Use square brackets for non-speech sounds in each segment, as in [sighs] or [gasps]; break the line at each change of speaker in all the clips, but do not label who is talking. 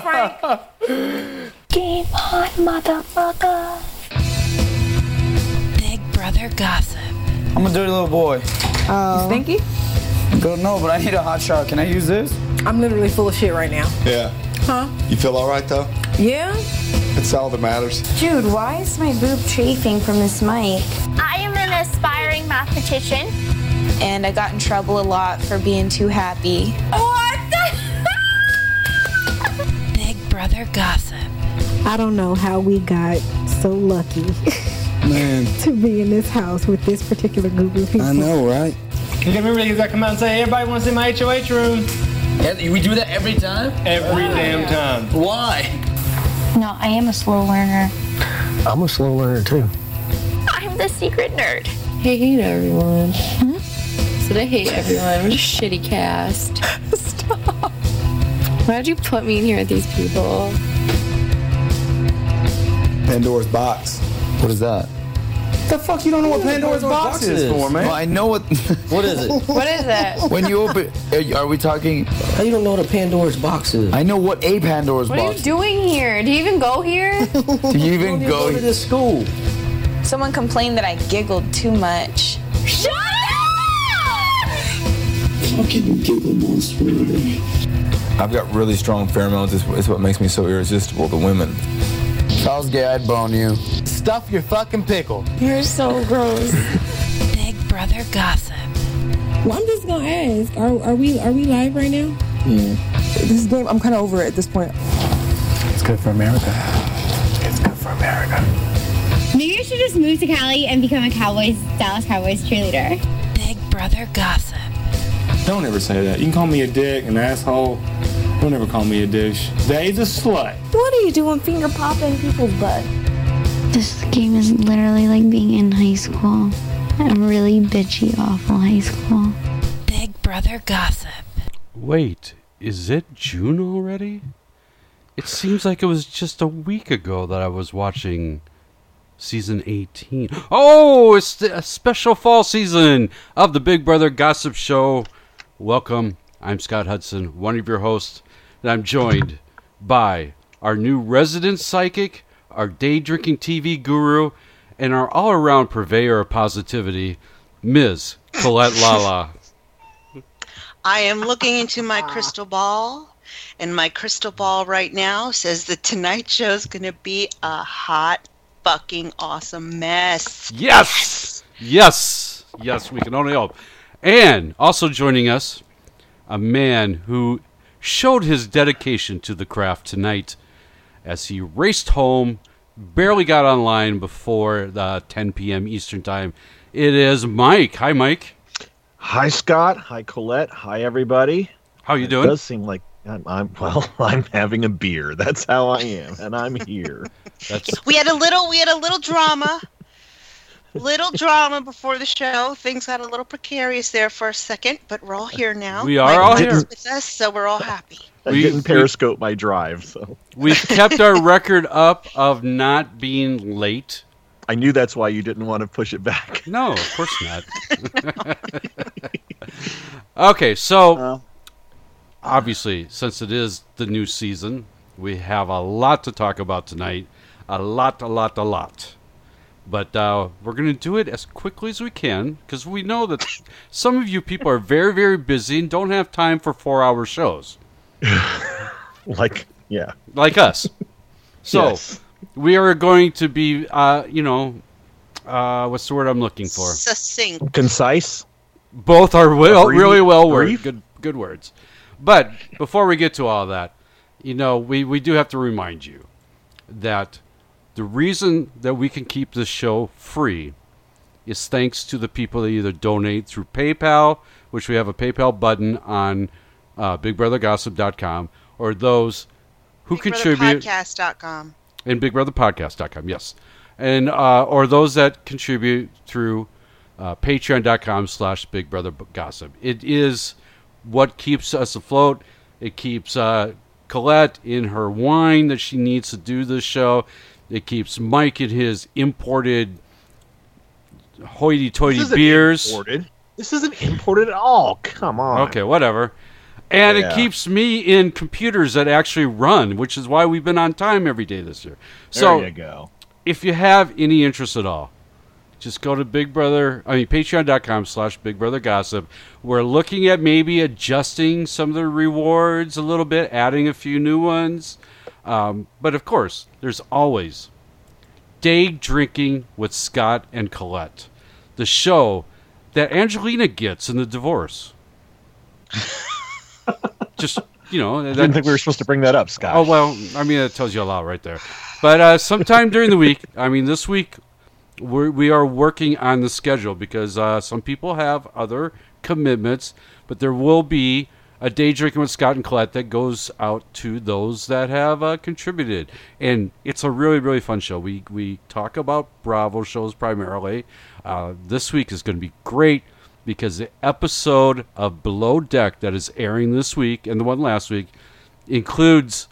Frank.
Game on, motherfucker.
Big Brother Gossip.
I'm a dirty little boy.
Oh.
Stinky?
Don't know, but I need a hot shower. Can I use this?
I'm literally full of shit right now.
Yeah.
Huh?
You feel all right though?
Yeah?
It's all that matters.
Dude, why is my boob chafing from this mic?
I am an aspiring mathematician.
And I got in trouble a lot for being too happy.
What
Brother Gossip.
I don't know how we got so lucky [laughs]
Man,
to be in this house with this particular group of people.
I know, right?
You can remember you got to come out and say, everybody wants in my HOH room.
We do that every time?
Every damn time.
Why?
No, I am a slow learner.
I'm a slow learner too.
I'm the secret nerd.
Hey, hate everyone. Hmm? So they hate everyone. What a shitty cast. [laughs] Stop. Why'd you put me in here with these people?
Pandora's box.
What is that?
The fuck you don't know what Pandora's, box, is, for, man?
Well, I know what. [laughs]
What is it?
What is it?
when you open, are, are we talking?
How you don't know what a Pandora's box is?
I know what a Pandora's box is.
What are you
box.
doing here? Do you even go here? [laughs]
Do you even
You
go?
go to this school.
Someone complained that I giggled too much.
Shut up!
I've got really strong pheromones. It's, it's what makes me so irresistible to women.
If I was gay, I'd bone you.
Stuff your fucking pickle.
You're so gross. [laughs]
Big Brother Gossip.
Well, I'm just gonna ask: Are are we are we live right now? Yeah.
This game, I'm kind of over it at this point.
It's good for America. It's good for America.
Maybe you should just move to Cali and become a Cowboys, Dallas Cowboys cheerleader.
Big Brother Gossip.
Don't ever say that. You can call me a dick, an asshole. Don't ever call me a douche. Dave's a slut.
What are you doing, finger popping people's butt?
This game is literally like being in high school. A really bitchy, awful high school.
Big Brother Gossip.
Wait, is it June already? It seems like it was just a week ago that I was watching season 18. Oh, it's a special fall season of the Big Brother Gossip Show. Welcome. I'm Scott Hudson, one of your hosts, and I'm joined by our new resident psychic, our day drinking TV guru, and our all around purveyor of positivity, Ms. Colette Lala.
I am looking into my ah. crystal ball, and my crystal ball right now says the Tonight Show is going to be a hot, fucking awesome mess.
Yes! Yes! Yes, we can only hope. And also joining us, a man who showed his dedication to the craft tonight as he raced home, barely got online before the 10 p.m. Eastern Time. It is Mike. Hi, Mike.
Hi, Scott. Hi, Colette. Hi, everybody.
How you doing?
It
doing?
does seem like I'm, I'm well. [laughs] I'm having a beer. That's how I am, and I'm here.
That's
We had a little, we had a little drama, little drama before the show. Things got a little precarious there for a second, but we're all here now.
We are
Mike
all here.
with us, so we're all happy.
I
We-
didn't periscope my drive, so
we've kept our record up of not being late.
I knew that's why you didn't want to push it back. [laughs]
No, of course not. [laughs] okay, so uh. obviously, since it is the new season, we have a lot to talk about tonight. A lot, a lot, a lot. But uh, we're going to do it as quickly as we can because we know that some of you people are very, very busy and don't have time for four hour shows [laughs]
Like, yeah.
like us. So
Yes.
we are going to be, uh, you know, uh, what's the word I'm looking for?
Succinct.
concise.
Both are well,
Brief-
really well worded. Good, good words. But before we get to all that, you know, we, we do have to remind you that the reason that we can keep this show free is thanks to the people that either donate through PayPal, which we have a PayPal button on uh, BigBrotherGossip.com, or those who contribute
BigBrotherPodcast.com.
and BigBrotherPodcast.com, yes, and uh, or those that contribute through uh, Patreon.com slash BigBrotherGossip. It is what keeps us afloat. It keeps uh, Colette in her wine that she needs to do this show. It keeps Mike in his imported hoity-toity beers.
imported. This isn't imported at all. Come on.
Okay, whatever. And
Yeah.
it keeps me in computers that actually run, which is why we've been on time every day this year. So
there you go.
if you have any interest at all, just go to Big Brother, I mean, patreon.com slash Big Brother Gossip. We're looking at maybe adjusting some of the rewards a little bit, adding a few new ones. Um, but of course, there's always Day Drinking with Scott and Colette, the show that Angelina gets in the divorce. [laughs] just, you know,
I didn't think we were supposed to bring that up, Scott.
Oh well, I mean that tells you a lot right there. But uh, sometime during the week, I mean this week, we're, we are working on the schedule because uh, some people have other commitments, but there will be a day drinking with Scott and Colette that goes out to those that have uh, contributed, and it's a really really fun show. We we talk about Bravo shows primarily. Uh, this week is going to be great because the episode of Below Deck that is airing this week and the one last week includes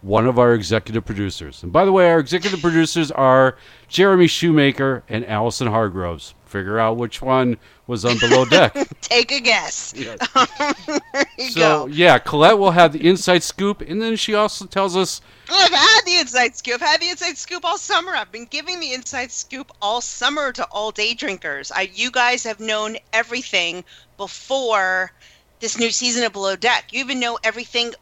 one of our executive producers. And by the way, our executive producers are Jeremy Shoemaker and Allison Hargroves. Figure out which one was on Below Deck. [laughs]
Take a guess. [laughs] [laughs]
so,
go.
yeah, Colette will have the inside scoop, and then she also tells us
I've had the inside scoop. I've had the inside scoop all summer. I've been giving the inside scoop all summer to all day drinkers. I, you guys have known everything before this new season of Below Deck. You even know everything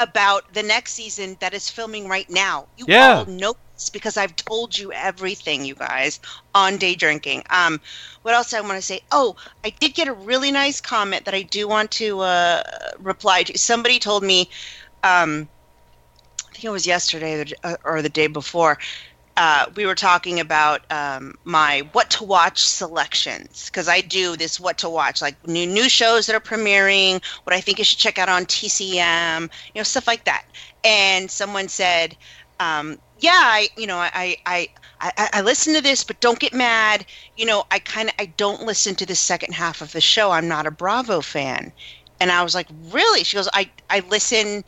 about the next season that is filming right now. You
Yeah.
all know because I've told you everything, you guys, on day drinking. Um, what else I want to say? Oh, I did get a really nice comment that I do want to uh, reply to. Somebody told me. Um, I think it was yesterday or the- or the day before. Uh, we were talking about um, my what to watch selections because I do this what to watch, like new new shows that are premiering, what I think you should check out on TCM, you know, stuff like that. And someone said, um, "Yeah, I, you know, I, I, I, I listen to this, but don't get mad. You know, I kind of I don't listen to the second half of the show. I'm not a Bravo fan." And I was like, "Really?" She goes, "I, I listen."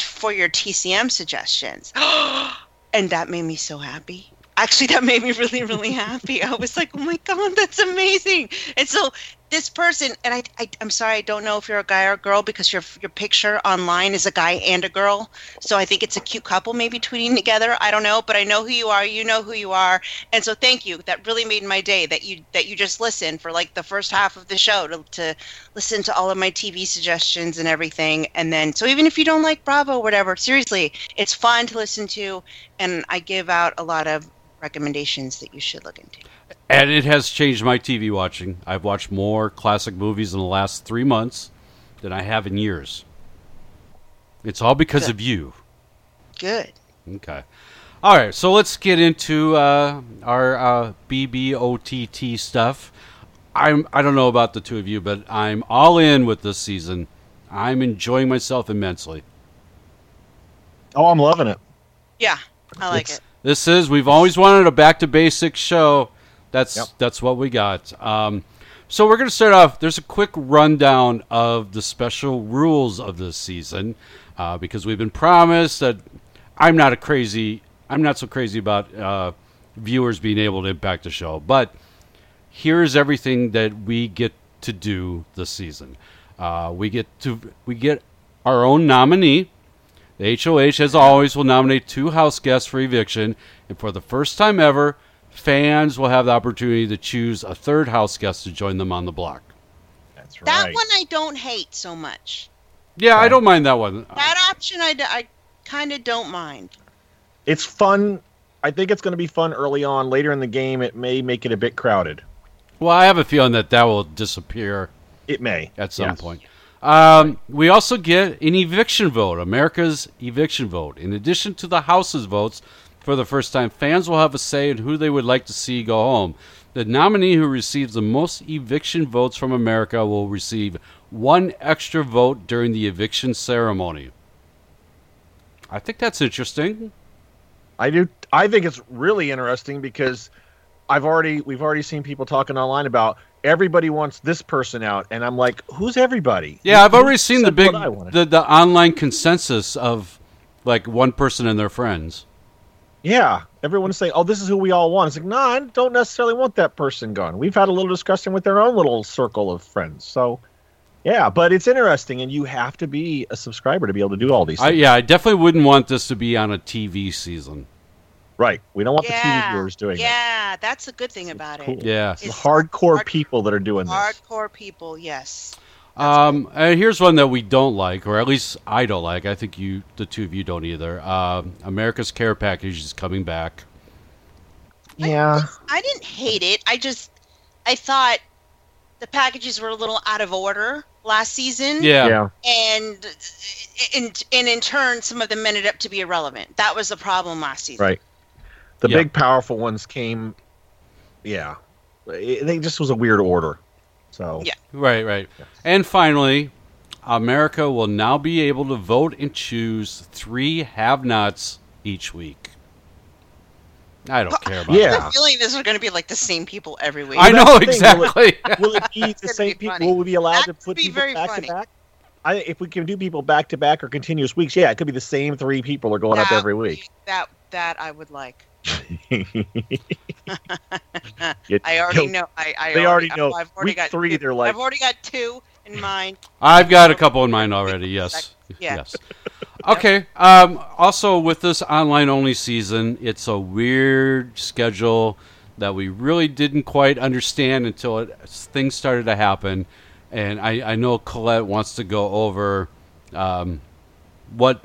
for your TCM suggestions. [gasps] and that made me so happy. Actually, that made me really, really happy. I was like, oh my God, that's amazing. And so this person, and I, I, I'm sorry, I don't know if you're a guy or a girl because your your picture online is a guy and a girl. So I think it's a cute couple maybe tweeting together. I don't know, but I know who you are. You know who you are. And so thank you. That really made my day that you that you just listened for like the first half of the show to, to listen to all of my TV suggestions and everything. And then, so even if you don't like Bravo, whatever, seriously, it's fun to listen to. And I give out a lot of recommendations that you should look into.
And it has changed my TV watching. I've watched more classic movies in the last three months than I have in years. It's all because
Good.
of you.
Good.
Okay. All right, so let's get into uh, our uh, BBOTT stuff. I'm I don't know about the two of you, but I'm all in with this season. I'm enjoying myself immensely.
Oh, I'm loving it.
Yeah, I like
It's-
it.
This is we've always wanted a back to basics show. That's
Yep.
that's what we got. Um, so we're going to start off. There's a quick rundown of the special rules of this season uh, because we've been promised that I'm not a crazy. I'm not so crazy about uh, viewers being able to impact the show, but here's everything that we get to do this season. Uh, we get to we get our own nominee. The HOH, as always, will nominate two house guests for eviction, and for the first time ever, fans will have the opportunity to choose a third house guest to join them on the block.
That's right.
That one I don't hate so much.
Yeah, I don't mind that one.
That option I, I kind of don't mind.
It's fun. I think it's going to be fun early on. Later in the game, it may make it a bit crowded.
Well, I have a feeling that that will disappear
It may.
at some
Yes.
point. Um, we also get an eviction vote, America's eviction vote. In addition to the House's votes, for the first time, fans will have a say in who they would like to see go home. The nominee who receives the most eviction votes from America will receive one extra vote during the eviction ceremony. I think that's interesting.
I do. I think it's really interesting because I've already we've already seen people talking online about everybody wants this person out, and I'm like, who's everybody?
Yeah, I've already seen the big
what I wanted?
the, the online consensus of like one person and their friends.
Yeah, everyone's saying, "Oh, this is who we all want." It's like, no, I don't necessarily want that person gone. We've had a little discussion with their own little circle of friends. So, Yeah, but it's interesting, and you have to be a subscriber to be able to do all these.
I, yeah, I definitely wouldn't want this to be on a TV season.
Right. We don't want the TV viewers doing it.
yeah, that's a good thing about
Cool.
it.
Yeah.
It's the hardcore people that are doing this.
Hardcore people, yes.
Um, and here's one that we don't like, or at least I don't like. I think you, the two of you, don't either. Um, America's Care Package is coming back.
Yeah.
I didn't hate it. I just I thought the packages were a little out of order last season.
Yeah. Yeah.
And and and in turn some of them ended up to be irrelevant. That was the problem last season.
Right. The
Yeah.
big powerful ones came. Yeah. It, they just was a weird order. So.
Yeah.
Right, right. And finally, America will now be able to vote and choose three have-nots each week. I don't care about
I
that.
have a feeling this is going to be like the same people every week.
I know
That's the thing, will it-
exactly.
Will it, be [laughs] the same people? Will we be allowed to put
be
people
very
back
funny.
to back? I, if we can do people back to back or continuous weeks, yeah, it could be the same three people are going up every week.
be- That that I would like.
You- [laughs]
I already
you'll-
know. I, I
they already
I've-
know.
I've already
Week
got
three,
two.
they're like-
I've already got two in mind. [laughs]
I've got a couple in mind already. Yes.
Yeah.
Yes. Okay. Um, also, with this online only season, it's a weird schedule that we really didn't quite understand until it, things started to happen. And I, I know Colette wants to go over um, what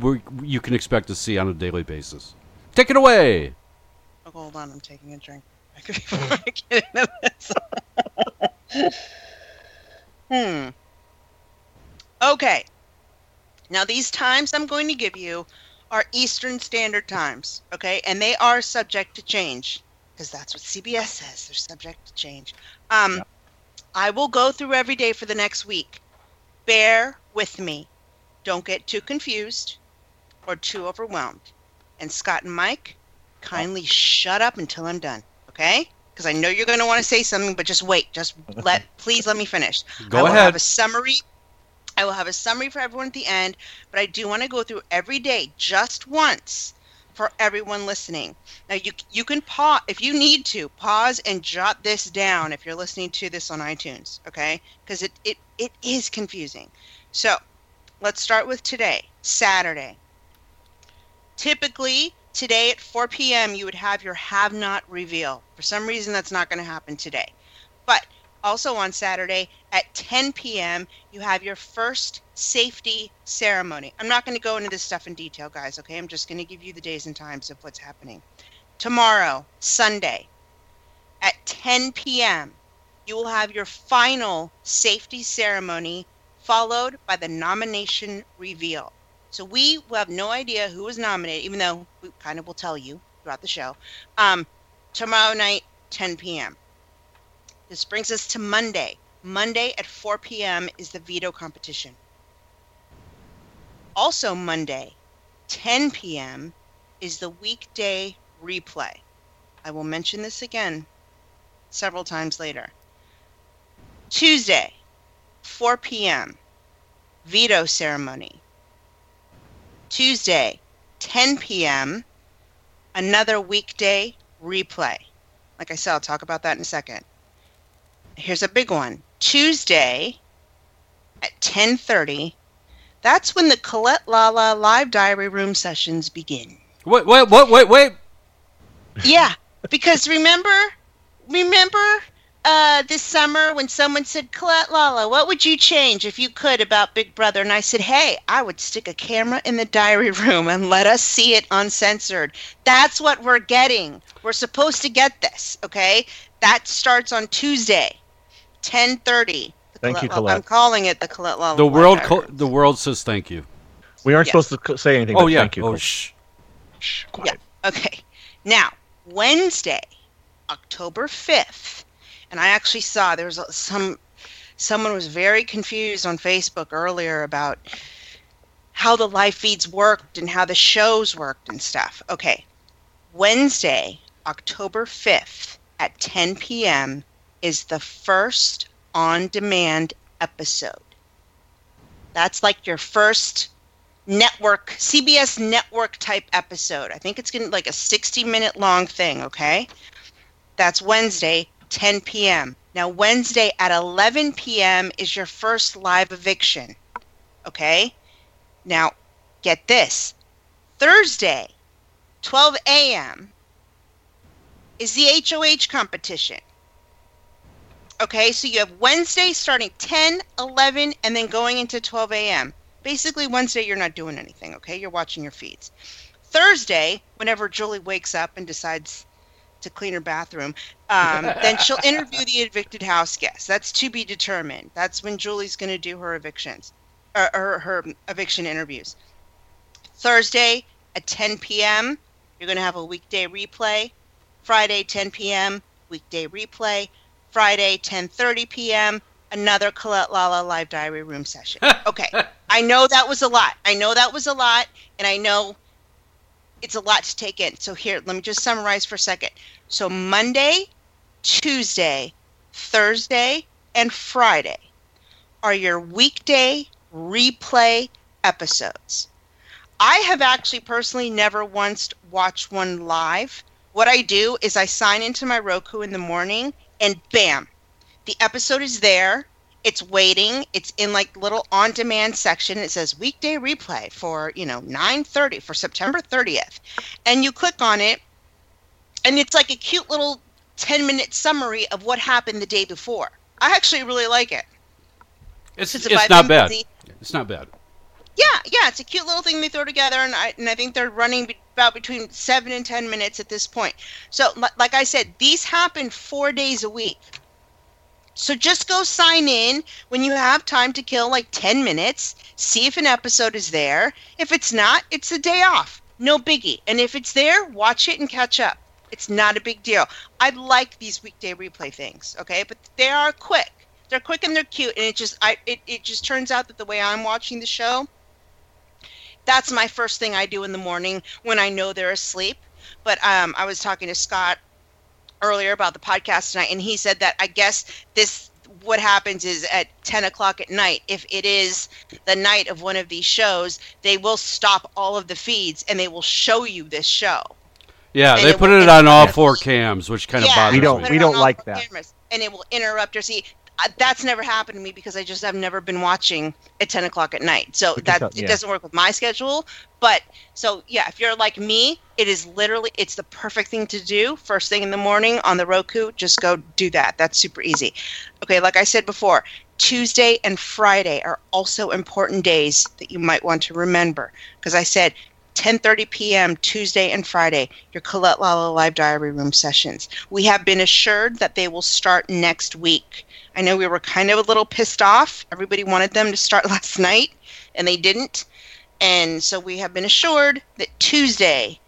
we you can expect to see on a daily basis. Take it away.
Oh, hold on, I'm taking a drink. [laughs] Before I get into this. [laughs] hmm. Okay. Now these times I'm going to give you are Eastern Standard Times, okay, and they are subject to change because that's what CBS says. They're subject to change. Um, I will go through every day for the next week. Bear with me. Don't get too confused or too overwhelmed. And Scott and Mike, kindly shut up until I'm done, okay? Because I know you're going to want to say something, but just wait. Just [laughs] let, please let me finish.
Go
I will
ahead.
have a summary. I will have a summary for everyone at the end, but I do want to go through every day just once for everyone listening. Now you you can pause if you need to pause and jot this down if you're listening to this on iTunes, okay? Because it, it it is confusing. So let's start with today, Saturday. Typically, today at 4 p.m., you would have your have not reveal. For some reason, that's not going to happen today. But also on Saturday at 10 p.m., you have your first safety ceremony. I'm not going to go into this stuff in detail, guys, okay? I'm just going to give you the days and times of what's happening. Tomorrow, Sunday, at 10 p.m., you will have your final safety ceremony followed by the nomination reveal. So we will have no idea who was nominated, even though we kind of will tell you throughout the show. Um, tomorrow night, 10 p.m. This brings us to Monday. Monday at 4 p.m. is the veto competition. Also, Monday, 10 p.m., is the weekday replay. I will mention this again several times later. Tuesday, 4 p.m., veto ceremony. Tuesday, 10 p.m., another weekday replay. Like I said, I'll talk about that in a second. Here's a big one. Tuesday at 10:30. That's when the Colette Lala live diary room sessions begin.
Wait, wait, wait, wait, wait.
Yeah, because remember, remember uh, this summer when someone said, Colette Lala, what would you change if you could about Big Brother? And I said, hey, I would stick a camera in the diary [laughs] room and let us see it uncensored. That's what we're getting. We're supposed to get this, okay? That starts on Tuesday, 1030.
Thank you,
I'm calling it the Colette Lala.
The world, co- the world says thank you.
We aren't
Yeah.
supposed to say anything.
Oh
but
yeah.
Thank you.
oh
Cole.
shh.
Yeah. Okay. Now, Wednesday, October 5th, and I actually saw there was some someone was very confused on Facebook earlier about how the live feeds worked and how the shows worked and stuff. Okay. Wednesday, October 5th at 10 p.m. is the first on demand episode. That's like your first network CBS network type episode. I think it's going to like a 60 minute long thing, okay? That's Wednesday, 10 p.m. Now, Wednesday at 11 p.m. is your first live eviction. Okay? Now, get this Thursday, 12 a.m., is the HOH competition. Okay, so you have Wednesday starting 10, 11, and then going into 12 a.m. Basically, Wednesday, you're not doing anything, okay? You're watching your feeds. Thursday, whenever Julie wakes up and decides to clean her bathroom, um, then she'll interview the evicted house guests. That's to be determined. That's when Julie's going to do her evictions, or, or her eviction interviews. Thursday at 10 p.m., you're going to have a weekday replay. Friday, 10 p.m., weekday replay. Friday, 10:30 p.m., another Colette Lala live diary room session. [laughs] Okay, I know that was a lot. I know that was a lot, and I know it's a lot to take in. So here, let me just summarize for a second. So Monday, Tuesday, Thursday, and Friday are your weekday replay episodes. I have actually personally never once watched one live. What I do is I sign into my Roku in the morning and bam, the episode is there. It's waiting. It's in like little on-demand section. It says weekday replay for you know 9:30 for September 30th, and you click on it, and it's like a cute little 10-minute summary of what happened the day before. I actually really like it.
It's, it's not bad.
busy-
It's not bad.
Yeah, yeah, it's a cute little thing they throw together, and I and I think they're running be- about between seven and ten minutes at this point. So, li- like I said, these happen four days a week. So just go sign in when you have time to kill like ten minutes. See if an episode is there. If it's not, it's a day off. No biggie. And if it's there, watch it and catch up. It's not a big deal. I like these weekday replay things, okay? But they are quick. They're quick and they're cute, and it just I it, it just turns out that the way I'm watching the show, that's my first thing I do in the morning when I know they're asleep. But um, I was talking to Scott earlier about the podcast tonight, and he said that I guess this what happens is at 10 o'clock at night, if it is the night of one of these shows, they will stop all of the feeds and they will show you this show.
Yeah,
And
they
it
put it on all four cams, which kind of bothers
We don't-
me.
we don't like that.
cameras, and it will interrupt or see. That's never happened to me because I just have never been watching at 10 o'clock at night. So that
tell-
it doesn't work with my schedule. But so yeah, if you're like me, it is literally it's the perfect thing to do first thing in the morning on the Roku. Just go do that. That's super easy. Okay, like I said before, Tuesday and Friday are also important days that you might want to remember because I said 10:30 p.m. Tuesday and Friday, your Colette Lala Live Diary Room sessions. We have been assured that they will start next week. I know we were kind of a little pissed off. Everybody wanted them to start [laughs] last night, and they didn't. And so we have been assured that Tuesday,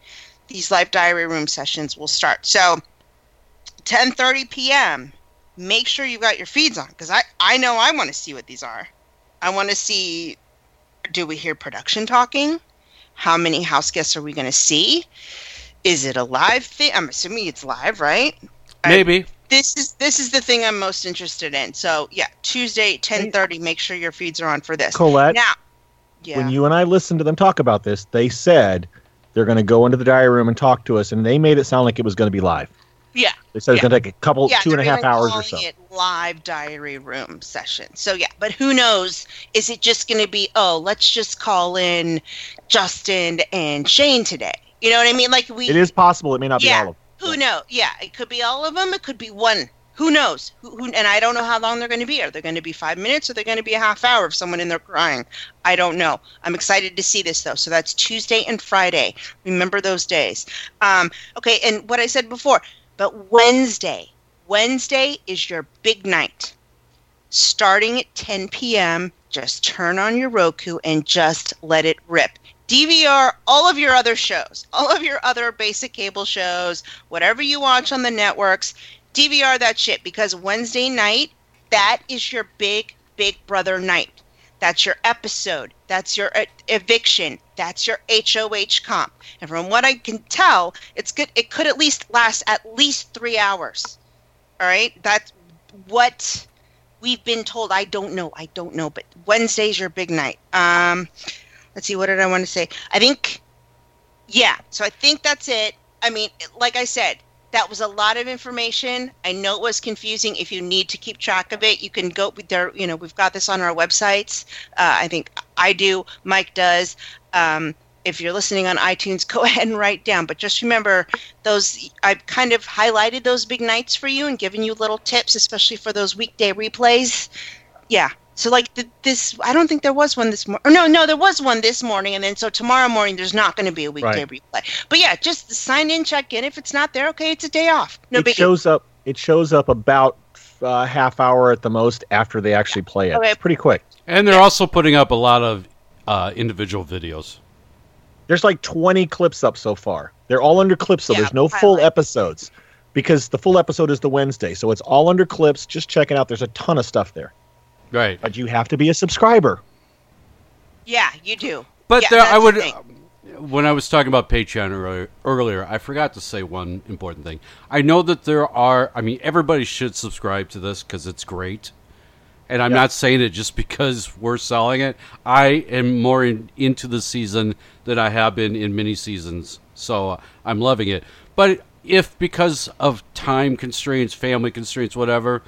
these Live Diary Room sessions will start. So 10:30 p.m. Make sure you've got your feeds on because I I know I want to see what these are. I want to see. Do we hear production talking? How many house guests are we going to see? Is it a live thing? I'm assuming it's live, right?
Maybe.
This is this is the thing I'm most interested in. So yeah, Tuesday, 10:30. Make sure your feeds are on for this.
Colette,
Now, yeah.
when you and I listened to them talk about this, they said they're going to go into the diary room and talk to us, and they made it sound like it was going to be live.
yeah.
They said it's going to take a couple,
yeah,
two and a half hours or so.
Live diary room session. So yeah, but who knows? Is it just going to be oh, let's just call in Justin and Shane today? You know what I mean? Like we.
It is possible. It may not be all of them.
Who knows? Yeah, it could be all of them. It could be one. Who knows? Who, who, and I don't know how long they're going to be. Are they going to be five minutes? Or are they going to be a half hour of someone in there crying? I don't know. I'm excited to see this though. So that's Tuesday and Friday. Remember those days. Um, okay, and what I said before, but Wednesday. Wednesday is your big night. Starting at 10 p.m., just turn on your Roku and just let it rip. DVR all of your other shows, all of your other basic cable shows, whatever you watch on the networks, DVR that shit because Wednesday night, that is your big, big brother night. That's your episode. That's your eviction. That's your HOH comp. And from what I can tell, it's good. It could at least last at least three hours. All right, that's what we've been told. I don't know. I don't know. But Wednesday's your big night. Um, let's see. What did I want to say? I think, yeah. So I think that's it. I mean, like I said, that was a lot of information. I know it was confusing. If you need to keep track of it, you can go there. You know, we've got this on our websites. Uh, I think I do. Mike does. Um, if you're listening on iTunes, [laughs] go ahead and write down. But just remember those. I've kind of highlighted those big nights for you and given you little tips, especially for those weekday replays. Yeah. So like th- this, I don't think there was one this morning. No, no, there was one this morning, and then so tomorrow morning there's not going to be a weekday
Right.
replay. But yeah, just sign in, check in. If it's not there, okay, it's a day off. No
it
big
shows up. It shows up about uh, half hour at the most after they actually play it.
Okay.
It's pretty quick.
And they're also putting up a lot of uh, individual videos.
There's like 20 clips up so far. They're all under clips, so
Yeah,
there's no full episodes because the full episode is the Wednesday. So it's all under clips. Just check it out. There's a ton of stuff there.
Right.
But you have to be a subscriber.
Yeah, you do.
But
Yeah,
there, I would.
thing.
When I was talking about Patreon earlier, earlier, I forgot to say one important thing. I know that there are. I mean, everybody should subscribe to this because it's great. And I'm not saying it just [laughs] because we're selling it. I am more in, into the season than I have been in many seasons, so uh, I'm loving it. But if because of time constraints, family constraints, whatever,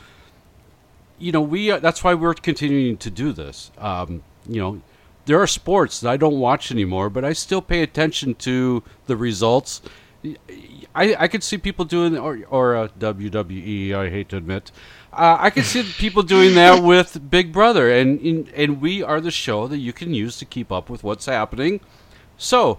you know, we uh, that's why we're continuing to do this. Um, you know, there are sports that I don't watch anymore, but I still pay attention to the results. I, I could see people doing or or uh, WWE. I hate to admit, uh, I could see people doing that [laughs] with Big Brother, and in, and we are the show that you can use to keep up with what's happening. So,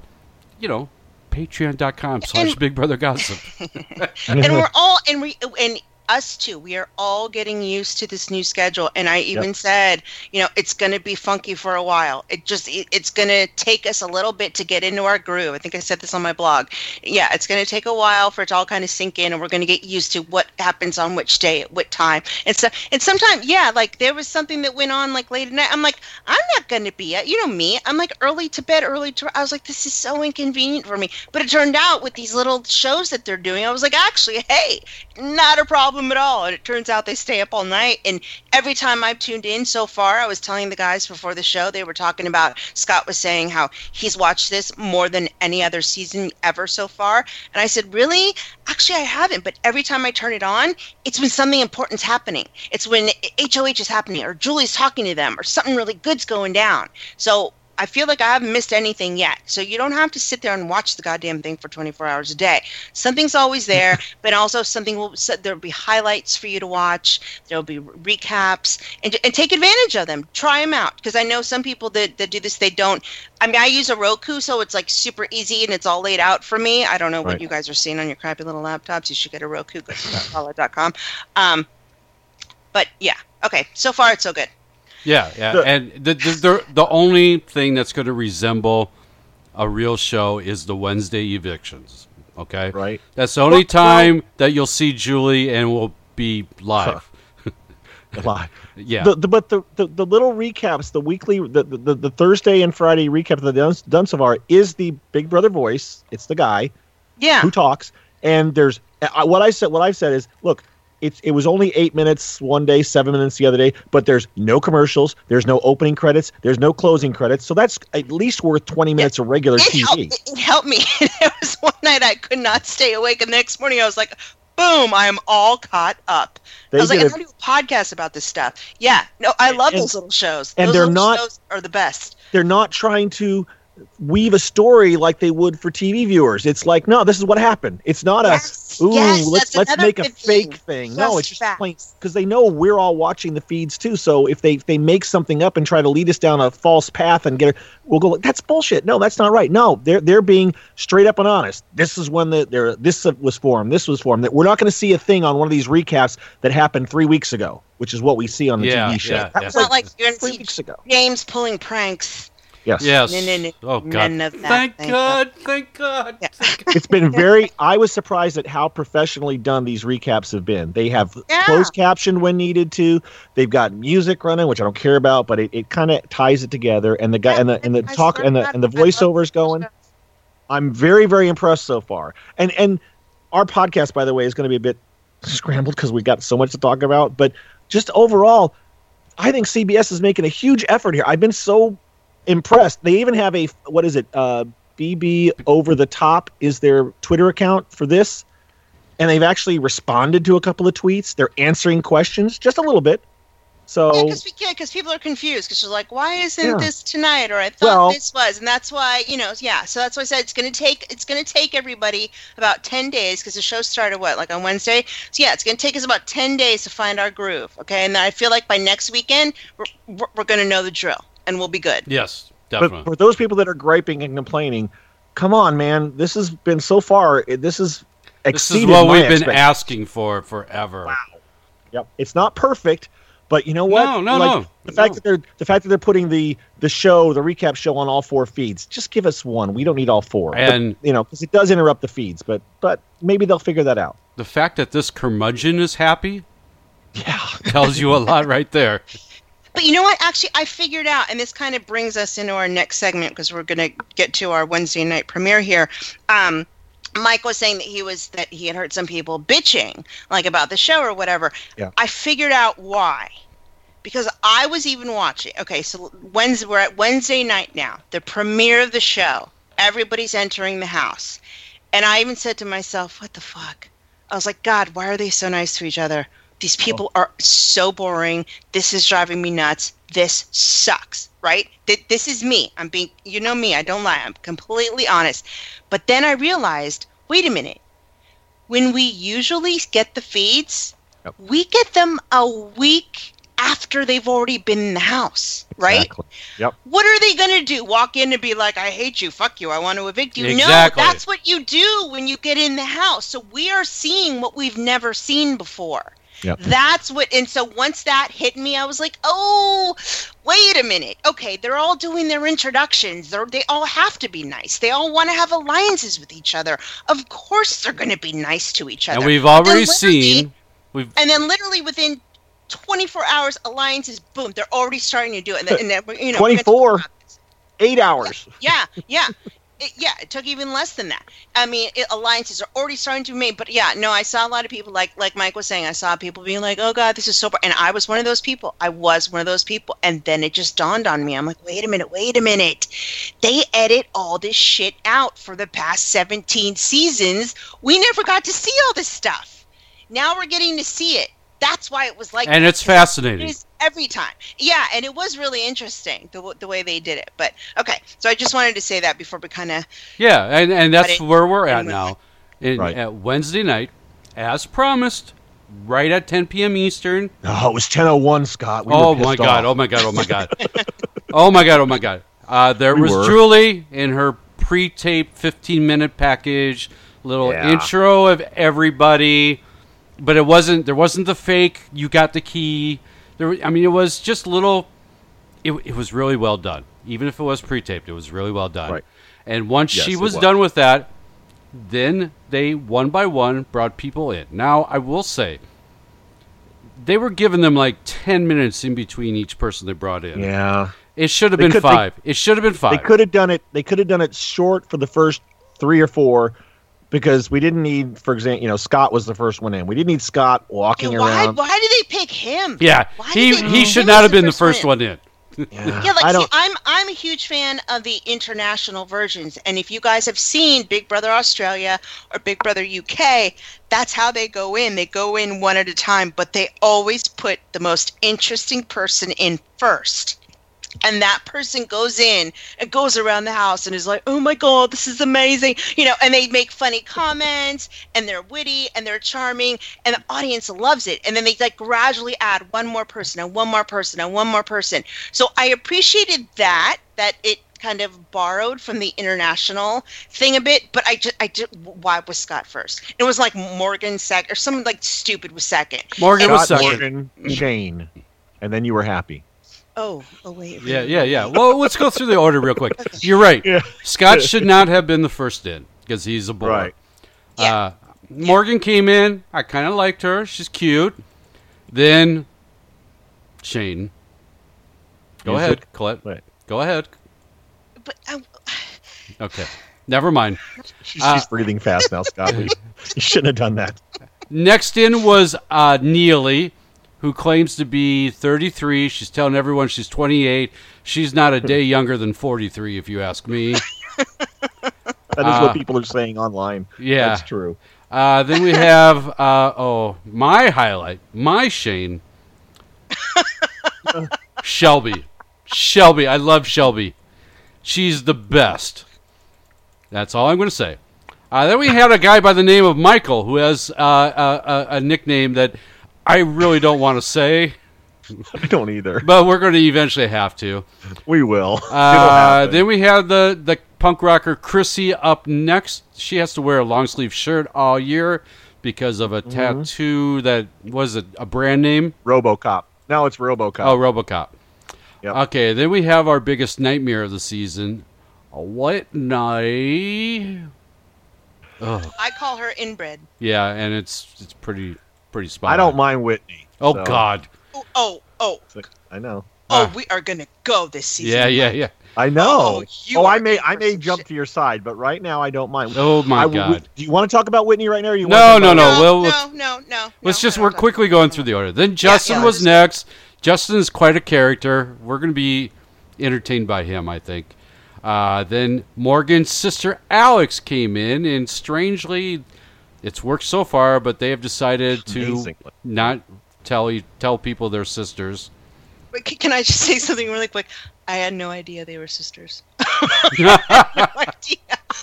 you know, Patreon.com/slash Big Brother Gossip. [laughs]
and we're all and we and us too. We are all getting used to this new schedule. And i even
Yep.
said you know it's going to be funky for a while. It just it, it's going to take us a little bit to get into our groove. I think i said this on my blog. Yeah it's going to take a while for it to all kind of sink in and we're going to get used to what happens on which day at what time. And so and sometimes yeah like there was something that went on like late at night. I'm like i'm not going to be at you know me i'm like early to bed early to i was like this is so inconvenient for me. But it turned out with these little shows that they're doing i was like actually hey not a problem at all. And it turns out they stay up all night. And every time i've tuned in so far i was telling the guys before the show they were talking about scott was saying how he's watched this more than any other season ever so far. And i said really? Actually i haven't. But every time i turn it on it's when something important's happening. It's when hoh is happening or julie's talking to them or something really good's going down. So I feel like I haven't missed anything yet. So you don't have to sit there and watch the goddamn thing for 24 hours a day. Something's always there, [laughs] but also something will there'll be highlights for you to watch. There'll be recaps and, and take advantage of them. Try them out because I know some people that, that do this they don't. I mean, I use a Roku, so it's like super easy and it's all laid out for me. I don't know what you guys are seeing on your crappy little laptops. You should get a Roku. Go to [laughs] com. Um, but yeah, okay. So far, it's so good.
Yeah, yeah,
The-
and the, the the the only thing that's going to resemble a real show is the Wednesday evictions. Okay,
right.
That's the only
Well-
time that you'll see Julie and we'll be live. [laughs]
Live.
Yeah.
The, the, but the, the, the little recaps, the weekly, the, the, the Thursday and Friday recap of the Dumps, done, done so far is the Big Brother voice. It's the guy
Yeah.
who talks. And there's I, what I said. What I've said is, look, it's it was only eight minutes one day, seven minutes the other day. But there's no commercials. There's no opening credits. There's no closing credits. So that's at least worth twenty minutes of regular
it helped,
TV.
it helped me. [laughs] there was one night I could not stay awake, and the next morning I was like, "Boom! I am all caught up."
They
I was like, "I'm gonna do a podcast about this stuff." Yeah, no, I love
And-
those little shows.
and
those
they're not-
shows are the best.
they're not trying to weave a story like they would for TV viewers. It's like, no, this is what happened. It's not a ooh,
yes,
let's let's make a fake
thing.
thing. No, it's just
facts.
plain because they know we're all watching the feeds too. So if they if they make something up and try to lead us down a false path and get it, we'll go. That's bullshit. No, that's not right. No, they're they're being straight up and honest. This is when the there this was formed. This was formed. That we're not going to see a thing on one of these recaps that happened three weeks ago, which is what we see on the
Yeah,
TV show.
yeah,
That
yeah.
was
It's not like you're
three weeks ago.
James pulling pranks.
Yes.
Yes.
No, no, no.
Oh God.
None of that.
Thank
Thank
God. Thank [laughs] God.
it's been very i was surprised at how professionally done these recaps have been they have
Yeah.
closed caption when needed to they've got music running which i don't care about but it, it kind of ties it together and the guy and the and the
I
talk and the
God,
and the
I love
voiceovers going i'm very very impressed so far and and our podcast by the way is going to be a bit scrambled because we got so much to talk about but just overall i think cbs is making a huge effort here i've been so impressed they even have a what is it uh bb over the top is their twitter account for this and they've actually responded to a couple of tweets. They're answering questions just a little bit. So
Yeah, because yeah, people are confused because she's like, "Why isn't
Yeah.
this tonight?" Or I thought
Well-
this was, and that's why you know, yeah. So that's why I said it's going to take it's to take everybody about ten days because the show started what like on Wednesday. So yeah, it's going to take us about ten days to find our groove. Okay, and I feel like by next weekend we're we're, we're going to know the drill and we'll be good.
Yes, definitely.
but for those people that are griping and complaining, come on, man. This has been so far. This is
this
exceeded
is what
my
we've been asking for forever. Wow.
Yep. It's not perfect, but you know what?
No, no,
like,
no,
The fact that they're the fact that they're putting the the show, the recap show, on all four feeds. Just give us one. We don't need all four. But,
And-
you know, because it does interrupt the feeds. But but maybe they'll figure that out.
The fact that this curmudgeon is happy, yeah, tells you a lot right there. [laughs]
But you know what? Actually, I figured out, and this kind of brings us into our next segment because we're going to get to our Wednesday night premiere here. Um, Mike was saying that he was that he had heard some people bitching like about the show or whatever.
Yeah.
I figured out why. Because I was even watching. Okay, so Wednesday we're at Wednesday night now, the premiere of the show. Everybody's entering the house. And I even said to myself, what the fuck? I was like, God, why are they so nice to each other? These oh. people are so boring. This is driving me nuts. This sucks, right? Th- This is me. I'm being, you know me, I don't lie. I'm completely honest. But then I realized, wait a minute. When we usually get the feeds, we get them a week after they've already been in the house, right?
Exactly. Yep.
What are they going to do? Walk in and be like, I hate you, fuck you, I want to evict you?
Exactly.
No, that's what you do when you get in the house. So we are seeing what we've never seen before.
Yep.
That's what, and so once that hit me, I was like, oh, wait a minute. Okay, they're all doing their introductions. They're, they all have to be nice. They all want to have alliances with each other. Of course, they're going to be nice to each other.
And we've already
literally-
seen we've
and then literally within 24 hours, alliances, boom, they're already starting to do it. And, then- and then, you know,
24, eight hours.
yeah, yeah. It, yeah, it took even less than that. I mean, it, alliances are already starting to be made. But yeah, no, I saw a lot of people like like Mike was saying. I saw people being like, "Oh God, this is so," bad." and I was one of those people. I was one of those people, and then it just dawned on me. I'm like, "Wait a minute, wait a minute." They edit all this shit out for the past 17 seasons. We never got to see all this stuff. Now we're getting to see it. That's why it was like,
And
it's
it's
'cause it
fascinating.
every time. Yeah, and it was really interesting the, the way they did it. But okay, so I just wanted to say that before we kind of
Yeah, and, and that's
it-
where we're at now. In,
Right.
At Wednesday night, as promised, right at 10 p.m. Eastern.
Oh, it was 10:01, Scott. We
oh my god!
off.
Oh my god! Oh my god! [laughs] oh my god! Oh my god! Uh, there
We
was
were.
Julie in her pre-taped 15-minute package, little
Yeah.
intro of everybody, but it wasn't. There wasn't the fake. You got the key. There. I mean, it was just little. It, it was really well done. Even if it was pre-taped, it was really well done.
Right.
And once
Yes,
she was
was.
done with that, then they one by one brought people in. Now I will say, they were giving them like ten minutes in between each person they brought in.
Yeah.
It should have
They
been
could- they-
five. it should have been five.
They could have done it. They could have done it short for the first three or four, because we didn't need, for example, you know, Scott was the first one in. We didn't need Scott walking
why
around.
why did they pick him?
yeah,
Why
he he should not have been the
first
first
one
one in.
Yeah, like
I
see,
don't-
I'm I'm a huge fan of the international versions, and if you guys have seen Big Brother Australia or Big Brother UK, that's how they go in. They go in one at a time, but they always put the most interesting person in first. And that person goes in and goes around the house and is like, "Oh my god, this is amazing!" You know, and they make funny comments and they're witty and they're charming, and the audience loves it. And then they like gradually add one more person and one more person and one more person. So I appreciated that that it kind of borrowed from the international thing a bit, but I just I just why was Scott first? It was like Morgan second or something like stupid was second.
Morgan was second.
Morgan, Shane, and then you were happy.
Oh, oh wait.
Yeah, yeah, yeah. Well, let's go through the order real quick. [laughs] You're right. Scott should not have been the first in because he's a boy.
Right.
Uh, Morgan came in. I kind of liked her. She's cute. Then Shane. Go
Music.
ahead, Colette.
Wait.
Go ahead.
But uh, [sighs]
Okay. Never mind.
She's,
Uh,
she's breathing fast now, Scott. [laughs] you shouldn't have done that.
Next in was uh, Neeley, who claims to be 33. She's telling everyone she's 28. She's not a day younger than 43, if you ask me. [laughs]
That is
Uh,
what people are saying online.
yeah.
That's true.
Uh, then we have uh, oh my highlight, my Shane, [laughs] Shelby. Shelby, I love Shelby. She's the best. That's all I'm going to say. Uh, then we had a guy by the name of Michael who has uh, a, a, a nickname that I really don't want to say. [laughs]
I don't either.
But we're going to eventually have to.
We will. [laughs]
Uh, then we have the, the punk rocker Chrissy up next. She has to wear a long sleeve shirt all year because of a
Mm-hmm.
tattoo that was it a brand name?
RoboCop. Now it's RoboCop.
Oh, RoboCop.
Yep.
Okay, then we have our biggest nightmare of the season. What night? Oh,
I call her inbred.
yeah, and it's it's pretty pretty spot.
I don't mind Whitney.
Oh
so-
God.
Oh, oh, oh,
I know.
oh, we are gonna go this season.
Yeah, yeah, yeah.
I know.
Oh, you
Oh, I may I may jump
shit.
to your side, but right now I don't mind.
Oh, my
I-
God.
Do you want to talk about Whitney right now? Or you
No,
want to
no, no.
about-
Well,
No, no, no.
Let's
no,
just
no,
we're quickly going through the order. Then Justin
yeah,
was
just-
next. Justin is quite a character. We're going to be entertained by him, I think. Uh, then Morgan's sister Alex came in, and strangely, it's worked so far, but they have decided to
Amazingly.
not tell you tell people they're sisters.
Wait, c- can I just say something really quick? I had no idea they were sisters. [laughs] [laughs] no idea.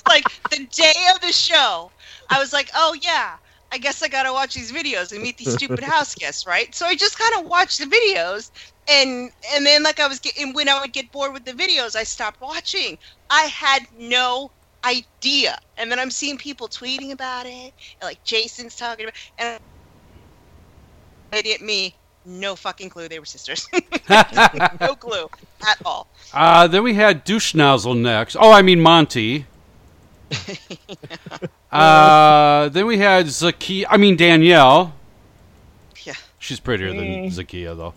Like the day of the show, I was like, "Oh yeah, I guess I gotta watch these videos and meet these stupid [laughs] house guests, right?" So I just kind of watched the videos, and and then like I was getting when I would get bored with the videos, I stopped watching. I had no idea, and then I'm seeing people tweeting about it, and like Jason's talking about, and idiot me, no fucking clue they were sisters. [laughs] no clue at all.
Uh, then we had douche nozzle next. Oh, I mean Monty. [laughs] uh, then we had Zaki. I mean Danielle.
Yeah.
She's prettier than Zakiyah though.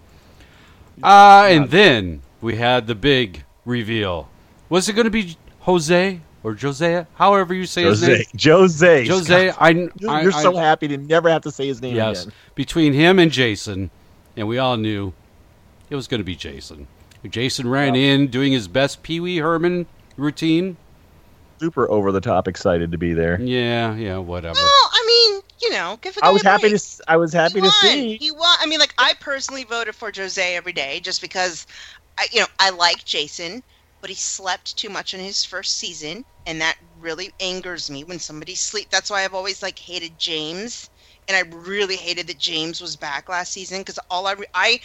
Uh, and then we had the big reveal. Was it going to be Jose or Jose? However you say his name.
Jose. Jose.
Jose. [laughs] I, I,
You're so
I-
happy to never have to say his name
Yes,
again.
between him and Jason, and we all knew it was going to be Jason. Jason ran in doing his best Pee Wee Herman routine.
Super over the top excited to be there.
Yeah, yeah, whatever.
Well, I mean, you know, give a
I
guy
was
a
happy to
break.
s- I was happy
he
to
won.
see.
He won. I mean, like I personally voted for Jose every day just because, I, you know, I like Jason, but he slept too much in his first season, and that really angers me when somebody sleep. That's why I've always like hated James, and I really hated that James was back last season because all I re- I.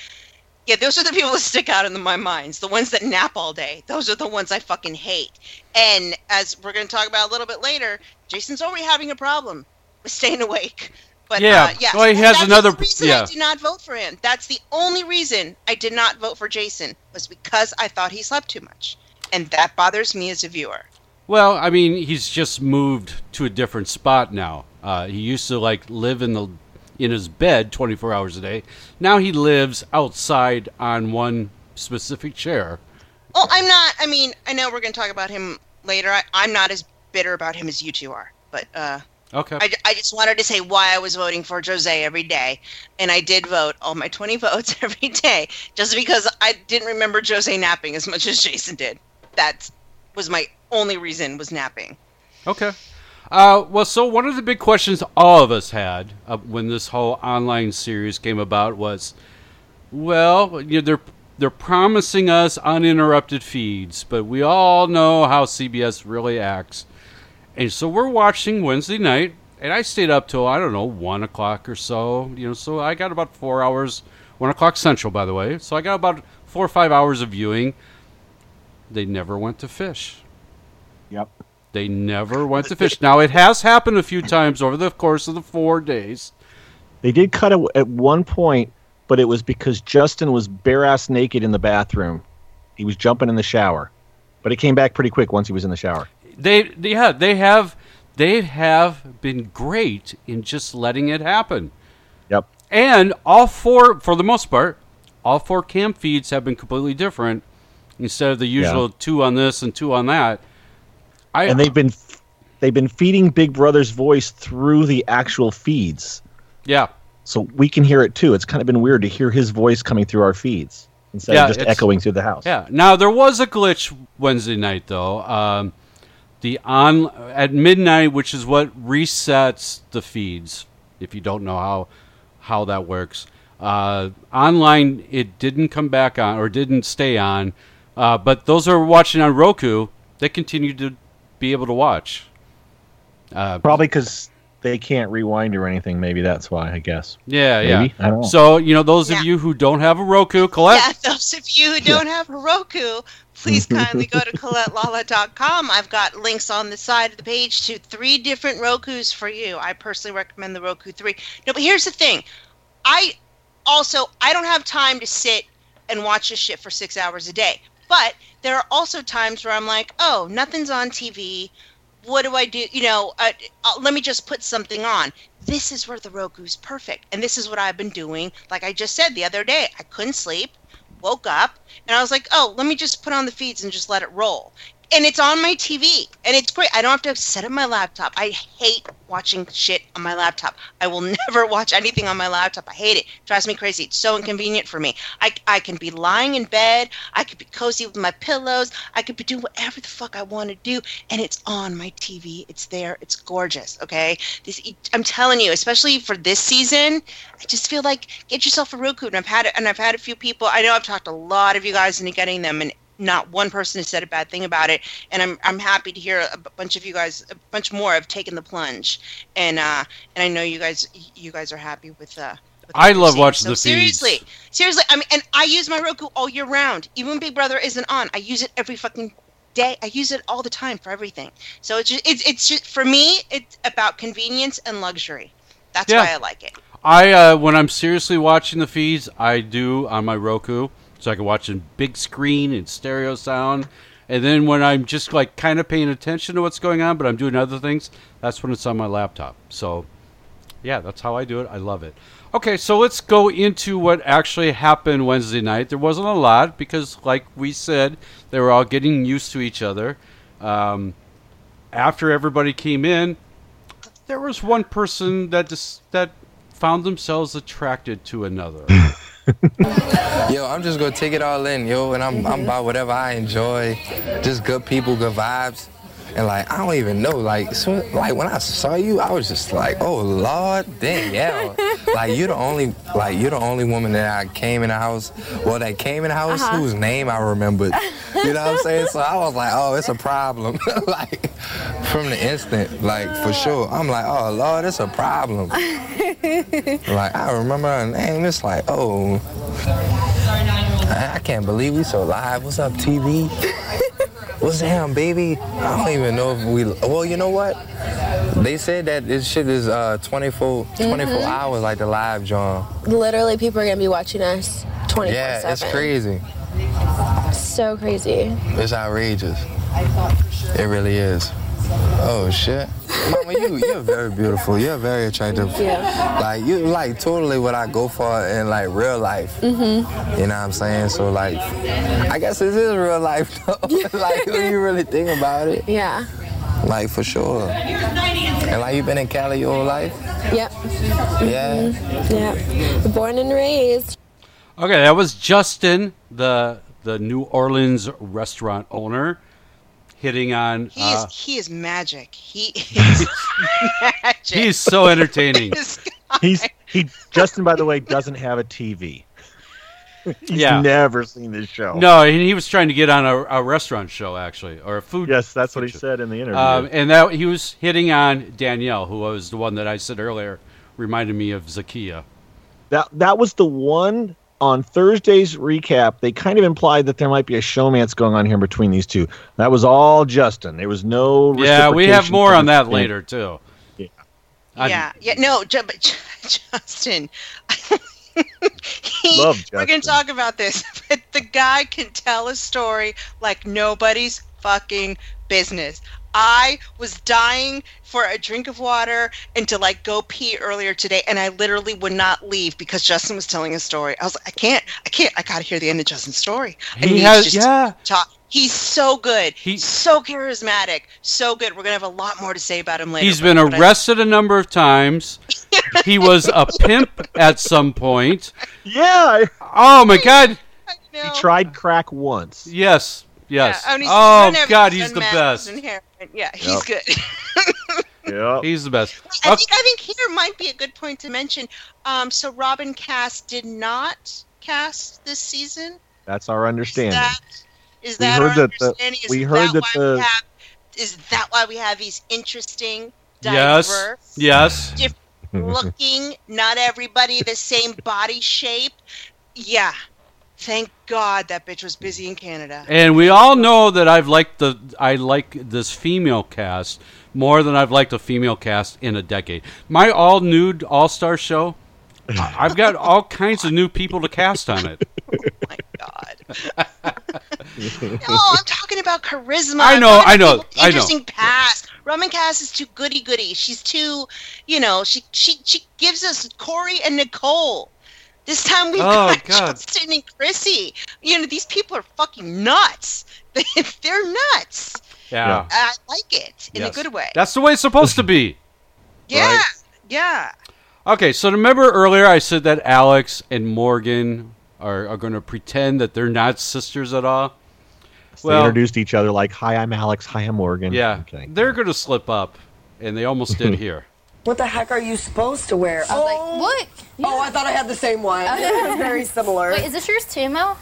Yeah, those are the people that stick out in my minds. The ones that nap all day. Those are the ones I fucking hate. And as we're going to talk about a little bit later, Jason's already having a problem with staying awake. But
Yeah,
uh, yeah,
well, he has
that's
another-
The reason
yeah.
I did not vote for him. That's the only reason I did not vote for Jason was because I thought he slept too much, and that bothers me as a viewer.
Well, I mean, he's just moved to a different spot now. Uh, he used to like live in the in his bed 24 hours a day. Now he lives outside on one specific chair.
Well, I'm not. I mean, I know we're going to talk about him later. I, I'm not as bitter about him as you two are, but uh,
Okay.
I, I just wanted to say why I was voting for Jose every day, and I did vote all my 20 [laughs] votes every day, just because I didn't remember Jose napping as much as Jason did. That was my only reason was napping.
Okay. Uh, well, so one of the big questions all of us had uh, when this whole online series came about was, well, you know, they're they're promising us uninterrupted feeds, but we all know how CBS really acts, and so we're watching Wednesday night, and I stayed up till I don't know one o'clock or so, you know, so I got about four hours, one o'clock central, by the way, so I got about four or five hours of viewing. They never went to fish. They never went to fish. Now it has happened a few times over the course of the four days.
They did cut it at one point, but it was because Justin was bare ass naked in the bathroom. He was jumping in the shower, but it came back pretty quick once he was in the shower.
They, they yeah, they have, they have been great in just letting it happen.
Yep.
And all four, for the most part, all four camp feeds have been completely different. Instead of the usual two on this and two on that, I
and they've been they've been feeding Big Brother's voice through the actual feeds,
yeah,
so we can hear it too. It's kind of been weird to hear his voice coming through our feeds instead
Yeah,
of just echoing through the house.
Yeah. Now there was a glitch Wednesday night though. Um, the on at midnight, which is what resets the feeds. If you don't know how how that works, uh, online it didn't come back on or didn't stay on. Uh, but those who are watching on Roku, they continue to be able to watch. Uh,
Probably because they can't rewind or anything. Maybe that's why. I guess.
Yeah,
Maybe?
yeah.
I don't know.
So you know, those of you who don't have a Roku, Colette.
Yeah, those of you who don't have a Roku, please [laughs] kindly go to ColetteLala.com. I've got links on the side of the page to three different Rokus for you. I personally recommend the Roku 3. No, but here's the thing. I also I don't have time to sit and watch this shit for six hours a day. But there are also times where I'm like, oh, nothing's on TV. What do I do? You know, uh, let me just put something on. This is where the Roku's perfect. And this is what I've been doing. Like I just said the other day, I couldn't sleep, woke up, and I was like, oh, let me just put on the feeds and just let it roll. And it's on my TV, and it's great. I don't have to set up my laptop. I hate watching shit on my laptop. I will [laughs] never watch anything on my laptop. I hate it. it drives me crazy. It's so inconvenient for me. I, I can be lying in bed. I could be cozy with my pillows. I could be doing whatever the fuck I want to do, and it's on my TV. It's there. It's gorgeous. Okay. This I'm telling you, especially for this season, I just feel like get yourself a Roku. And I've had it, and I've had a few people. I know I've talked a lot of you guys into getting them, and not one person has said a bad thing about it. And i'm i'm happy to hear a bunch of you guys a bunch more have taken the plunge. And uh and i know you guys you guys are happy with uh with
I love watching
so
the feeds.
seriously seriously i mean and i use my roku all year round. Even when big brother isn't on. I use it every fucking day. I use it all the time for everything. So it's just it's, it's just for me it's about convenience and luxury. That's
Yeah.
why i like it.
I uh, when I'm seriously watching the feeds, I do on my Roku, so I can watch in big screen and stereo sound. And then when I'm just like kind of paying attention to what's going on, but I'm doing other things, that's when it's on my laptop. So, yeah, that's how I do it. I love it. Okay, so let's go into what actually happened Wednesday night. There wasn't a lot because, like we said, they were all getting used to each other. Um, after everybody came in, there was one person that just that found themselves attracted to another. [laughs]
Yo, I'm just gonna take it all in, yo, and I'm I'm about whatever I enjoy. Just good people, good vibes. And like I don't even know, like so, like when I saw you, I was just like, oh Lord, yeah. [laughs] like you're the only like you're the only woman that I came in the house, well that came in the house
Uh-huh.
whose name I remembered. You know what I'm saying? So I was like, oh, it's a problem. [laughs] like from the instant, like for sure. I'm like, oh Lord, it's a problem. [laughs] Like I remember her name. It's like, oh, I, I can't believe we so live. What's up, TV? What's down, baby? I don't even know if we. Well, you know what? They said that this shit is uh 24, 24
Mhm.
hours like the live John.
Literally, people are gonna be watching us 24
Yeah, it's crazy.
So crazy.
It's outrageous. It really is. Oh shit. Mama, you you're very beautiful. You're very attractive.
Yeah.
Like you like totally what I go for in like real life.
Mm-hmm.
You know what I'm saying? So like I guess this is real life though. [laughs] like when you really think about it.
Yeah.
Like for sure. And like you've been in Cali your whole life?
Yep.
Yeah.
Yeah. Born and raised.
Okay, that was Justin, the the New Orleans restaurant owner, hitting on.
he
Uh,
is he is magic he [laughs] is magic
he's so entertaining.
He's he. Justin, by the way, doesn't have a TV. [laughs] He's
Yeah.
never seen this show.
no, and he was trying to get on a, a restaurant show actually, or a food.
Yes, that's what he said in the interview.
Um, and that he was hitting on Danielle, who was the one that I said earlier reminded me of Zakiyah.
That that was the one on Thursday's recap. They kind of implied that there might be a showmance going on here between these two. That was all Justin. There was no.
Yeah, we have more on that
team.
later too. I-
yeah, yeah, no, but [laughs] Justin. he, [laughs]
Love
We're gonna talk about this, [laughs] but the guy can tell a story like nobody's fucking business. I was dying for a drink of water and to like go pee earlier today, and I literally would not leave because Justin was telling a story. I was like, I can't, I can't, I gotta hear the end of Justin's story. I
He has-
just
yeah.
talk. He's so good. He's so charismatic, so good. We're gonna have a lot more to say about him later.
He's been arrested a number of times. he was a [laughs] pimp at some point.
Yeah.
Oh my god.
He tried crack once.
Yes. Yes.
Yeah,
oh god,
He's
he's the
done
best.
Meth and hair. Yeah, he's
Yep.
good. [laughs]
Yeah.
He's the best.
I think I think here might be a good point to mention. Um, so Robyn Kass did not cast this season.
That's our understanding.
That is
We
that
heard
our
that the-
understanding? Is
we heard that
why
the-
we have, is that why we have these interesting,
Yes.
diverse,
Yes.
different [laughs] looking, not everybody the same body shape? Yeah. Thank God that bitch was busy in Canada.
And we all know that I've liked the I like this female cast more than I've liked a female cast in a decade. My all nude all star show, I've got [laughs] all kinds of new people to cast on it. Oh my God.
no, I'm talking about charisma.
I know, I know, I know.
Interesting past. Robyn Kass is too goody goody. She's too, you know, she she she gives us Corey and Nicole. This time we've
Oh,
got
God.
Justin and Chrissy. You know, these people are fucking nuts. [laughs] They're nuts.
Yeah.
I like it in
Yes.
a good way.
That's the way it's supposed to be. [laughs]
yeah, yeah.
Okay, so remember earlier I said that Alex and Morgan are, are going to pretend that they're not sisters at all?
they introduced each other like, "Hi, I'm Alex. Hi, I'm Morgan."
yeah,
Okay.
they're going to slip up, and they almost did [laughs] here.
What the heck are you supposed to wear?
I was like,
oh,
what?
Oh, I thought I had the same one. [laughs] It's [laughs] very similar.
Wait, is this yours too, Mo?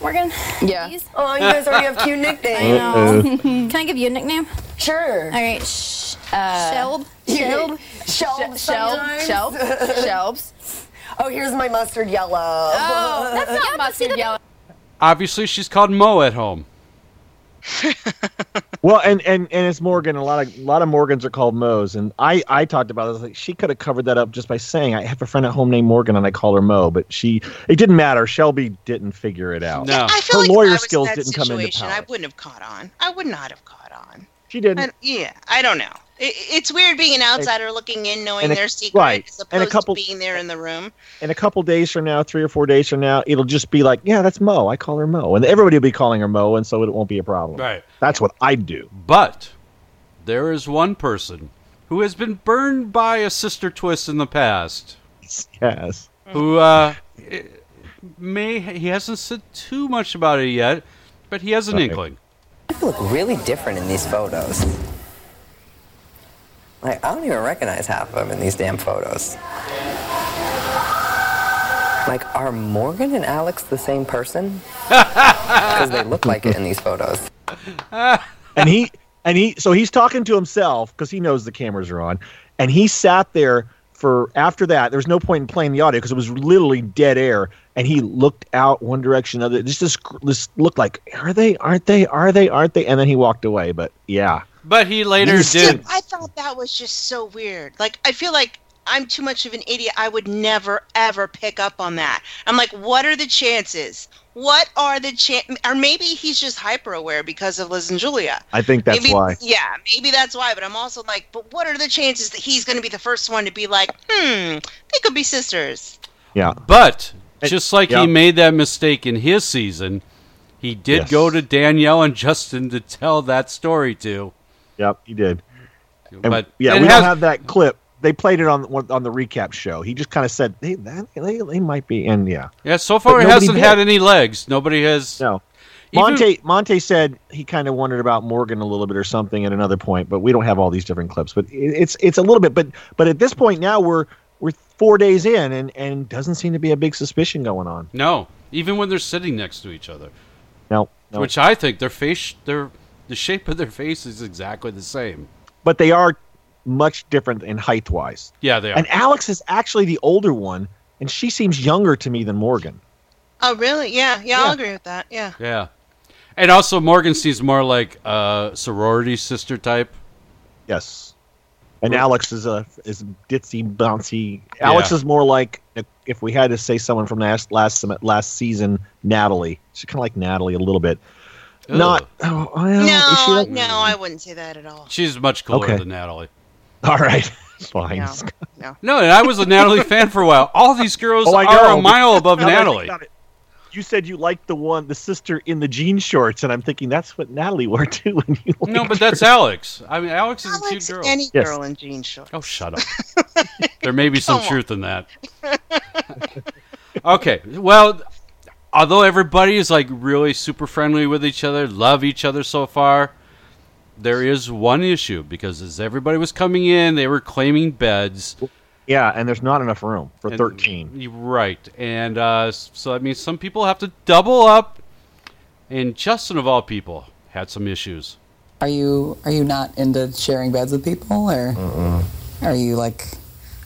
Morgan?
Yeah.
Please?
Oh, you guys already have cute
I
nicknames.
know. [laughs] Can I give you a nickname?
Sure.
All right. Sh- uh, Shelb.
You-
Shelb.
Shelb
Shelb. Shelb. Shelbs.
Oh, here's my mustard yellow.
Oh, that's not mustard yellow.
Obviously, she's called Mo at home. [laughs]
Well, and, and and it's Morgan. A lot of a lot of Morgans are called Mo's, and I I talked about this. Like, she could have covered that up just by saying, "I have a friend at home named Morgan, and I call her Mo." But she, it didn't matter. Shelby didn't figure it out.
No.
I feel
her
like
lawyer skills didn't come into
situation,
power.
I wouldn't have caught on. I would not have caught on.
She didn't.
I- yeah, I don't know. It, it's weird being an outsider looking in, knowing
and a-
their secret,
right,
as
and a
opposed
couple-
to being there in the room.
in a couple days from now, three or four days from now, it'll just be like, yeah, that's Mo. I call her Mo, and everybody will be calling her Mo, and so it won't be a problem.
Right.
That's what I'd do.
But there is one person who has been burned by a sister twist in the past.
Yes.
Who uh, may he hasn't said too much about it yet, but he has an
Right.
inkling.
You look really different in these photos. Like, I don't even recognize half of them in these damn photos. Like, are Morgan and Alex the same person? [laughs] Because they look like it in these photos. [laughs]
and he and he so he's talking to himself because he knows the cameras are on and he sat there for after that there was no point in playing the audio because it was literally dead air and he looked out one direction other just this this looked like are they aren't they are they aren't they and then he walked away but yeah
But he later did.
I thought that was just so weird. Like, I feel like I'm too much of an idiot. I would never, ever pick up on that. I'm like, what are the chances? What are the chan Or maybe he's just hyper aware because of Liz and Julia.
i think that's
maybe,
why
Yeah, maybe that's why. But I'm also like, but what are the chances that he's going to be the first one to be like, hmm, they could be sisters?
yeah
But just like
yeah.
he made that mistake in his season, he did
Yes.
go to Danielle and Justin to tell that story to.
Yep he did and,
But
yeah we
has-
don't have that clip they played it on on the recap show he just kind of said hey, that, they, they might be and yeah
Yeah, so far it hasn't
did.
had any legs. Nobody has.
No.
Even-
Monte Monte said he kind of wondered about Morgan a little bit or something at another point, but we don't have all these different clips. But it's it's a little bit, but but at this point now we're we're four days in, and and doesn't seem to be a big suspicion going on.
No, even when they're sitting next to each other.
No, no.
Which I think their face, their the shape of their face is exactly the same.
but they are much different in height wise.
Yeah, they are.
And Alex is actually the older one, and she seems younger to me than Morgan.
Oh, really? Yeah, yeah, I'll agree with that. Yeah.
Yeah, and also Morgan seems more like a sorority sister type.
Yes. And Alex is a is ditzy bouncy. Alex
Yeah.
is more like if- if we had to say someone from last last last season, Natalie. She's kind of like Natalie a little bit. Not oh, well, is she
No,
like-
no, I wouldn't say that at all.
She's much cooler
Okay.
than Natalie.
All right, [laughs] fine.
No, no.
No, and I was a Natalie fan for a while. All these girls [laughs]
Oh,
are a mile [laughs] above
Now that I think
Natalie.
You said you liked the one, the sister in the jean shorts, and I'm thinking that's what Natalie wore too. When you
No,
liked
but that's. Alex. I mean, Alex is a cute girl.
any
Yes.
girl in jean shorts.
Oh, shut up. there may be some
Come on.
truth in that. okay, well, although everybody is like really super friendly with each other, love each other so far, there is one issue because as everybody was coming in, they were claiming beds.
Yeah, and there's not enough room for
And-
13.
You're Right, and uh, so that means some people have to double up. And Justin, of all people, had some issues.
Are you are you not into sharing beds with people, or are you like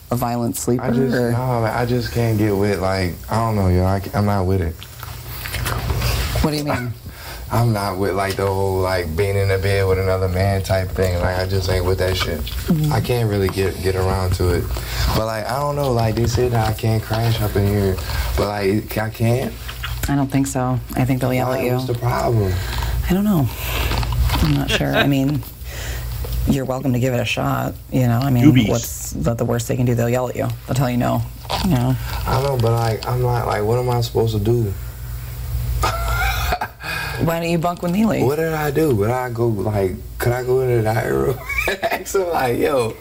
a violent sleeper?
I just,
or?
no, I just can't get with like I don't know, yo. I, am not with it.
What do you mean? [laughs]
I'm not with like the whole like being in a bed with another man type thing. Like I just ain't with that shit.
Mm-hmm.
I can't really get get around to it. But like I don't know, like they said that I can't crash up in here, but like I can't.
I don't think so. I think they'll yell
Why?
at you.
What's the problem?
I don't know. I'm not sure. I mean, you're welcome to give it a shot. You know, I mean,
Doobies.
what's the, the worst they can do? They'll yell at you. They'll tell you no. You know.
I know, but like I'm not like what am I supposed to do? [laughs]
Why don't you bunk with Neeley?
What did I do? Would I go like? Could I go into the diary room and ask them like, "Yo,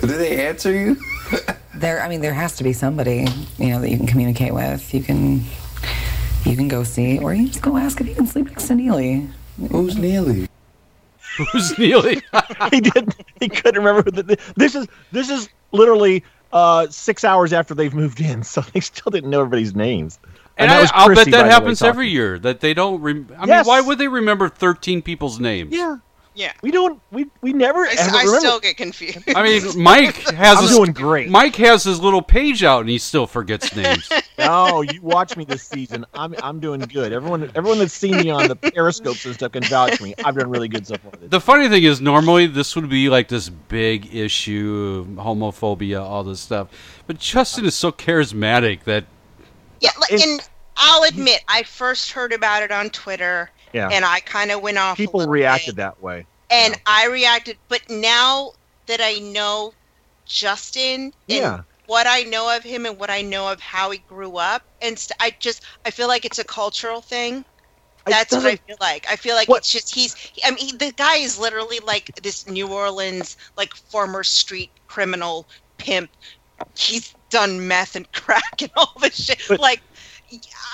did they answer you?" [laughs]
There, I mean, there has to be somebody you know that you can communicate with. You can, you can go see, or you just go ask if you can sleep next to Neeley.
Who's Neeley?
Who's Neeley? [laughs]
he didn't. He couldn't remember. The, this is this is literally uh, six hours after they've moved in, so they still didn't know everybody's names.
And,
that
I,
was
I'll bet that
the way,
happens every year that they don't. Rem- I
Yes.
mean, why would they remember 13 people's names?
Yeah.
Yeah.
We don't. We we never
I,
ever
I
remember.
still get confused.
I mean, Mike [laughs] has.
I'm
his,
doing great.
Mike has his little page out, and he still forgets [laughs] names.
no, you watch me this season. I'm I'm doing good. Everyone everyone that's seen me on the periscopes and stuff can vouch for me. I've done really good so far.
The funny thing is, normally this would be like this big issue, homophobia, all this stuff. But Justin is so charismatic that
Yeah, like, and I'll admit, I first heard about it on Twitter,
Yeah.
and I kind of went off.
people reacted
bit,
that way.
and I reacted. But now that I know Justin and
Yeah.
what I know of him and what I know of how he grew up, and st- I just I feel like it's a cultural thing. That's what I feel like. I feel like
What-
it's just he's. I mean, the guy is literally like this New Orleans, like former street criminal pimp. He's done meth and [laughs] crack and all this shit.
But-
like,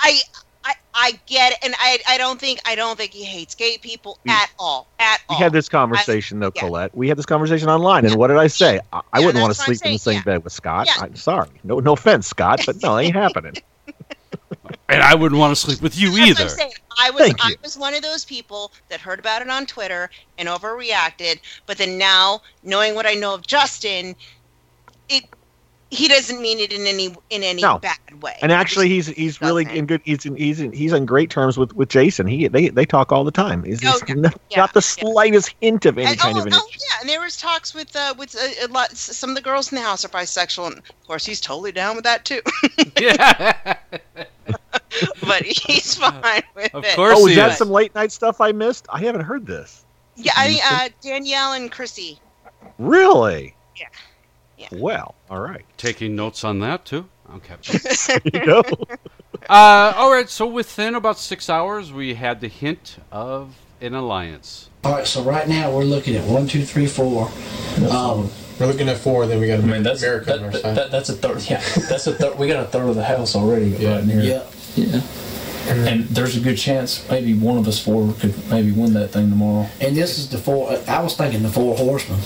I, I, I get it, and I, I don't think, I don't think he hates gay people mm. at all, at
We
all.
had this conversation though,
yeah.
Colette. We had this conversation online, and what did I say? I, I
Yeah,
wouldn't want to
that's what I'm
sleep in the
saying,
same bed with Scott.
Yeah.
I'm sorry. No, no offense, Scott, but no, ain't [laughs] happening.
and I wouldn't want to sleep with you
That's
either.
I'm. I was
Thank
I
you.
was one of those people that heard about it on Twitter and overreacted, but then now knowing what I know of Justin, it he doesn't mean it in any in any
No.
bad way.
And actually, he's he's really in good. He's in, he's in, he's on great terms with, with Jason. He they they talk all the time. He's,
Oh,
he's
yeah.
not,
Yeah,
not the slightest hint of any
And-
kind
oh,
of an.
oh, yeah, and there was talks with uh, with a, a lot. Some of the girls in the house are bisexual, and of course he's totally down with that too. [laughs]
yeah,
but he's [laughs] fine with
Of
it.
course
oh, is
he
that
is.
some late night stuff I missed? I haven't heard this.
Yeah, I, uh, Danielle and Chrissy.
Really?
Yeah. Yeah.
Well, all right.
Taking notes on that too. Okay. [laughs]
There you go. [laughs]
Uh, all right. So within about six hours, we had the hint of an alliance.
All right, so right now we're looking at one, two, three, four. Um,
We're looking at four, then we got
I mean, that's
America on our
that,
side.
that, that's a third. Yeah, that's a third. We got a third of the house already right near.
yeah.
Yeah. And there's a good chance maybe one of us four could maybe win that thing tomorrow.
And this is the four. I was thinking the four horsemen.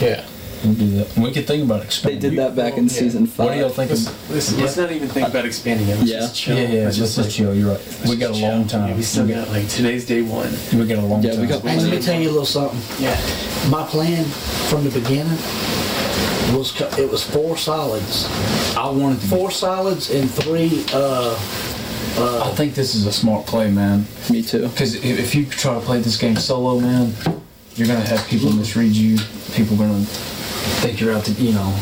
yeah.
We'll do that. We could think about expanding.
They did that back in season five.
What do y'all think?
Let's,
of,
let's, let's not even think about expanding it. Let's
Yeah.
just chill.
yeah, yeah.
Let's
Let's just chill. You're right. We got a long time.
Yeah, we still
we
got like today's day one.
we got a long
Yeah,
time.
we got
And let me tell you a little something.
Yeah.
My plan from the beginning was it was four solids,
I wanted
four solids and three. Uh,
I think this is a smart play, man.
Me too.
Because if, if you try to play this game solo, man, you're gonna have people misread you. People gonna think you're out to, you know.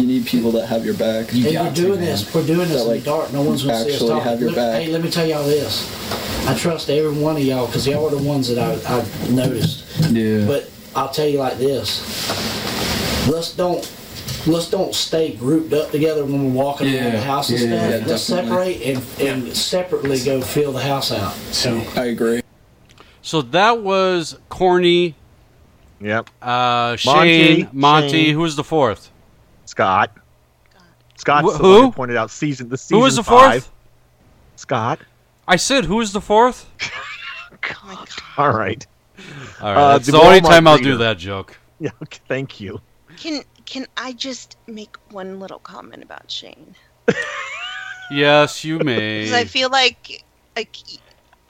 You need people that have your back.
You
and
got
we're
to,
doing
man.
this. We're doing this
That,
in
like,
the dark. No one's gonna see us
actually
talking.
have your
Let-
back.
Hey, let me tell y'all this. I trust every one of y'all because y'all are the ones that I, I noticed.
Yeah.
But I'll tell you like this: let's don't let's don't stay grouped up together when we're walking around the house and
yeah,
stuff.
yeah,
let's
definitely.
separate and, and separately go fill the house out.
So
I agree.
So that was Corny,
Yep.
uh,
Monty,
Shane, Monty.
Shane.
Who was the fourth?
Scott. Scott.
Wh-
the one
who?
pointed out season the season
Who was the
five.
fourth?
Scott.
I said, who was the fourth?
Oh [laughs] God.
All right.
All right,
Uh,
that's
the
the only
Walmart
time I'll
greeter.
do that joke. [laughs]
Yeah, okay, thank you.
Can can I just make one little comment about Shane? [laughs]
Yes, you may.
Because I feel like like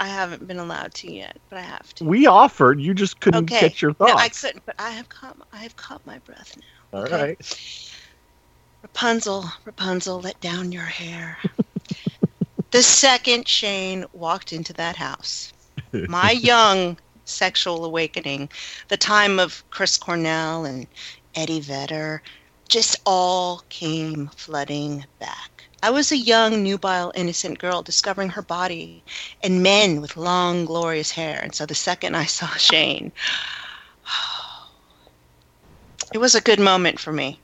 I haven't been allowed to yet, but I have to.
We offered, you just couldn't
okay.
catch your thoughts.
No, I couldn't, but I have caught I have caught my breath now.
All
okay?
right.
Rapunzel, Rapunzel, let down your hair. the second Shane walked into that house, my [laughs] young sexual awakening, the time of Chris Cornell and Eddie Vedder, just all came flooding back. I was a young, nubile, innocent girl discovering her body and men with long, glorious hair. And so the second I saw [laughs] Shane, [sighs] it was a good moment for me.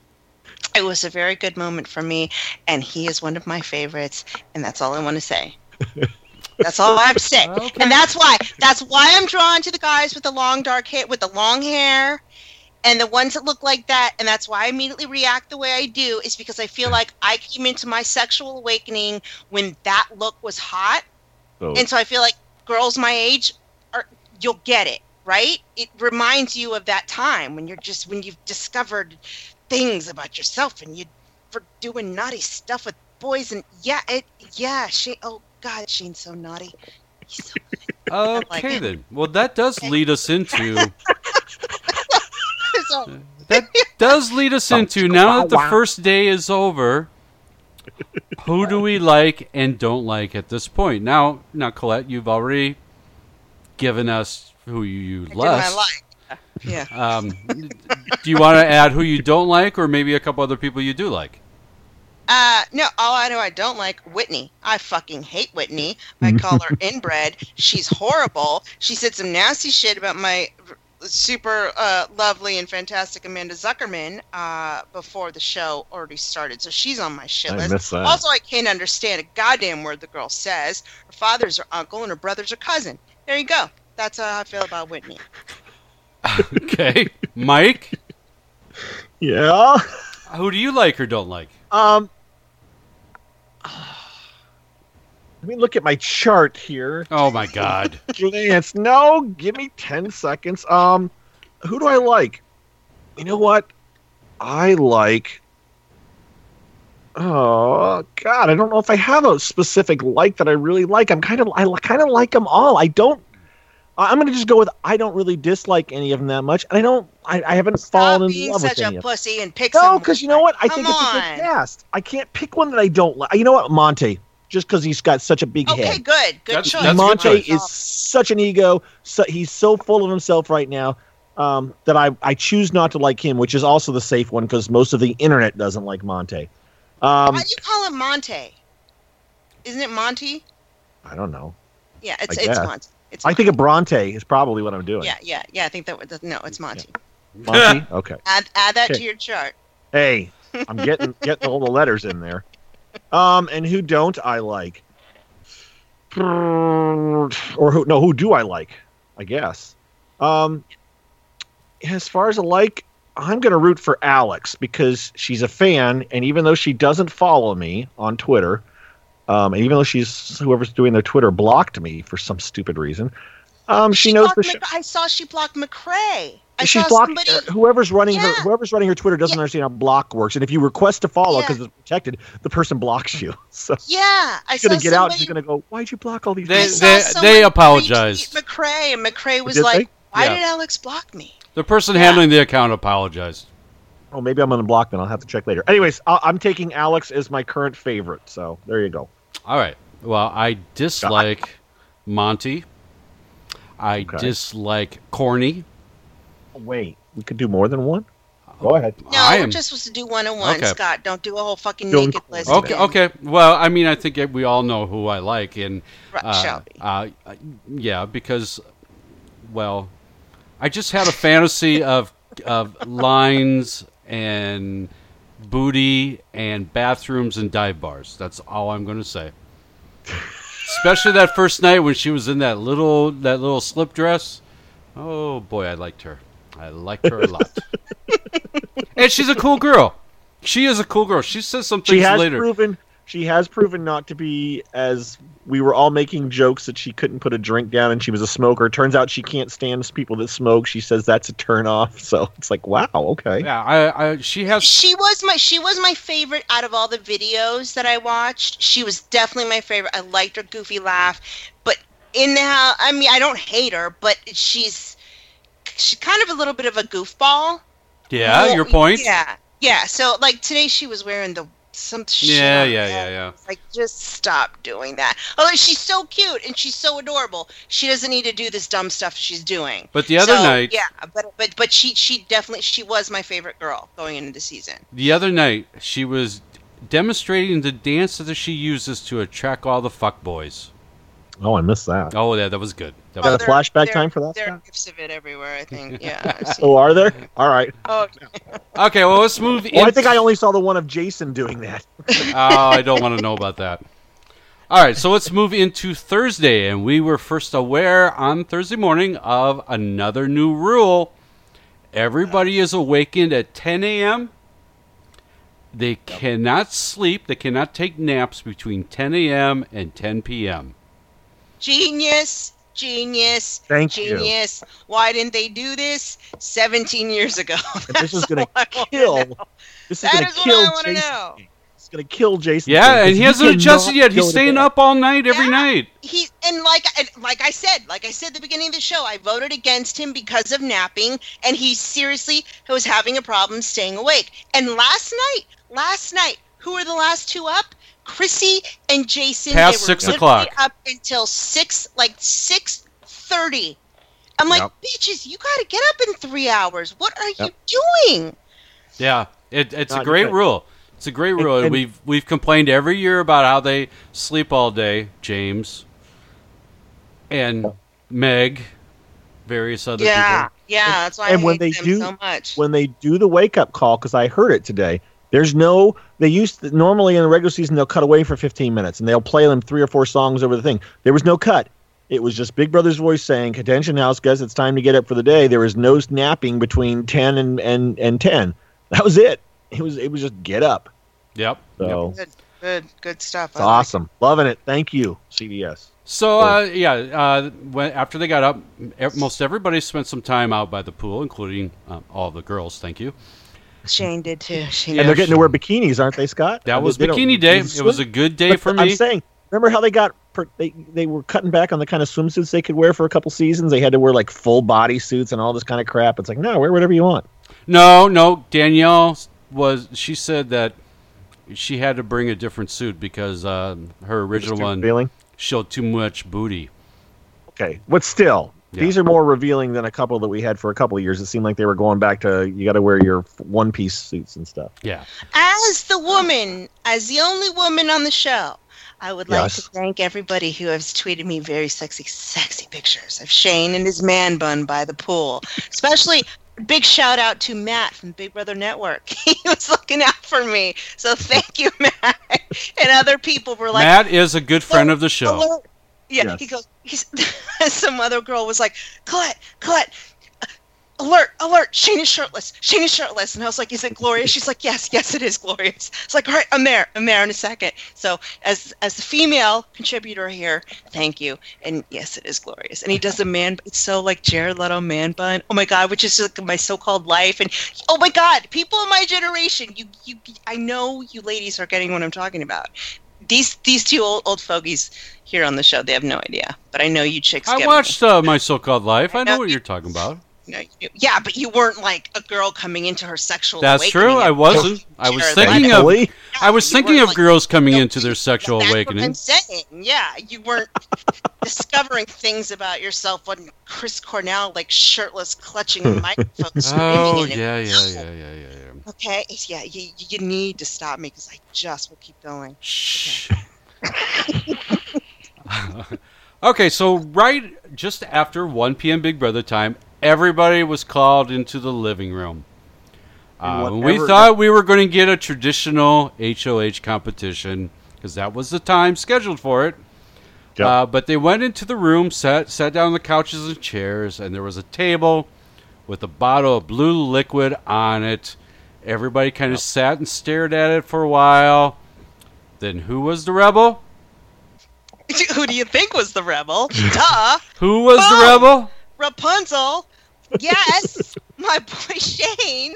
It was a very good moment for me, and he is one of my favorites, and that's all I want to say. [laughs] That's all I have to say. And that's why that's why I'm drawn to the guys with the long dark hair with the long hair and the ones that look like that, and that's why I immediately react the way I do, is because I feel like I came into my sexual awakening when that look was hot.
So-
And so I feel like girls my age are you'll get it, right? It reminds you of that time when you're just when you've discovered things about yourself and you for doing naughty stuff with boys and yeah, it yeah, she oh god, Shane's so naughty. [laughs]
Okay then. Well, that does lead us into [laughs]
So-
that does lead us [laughs] into now that the first day is over. Who do we [laughs] like and don't like at this point? Now, now, Colette, you've already given us who you
I
less.
like. Yeah.
Um, [laughs] do you want to add who you don't like, or maybe a couple other people you do like?
Uh, no, all I know I don't like Whitney. I fucking hate Whitney. I call her inbred. She's horrible. She said some nasty shit about my r- super uh, lovely and fantastic Amanda Zuckerman uh, before the show already started. So she's on my shit
I
list.
missed that.
Also, I can't understand a goddamn word the girl says. Her father's her uncle and her brother's her cousin. There you go. That's how I feel about Whitney.
Okay, Mike. [laughs]
Yeah.
Who do you like or don't like?
Um, let me look at my chart here.
Oh my God. [laughs]
Lance, no, give me 10 seconds. Um, who do I like? You know what? I like. Oh God, I don't know if I have a specific like that I really like. I'm kind of, I kind of like them all. I don't. I- I'm gonna just go with I don't really dislike any of them that much, and I don't. I, I haven't fallen in
Being
love
such
with any
a
of them.
pussy and pick
No, because you know what? I
Come
think it's a
on.
good cast. I can't pick one that I don't like. You know what, Monte? Just because he's got such a big
Okay,
head.
Okay, good. Good
That's-
choice.
that's a good
Monte
choice.
is such an ego. So he's so full of himself right now um, that I, I choose not to like him, which is also the safe one because most of the internet doesn't like Monte. Um,
Why do you call him Monte? Isn't it Monty?
I don't know.
Yeah, it's
I
it's
guess.
Monty. It's
I think of Bronte is probably what I'm doing.
yeah, yeah, yeah. I think that was, no, it's Monty.
Monty? [laughs] Okay.
Add add that
Okay.
to your chart.
Hey, [laughs] I'm getting getting all the letters in there. Um, and who don't I like? Or who? No, who do I like? I guess. Um, as far as I like, I'm gonna root for Alex because she's a fan, and even though she doesn't follow me on Twitter, um, and even though she's whoever's doing their Twitter blocked me for some stupid reason, um, she, knows
Blocked
the
Mc-
show.
I saw she blocked McCrae. I
She's
saw
blocking
somebody.
uh, whoever's running her. Whoever's running her Twitter doesn't understand how block works, and if you request to follow
Yeah.
because it's protected, the person blocks you. [laughs] So
Yeah, I
she's gonna
saw
get out.
somebody-
She's gonna go. Why'd you block all these?
They
people?"
they, they apologized.
McCrae and McCrae was
Did
like,
they?
"Why
Yeah.
did Alex block me?"
The person handling the account apologized.
Oh, maybe I'm gonna block them. I'll have to check later. Anyways, i I'm taking Alex as my current favorite. So there you go.
All right. Well, I dislike Monty. I
Okay.
dislike Corny.
Wait, we could do more than one. Go ahead.
No,
I
we're
am-
just supposed to do one on one,
Okay.
Scott. Don't do a whole fucking
Don't-
naked list.
Okay,
man.
okay. Well, I mean, I think that we all know who I like, and uh,
Shelby.
uh, uh, yeah, because well, I just had a fantasy of of lines and booty and bathrooms and dive bars. That's all I'm going to say. Especially that first night when she was in that little that little slip dress. Oh boy, I liked her. I liked her a lot. [laughs] and she's a cool girl. She is a cool girl. She says some things
She has
later.
proven. she has proven not to be as we were all making jokes that she couldn't put a drink down and she was a smoker. Turns out she can't stand people that smoke. She says that's a turn off. [laughs] So it's like, wow, okay.
Yeah, I, I she has
She was my she was my favorite out of all the videos that I watched. She was definitely my favorite. I liked her goofy laugh, but in the how I mean I don't hate her, but she's she's kind of a little bit of a goofball.
Yeah,
Well,
your point.
Yeah, yeah. So like today she was wearing the some shit.
Yeah, yeah, yeah, yeah.
Like just stop doing that. Oh, she's so cute and she's so adorable. She doesn't need to do this dumb stuff she's doing.
But the other
So,
night-
yeah, but but but she she definitely she was my favorite girl going into the season.
The other night, she was demonstrating the dance that she uses to attract all the fuck boys.
Oh, I missed that.
Oh, yeah, that was good. That
Got a flashback time for that?
There are
Scott?
gifs of it everywhere. I think. Yeah. [laughs] I've
Oh, are there? All right.
Oh,
Okay, well, let's move.
Well, I think I only saw the one of Jason doing that. [laughs]
oh, I don't want to know about that. All right, so let's move into Thursday, and we were first aware on Thursday morning of another new rule. Everybody is awakened at 10 a.m. They cannot sleep. They cannot take naps between 10 a.m. and 10 p.m.
Genius. Genius.
Thank you.
genius. Why didn't they do this 17 years ago? [laughs]
this is going
That's
to
all I wanna
kill. This is going to kill
I wanna
Jason. It's going to kill Jason.
Yeah, and he hasn't adjusted yet. He's staying
bed.
up all night every night.
he and like and like I said, like I said at the beginning of the show, I voted against him because of napping, and he seriously was having a problem staying awake. And last night, last night, who were the last two up? Chrissy and Jason.
Past
they were
six o'clock.
Up until six, like six thirty. I'm like,
Yep.
bitches, you got to get up in three hours. What are
Yep.
you doing?
Yeah, it, it's a great
good.
rule. It's a great rule, and,
and-
we've we've complained every year about how they sleep all day, James and Meg, various other
Yeah,
people.
yeah. That's why
and
I
when
hate
they
them
do
so much.
when they do the wake up call because I heard it today. There's no they used to, normally in the regular season they'll cut away for 15 minutes and they'll play them three or four songs over the thing. There was no cut. It was just Big Brother's voice saying, "Attention, house guys, it's time to get up for the day." There was no napping between 10 and and and 10. That was it. It was it was just get up.
Yep.
So
Good, good, good stuff.
it's
I like
awesome, loving it. Thank you, CBS.
So uh, yeah, uh, when, after they got up, ev- most everybody spent some time out by the pool, including um, all the girls. Thank you.
Shane did too. [laughs] Shane
and they're getting to wear bikinis, aren't they, Scott?
That
They-
was
they don't-
bikini day. It was a good day
But
for
I'm saying, remember how they got per, they they were cutting back on the kind of swimsuits they could wear for a couple seasons. They had to wear like full body suits and all this kind of crap. It's like no, wear whatever you want.
No, no. Danielle was. She said that she had to bring a different suit because uh, her original one
revealing?
showed too much booty.
Okay, but still,
Yeah.
these are more revealing than a couple that we had for a couple of years. It seemed like they were going back to you got to wear your one piece suits and stuff.
Yeah.
As the woman, as the only woman on the show, I would like to thank everybody who has tweeted me very sexy, sexy pictures of Shane and his man bun by the pool. Especially big shout out to Matt from Big Brother Network. [laughs] He was looking out for me. So thank you, [laughs] Matt. And other people were like,
Matt is a good friend oh, of the show.
alert. Yeah,
Yes.
he goes. He's [laughs] some other girl was like, Colette, Colette, alert, alert! Shane is shirtless. Shane is shirtless. And I was like, Is it glorious? She's like, Yes, yes, it is glorious. It's like, all right, I'm there. I'm there in a second. So as as the female contributor here, thank you. And yes, it is glorious. And he does a man. It's so like Jared Leto man bun. Oh my god, which is like my so-called life. And oh my god, people in my generation, you you, I know you ladies are getting what I'm talking about these these two old, old fogies here on the show they have no idea but i know you chicks
I
get
watched uh, My So-Called Life. I know what you're talking about.
No, you, yeah but you weren't like a girl coming into her sexual awakening.
That's
awakening
true. I wasn't. I was thinking
Leto.
of. I was thinking of girls coming into their sexual
that's what
awakening.
i'm saying yeah you weren't [laughs] discovering things about yourself when chris cornell like shirtless clutching hmm. a microphone screaming [laughs]
Oh
in it.
yeah, yeah, yeah, yeah, yeah, yeah.
okay yeah you, you need to stop me because i just will keep going
Okay. [laughs] Okay, so right just after 1 p.m. Big Brother time, everybody was called into the living room. Uh, we thought we were going to get a traditional HOH competition because that was the time scheduled for it. Uh, but they went into the room, sat sat down on the couches and chairs, and there was a table with a bottle of blue liquid on it. Everybody kind of sat and stared at it for a while. Then who was the rebel? [laughs]
Who do you think was the rebel? Duh.
Who was the rebel?
Rapunzel. Yes, [laughs] my boy Shane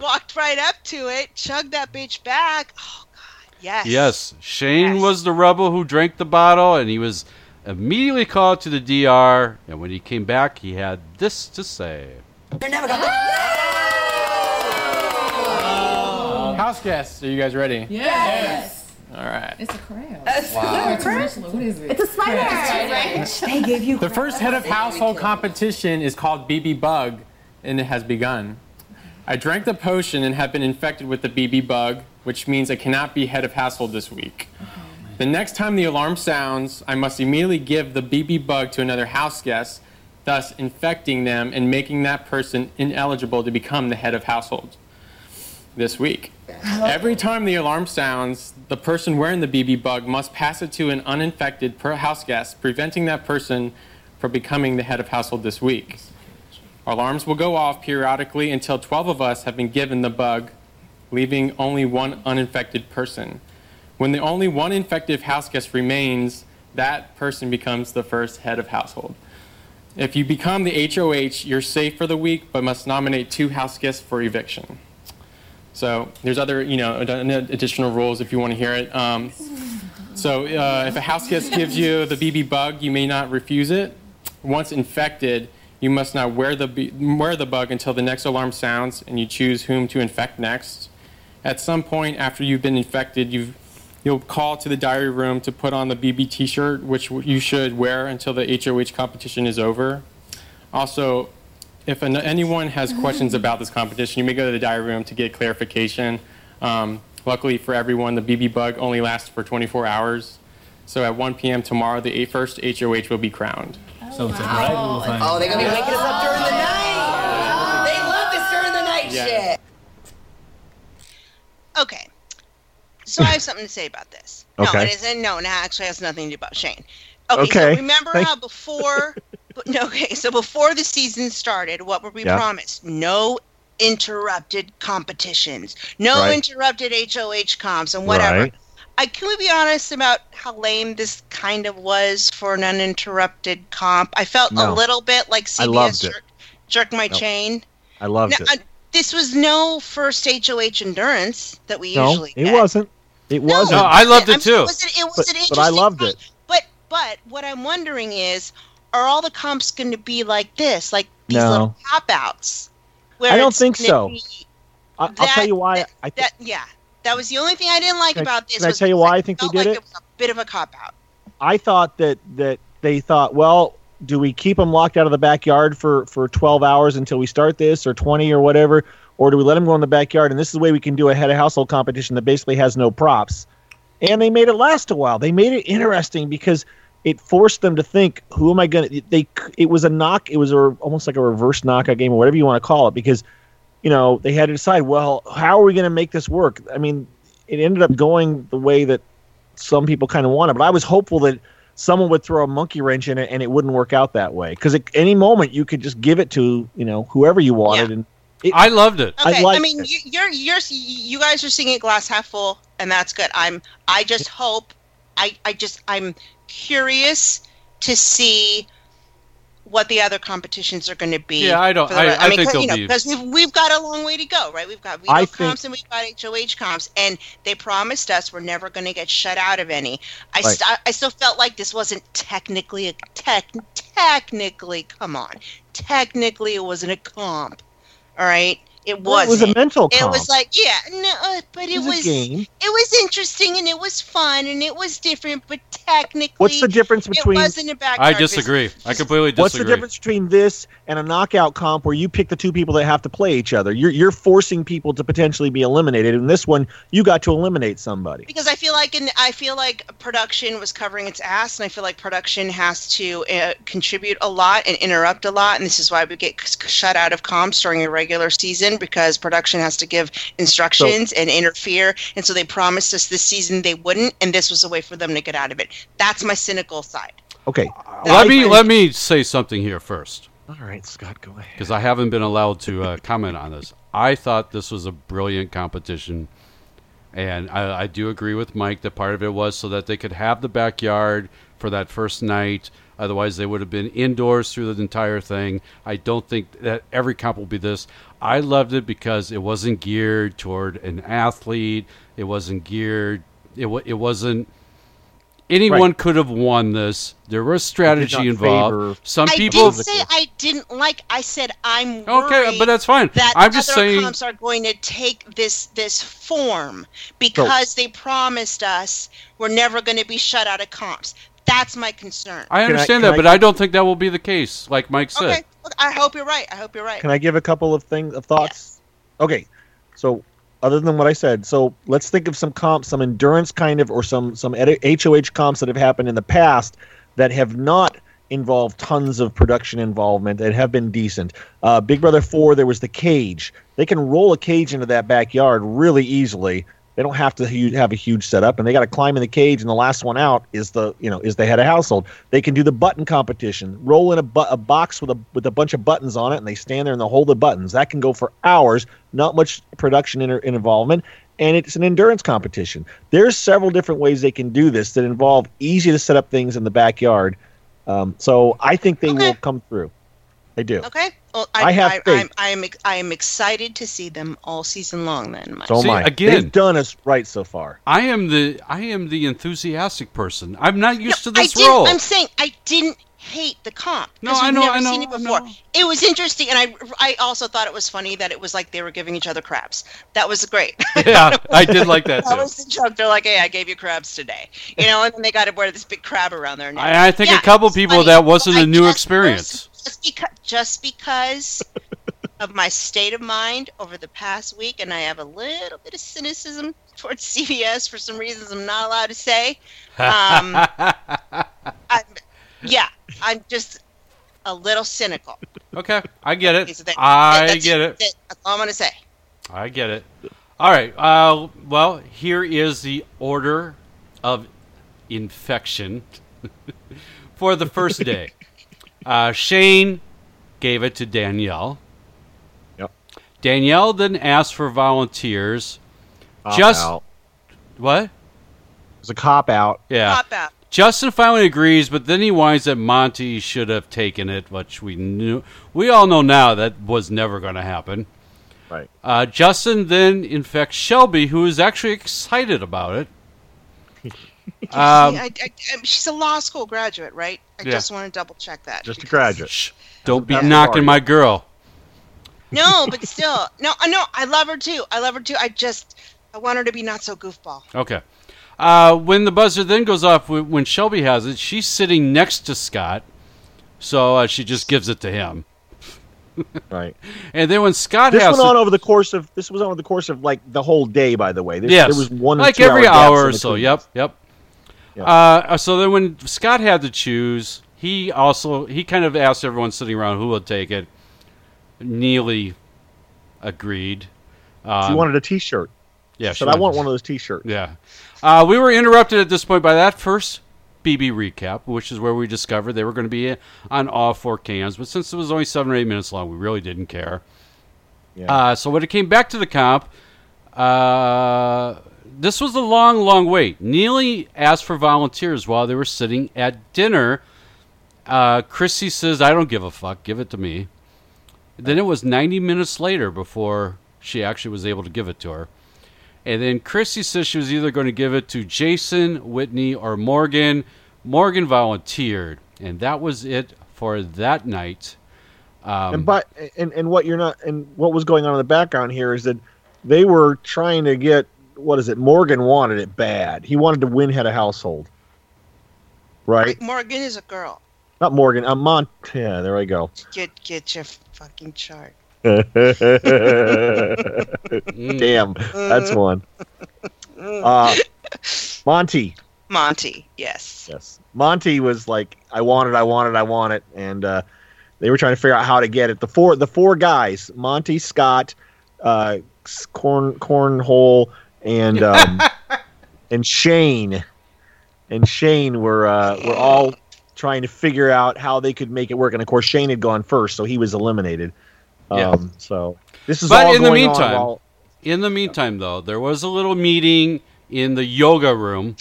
walked right up to it, chugged that bitch back. Oh God, yes.
Yes, Shane was the rebel who drank the bottle, and he was immediately called to the DR. And when he came back, he had this to say. They're never gonna.
House guests, are you guys ready?
Yes.
All right.
It's a crab.
Wow.
What is it?
It's a spider.
They gave you. The first head of household competition is called BB Bug, and it has begun. I drank the potion and have been infected with the BB Bug, which means I cannot be head of household this week. The next time the alarm sounds, I must immediately give the BB Bug to another house guest, thus infecting them and making that person ineligible to become the head of household this week. Every time the alarm sounds, the person wearing the BB bug must pass it to an uninfected per house guest, preventing that person from becoming the head of household this week. Alarms will go off periodically until 12 of us have been given the bug, leaving only one uninfected person. When the only one infected house guest remains, that person becomes the first head of household. If you become the HOH, you're safe for the week, but must nominate two house guests for eviction. So there's other, you know, additional rules if you want to hear it. Um, so uh, if a house guest gives you the BB bug, you may not refuse it. Once infected, you must not wear the wear the bug until the next alarm sounds, and you choose whom to infect next. At some point after you've been infected, you you'll call to the diary room to put on the BB T-shirt, which you should wear until the HOH competition is over. Also, if an, anyone has questions about this competition, you may go to the diary room to get clarification. Um, luckily for everyone, the BB bug only lasts for 24 hours. So at 1 p.m. tomorrow, the eight- first HOH will be crowned.
So it's a bridal thing.
Oh, they're gonna be waking us up during the night. They love this during the night
Yeah.
shit.
Okay. So I have something to say about this. No,
Okay.
it isn't. No, it actually has nothing to do about Shane. Okay.
Okay.
So remember
Thank-
how before? [laughs] but- no, [laughs] okay. So before the season started, what were we
Yeah.
promised? No interrupted competitions. No
Right.
interrupted HOH comps and whatever.
Right.
I can we be honest about how lame this kind of was for an uninterrupted comp? I felt a little bit like
I
CBS
loved it.
jerk, jerk my
No.
chain.
I loved
No,
it.
uh, this was no first HOH endurance that we
no,
usually
it wasn't. It wasn't.
No, I loved it
mean,
too.
It was, an, it was
But-
an
but I loved
comp.
it.
But but what I'm wondering is, are all the comps going to be like this, like these
No.
little cop outs?
I don't think so. I, I'll tell you why. I think.
That yeah, that was the only thing I didn't like
Can
about this.
can I tell you why I think they did
like
it?
It was a bit of a cop out.
I thought that that they thought, well, do we keep them locked out of the backyard for for 12 hours until we start this, or 20 or whatever, or do we let them go in the backyard? And this is the way we can do a head of household competition that basically has no props. And they made it last a while. They made it interesting because it forced them to think, who am I going to? They it was a knock. It was a, almost like a reverse knockout game or whatever you want to call it because you know they had to decide, well, how are we going to make this work? I mean, it ended up going the way that some people kind of wanted, but I was hopeful that someone would throw a monkey wrench in it and it wouldn't work out that way because at any moment you could just give it to you know whoever you wanted and it,
I loved it.
Okay, I,
liked
mean,
it.
you're you're you guys are seeing it glass half full, and that's good. I'm I just hope I I just I'm curious to see what the other competitions are going to be.
Yeah, I don't- I-
rest-
I
mean,
think
you know,
be-
because we've we've got a long way to go, right? We've got
I
veto
think-
comps and we've got HOH comps, and they promised us we're never going to get shut out of any. I
Right.
st- I still felt like this wasn't technically a tech technically. Come on, technically it wasn't a comp. All right, it
Well, it
wasn't.
a mental Comp.
It was like yeah, no, uh, but it,
It was a
was
game.
it was interesting and it was fun and it was different, but technically,
What's the difference between-
It wasn't a backyard
I
business.
disagree. I completely disagree.
What's the difference between this and a knockout comp where you pick the two people that have to play each other? You're you're forcing people to potentially be eliminated. In this one, you got to eliminate somebody.
because I feel like in I feel like production was covering its ass, and I feel like production has to uh, contribute a lot and interrupt a lot, and this is why we get c- shut out of comps during a regular season because production has to give instructions and interfere, and so they promised us this season they wouldn't, and this was a way for them to get out of it. That's my cynical side.
Okay.
Let me let me say something here first.
All right, Scott, go ahead.
Because I haven't been allowed to uh, comment on this. I thought this was a brilliant competition And I, I do agree with Mike that part of it was so that they could have the backyard for that first night. Otherwise, they would have been indoors through the entire thing. I don't think that every comp will be this. I loved it because it wasn't geared toward an athlete. It wasn't geared. It wa- it wasn't. Anyone
Right.
could have won this. There was strategy involved.
favor-
Some
I
people.
didn't say I didn't like. I said I'm
Okay, but that's fine.
That
I'm just
other
saying-
comps are going to take this this form because they promised us we're never going to be shut out of comps. That's my concern.
I
Can I-
understand
can
that,
I-
but I don't think that will be the case. Like Mike said.
Okay, look, I hope you're right. I hope you're right.
Can I give a couple of things of thoughts? Okay, so other than what I said, so let's think of some comps, some endurance kind of, or some some HOH comps that have happened in the past that have not involved tons of production involvement and have been decent. Uh, Big Brother Four, there was the cage. They can roll a cage into that backyard really easily. They don't have to have a huge setup, and they got to climb in the cage. And the last one out is the you know is the head of household. They can do the button competition, roll in a, bu- a box with a with a bunch of buttons on it, and they stand there and they hold the buttons. That can go for hours. Not much production in, in involvement, and it's an endurance competition. There's several different ways they can do this that involve easy to set up things in the backyard. Um, so I think they will come through. They do.
Okay. Well,
I
I,
have
I,
faith.
I'm, I am I am excited to see them all season long. Then, Mike.
So
See,
I.
again-
They've done us right so far.
I am the I am the enthusiastic person. I'm not used to this
didn't,
role.
I'm saying I didn't hate the comp.
No,
'cause
I
we've
know,
Never
I know,
seen it
I
before.
know.
It was interesting, and I I also thought it was funny that it was like they were giving each other crabs. That was great. [laughs]
yeah, I did like that
That
too.
was the joke. They're like, "Hey, I gave you crabs today," you know, and then they got to wear this big crab around their neck.
I, I think
Yeah,
a couple people
funny.
that wasn't a new
just-
experience.
Just because, just because of my state of mind over the past week, and I have a little bit of cynicism towards [laughs] CBS for some reasons I'm not allowed to say. Um, [laughs] I'm, yeah, I'm just a little cynical.
Okay, I get it.
Okay, so that-
I get it.
That's all I'm gonna say.
I get it. All right. Uh, well, here is the order of infection [laughs] for the first day. Uh, Shane gave it to Danielle.
Yep.
Danielle then asked for volunteers.
Cop
just
out.
what?
It's a cop out.
Yeah.
Cop out.
Justin finally agrees, but then he whines that Monte should have taken it, which we knew. We all know now that was never going to happen.
Right.
Uh, Justin then infects Shelby, who is actually excited about it. [laughs] [laughs] Um,
I, I, I, she's a law school graduate, right? I
Yeah.
just want to double check that.
Just a graduate.
don't be knocking my girl.
No, but still, no, I no, I love her too. I love her too. I just, I want her to be not so goofball.
Okay. Uh, when the buzzer then goes off, when Shelby has it, she's sitting next to Scott, so uh, she just gives it to him. [laughs]
Right.
And then when Scott
This
has
went
it-
on over the course of this was on over the course of like the whole day. By the way, there,
yes,
there was one
like every
hour,
hour or so. Yep, yep.
Yeah.
Uh, so then when Scott had to choose, he also he kind of asked everyone sitting around who would take it. Neeley agreed. Um,
she wanted a T-shirt.
Yeah,
she said, "I want one of those T-shirts."
Yeah. Uh, we were interrupted at this point by that first BB recap, which is where we discovered they were going to be on all four cans. But since it was only seven or eight minutes long, we really didn't care.
Yeah.
Uh, so when it came back to the comp, uh, this was a long, long wait. Neeley asked for volunteers while they were sitting at dinner. Uh, Kryssie says, I don't give a fuck. Give it to me. Then it was 90 minutes later before she actually was able to give it to her. And then Kryssie says she was either going to give it to Jason, Whitney, or Morgan. Morgan volunteered. And that was it for that night. Um,
and but and and what you're not and what was going on in the background here is that they were trying to get what is it? Morgan wanted it bad. He wanted to win head of household. Right?
Morgan is a girl.
Not Morgan. Uh, Mont. Yeah, there I go.
Get get your fucking chart. [laughs]
Damn, that's [laughs] one. Uh, [laughs] Monte.
Monte, yes.
Yes. Monte was like, I want it, I want it, I want it, and uh, they were trying to figure out how to get it. The four, the four guys, Monte, Scott, uh, Corn, Cornhole, and [laughs] um, and Shane, and Shane were uh, were all trying to figure out how they could make it work. And of course, Shane had gone first, so he was eliminated.
Yeah.
Um, so this is
But
all
in the meantime-
while-
in the meantime, though, there was a little meeting in the yoga room.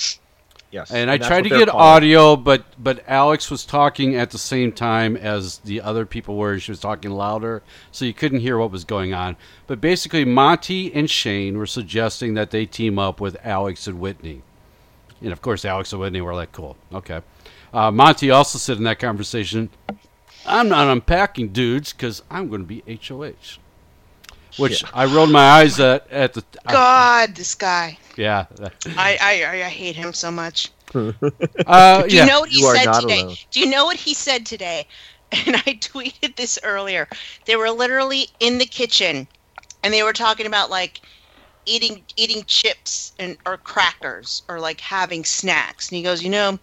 Yes,
And I tried to get
calling
audio, but but Alex was talking at the same time as the other people were. She was talking louder, so you couldn't hear what was going on. But basically, Monte and Shane were suggesting that they team up with Alex and Whitney. And of course, Alex and Whitney were like, "Cool, okay." Uh, Monte also said in that conversation, "I'm not unpacking dudes because I'm going to be HOH," which
Yeah.
I rolled my eyes at at the.
God, this guy.
Yeah.
I, I I hate him so much. [laughs]
Uh,
Do
yeah.
you know what he
You
said today?
alone.
Do you know what he said today? [laughs] And I tweeted this earlier. They were literally in the kitchen and they were talking about like eating eating chips and or crackers or like having snacks. And he goes, "You know,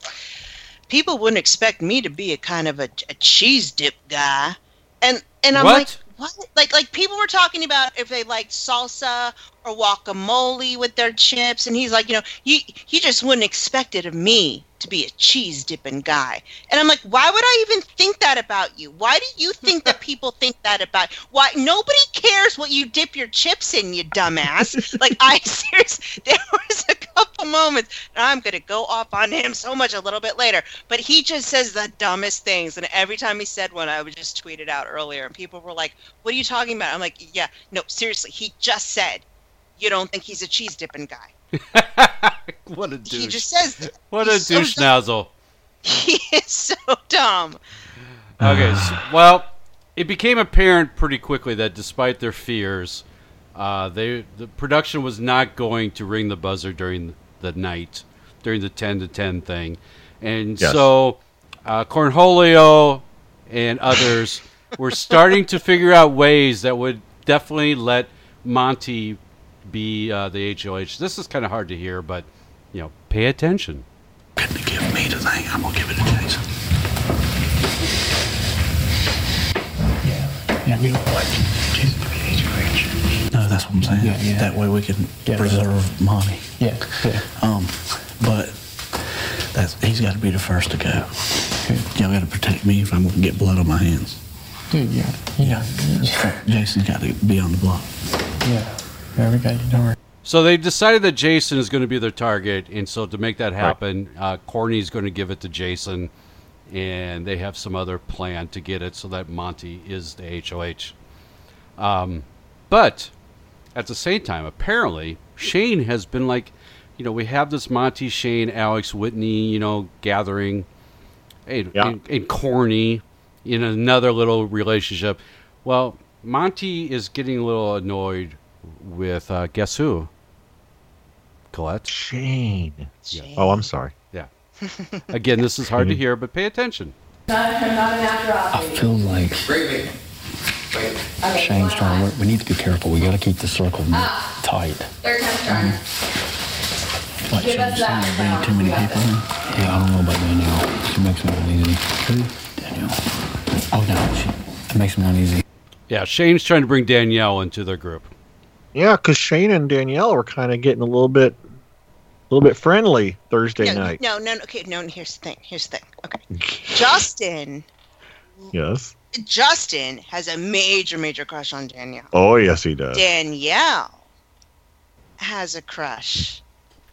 people wouldn't expect me to be a kind of a, a cheese dip guy." And and I'm
What?
like, "What?" Like like people were talking about if they liked salsa or guacamole with their chips and he's like, "You know, you you just wouldn't expect it of me to be a cheese dipping guy." And I'm like, "Why would I even think that about you? Why do you think that people think that about why nobody cares what you dip your chips in, you dumbass?" like I [laughs] seriously there was a couple moments and I'm to go off on him so much a little bit later, but he just says the dumbest things and every time he said one I would just tweet it out earlier and people were like, "What are you talking about?" I'm like, "Yeah, no, seriously, he just said you don't think he's a cheese dipping guy." [laughs] [laughs]
What a douche.
He just says that. [laughs]
What a
He's so
douche
dumb.
nozzle. [laughs]
He is so dumb.
Okay, so, [sighs] well, it became apparent pretty quickly that despite their fears, uh, they the production was not going to ring the buzzer during the night, during the ten to ten thing, and
Yes.
so uh, Cornholio and others were starting to figure out ways that would definitely let Monte be uh, the HOH. This is kind of hard to hear, but you know, pay attention.
Give me the thing. I'm gonna give it to Jason. Yeah, yeah. you know what? Jason to be HOH. No, that's what I'm saying.
Yeah, yeah.
That way we can preserve money.
Yeah, yeah.
Um, but that's he's got to be the first to go. Y'all got to protect me if I'm gonna get blood on my hands.
Dude, yeah, yeah,
Jason's got to be on the block.
yeah. There we go. You don't worry.
So they decided that Jason is going to be their target, and so to make that happen, uh, Corny's going to give it to Jason, and they have some other plan to get it so that Monte is the HOH. Um, but at the same time, apparently Shane has been like, you know, we have this Monte, Shane, Alex, Whitney, you know, gathering, and,
Yeah.
and, and Corny in another little relationship. Well, Monte is getting a little annoyed with uh, guess who? Colette.
Shane. Oh, I'm sorry.
Yeah. Again, this is hard to mm-hmm. hear, but pay attention.
I feel like Shane's trying to work. We need to be careful. We got to keep the circle ah. tight.
Third time's charm.
What,
Give
Shane's
us that
saying there
sound.
being too many people in? Yeah, I don't know about Danielle. She makes me uneasy. Who? Danielle. Oh, no. She, it makes me uneasy.
Yeah, Shane's trying to bring Danielle into their group.
Yeah, because Shane and Danielle were kind of getting a little bit, a little bit friendly Thursday
no,
night.
no, no, no. Okay, no. Here's the thing. Here's the thing. Okay, Justin. [laughs]
Yes.
Justin has a major, major crush on Danielle.
Oh, yes, he does.
Danielle has a crush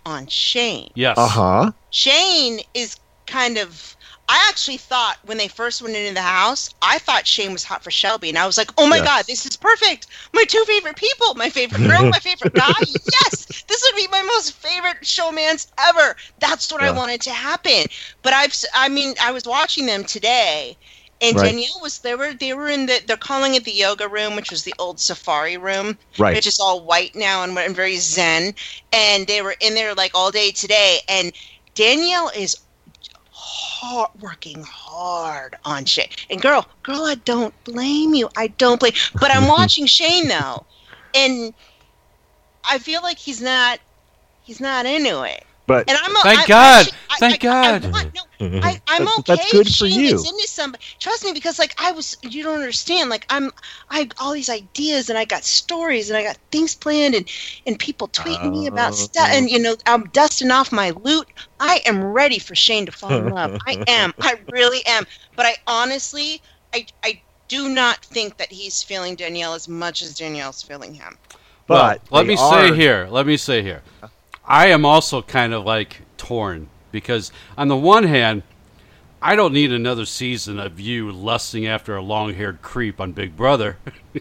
on Shane.
Yes.
Uh huh.
Shane is kind of. I actually thought when they first went into the house, I thought Shane was hot for Shelby, and I was like, "Oh my
Yes.
god, this is perfect! My two favorite people, my favorite girl, my [laughs] favorite guy. Yes, this would be my most favorite showmans ever. That's what I wanted to happen." But I've, I mean, I was watching them today, and
Right.
Danielle was they were they were in the they're calling it the yoga room, which was the old safari room,
Right.
Which is all white now and, and very zen, and they were in there like all day today, and Danielle is hard, working hard on Shane. And girl, girl, I don't blame you. I don't blame. But I'm [laughs] watching Shane though, and I feel like he's not. He's not into it.
But
And I'm a-
Thank
I- I
God.
should- I-
Thank
I- I
God.
want- no, mm-hmm. I, I'm okay.
That's good for
Shane
you.
Gets into somebody. Trust me, because like I was, you don't understand. Like I'm, I have all these ideas, and I got stories, and I got things planned, and and people tweeting me about oh, stuff, and you know I'm dusting off my loot. I am ready for Shane to fall in love. I [laughs] am. I really am. But I honestly, I I do not think that he's feeling Danielle as much as Danielle's feeling him.
But
well, let me
are-
say here. Let me say here. Uh-huh. I am also kind of like torn because on the one hand, I don't need another season of you lusting after a long-haired creep on Big Brother. [laughs]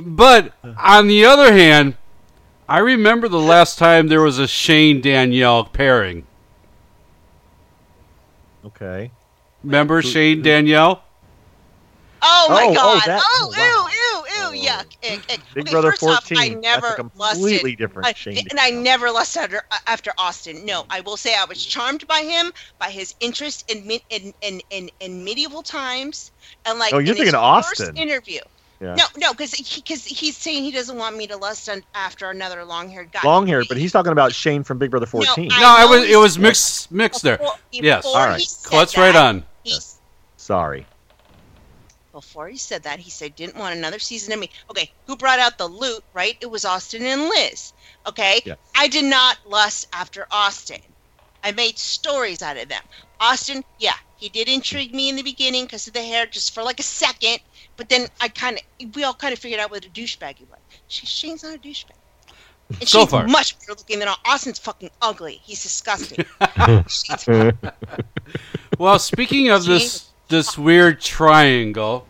but on the other hand, I remember the last time there was a Shane Danielle pairing.
Okay.
Remember Shane Danielle?
Oh my
Oh, oh,
god!
that-
Oh, ew, ew, ew, Oh, yuck, ick, ick.
Big
okay,
Brother
first off,
14,
I
that's a
never
completely
lusted,
different
I-
Shane
and I never lusted after, after Austin. No, I will say I was charmed by him, by his interest in in in, in, in medieval times, and like
Oh, you're
in his
thinking of
first
Austin.
interview.
Yeah.
No, no, because he, cause he's saying he doesn't want me to lust on, after another long-haired guy.
Long hair, but he's talking about Shane from Big Brother 14.
I
No, I
know
was. It was mixed. Mixed there.
Before-
Yes.
All right.
he said
Let's right on.
he
Sorry.
Before he said that, he said didn't want another season of me. Okay, who brought out the loot, right? It was Austin and Liz. Okay?
Yeah.
I did not lust after Austin. I made stories out of them. Austin, yeah, he did intrigue me in the beginning because of the hair, just for like a second. But then I kind of, we all kind of figured out what a douchebag he was. She, Shane's not a douchebag. And
So
she's
far.
much better looking than Austin's fucking ugly. He's disgusting. [laughs] [laughs] [laughs]
Well, speaking of this this weird triangle,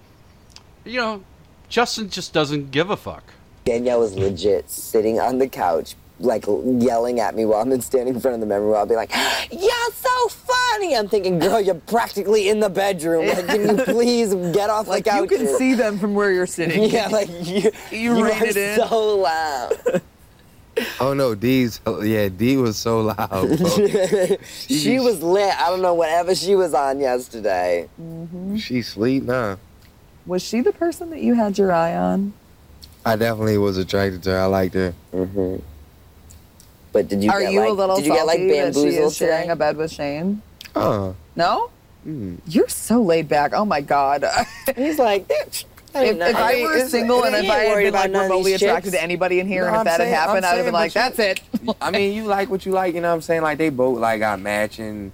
you know, Justin just doesn't give a fuck.
Danielle was legit sitting on the couch, like yelling at me while I'm standing in front of the memory wall, be like, "You're so funny." I'm thinking, "Girl, you're practically in the bedroom. Like, can you [laughs] please get off
Like
the
you can see them from where you're sitting.
Yeah, like you,
you,
you are
it in.
so loud. [laughs]
Oh no, D's. oh, Yeah, D was so loud. Bro. [laughs]
she was lit. I don't know whatever she was on yesterday. Mm-hmm.
she sleep now.
Was she the person that you had your eye on?
I definitely was attracted to her. I liked her.
Mm-hmm. But did you
Are
get
you
like,
a little
did you get like
salty that she
bamboozled
is sharing a bed with Shane?
Oh.
No? Mm. You're so laid back. Oh my god.
He's like,
if, if I were
It's-
single and if I had been
about
like
none
remotely attracted
chicks.
to anybody in here,
No,
and if
I'm
that
saying-
had happened, I'd have been like,
but
"That's it." [laughs]
I mean, you like what you like. You know what I'm saying? Like they both like got matching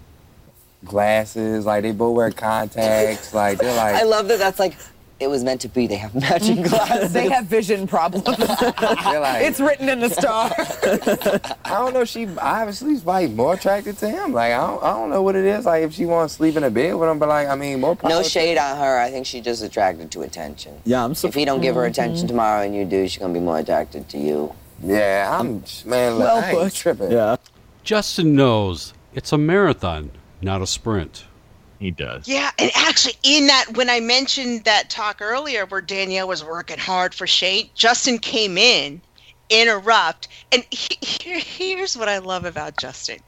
glasses. Like they both wear contacts. Like they're [laughs] like.
I love that. That's like it was meant to be. They have matching [laughs] glasses.
they have vision problems. [laughs]
like-
it's written in the stars. [laughs]
I don't know. She obviously is like more attracted to him. Like I don't, I don't know what it is. Like if she wants to sleep in a bed with him, but like I mean, more.
No shade on her. I think she's just attracted to attention.
Yeah, I'm
If he don't give her attention mm-hmm. tomorrow and you do, she's gonna be more attracted to you.
Yeah, I'm man. Look, I ain't tripping.
Yeah.
Justin knows it's a marathon, not a sprint.
He does.
Yeah, and actually, in that, when I mentioned that talk earlier where Danielle was working hard for Shane, Justin came in, interrupt, and he, here, here's what I love about Justin.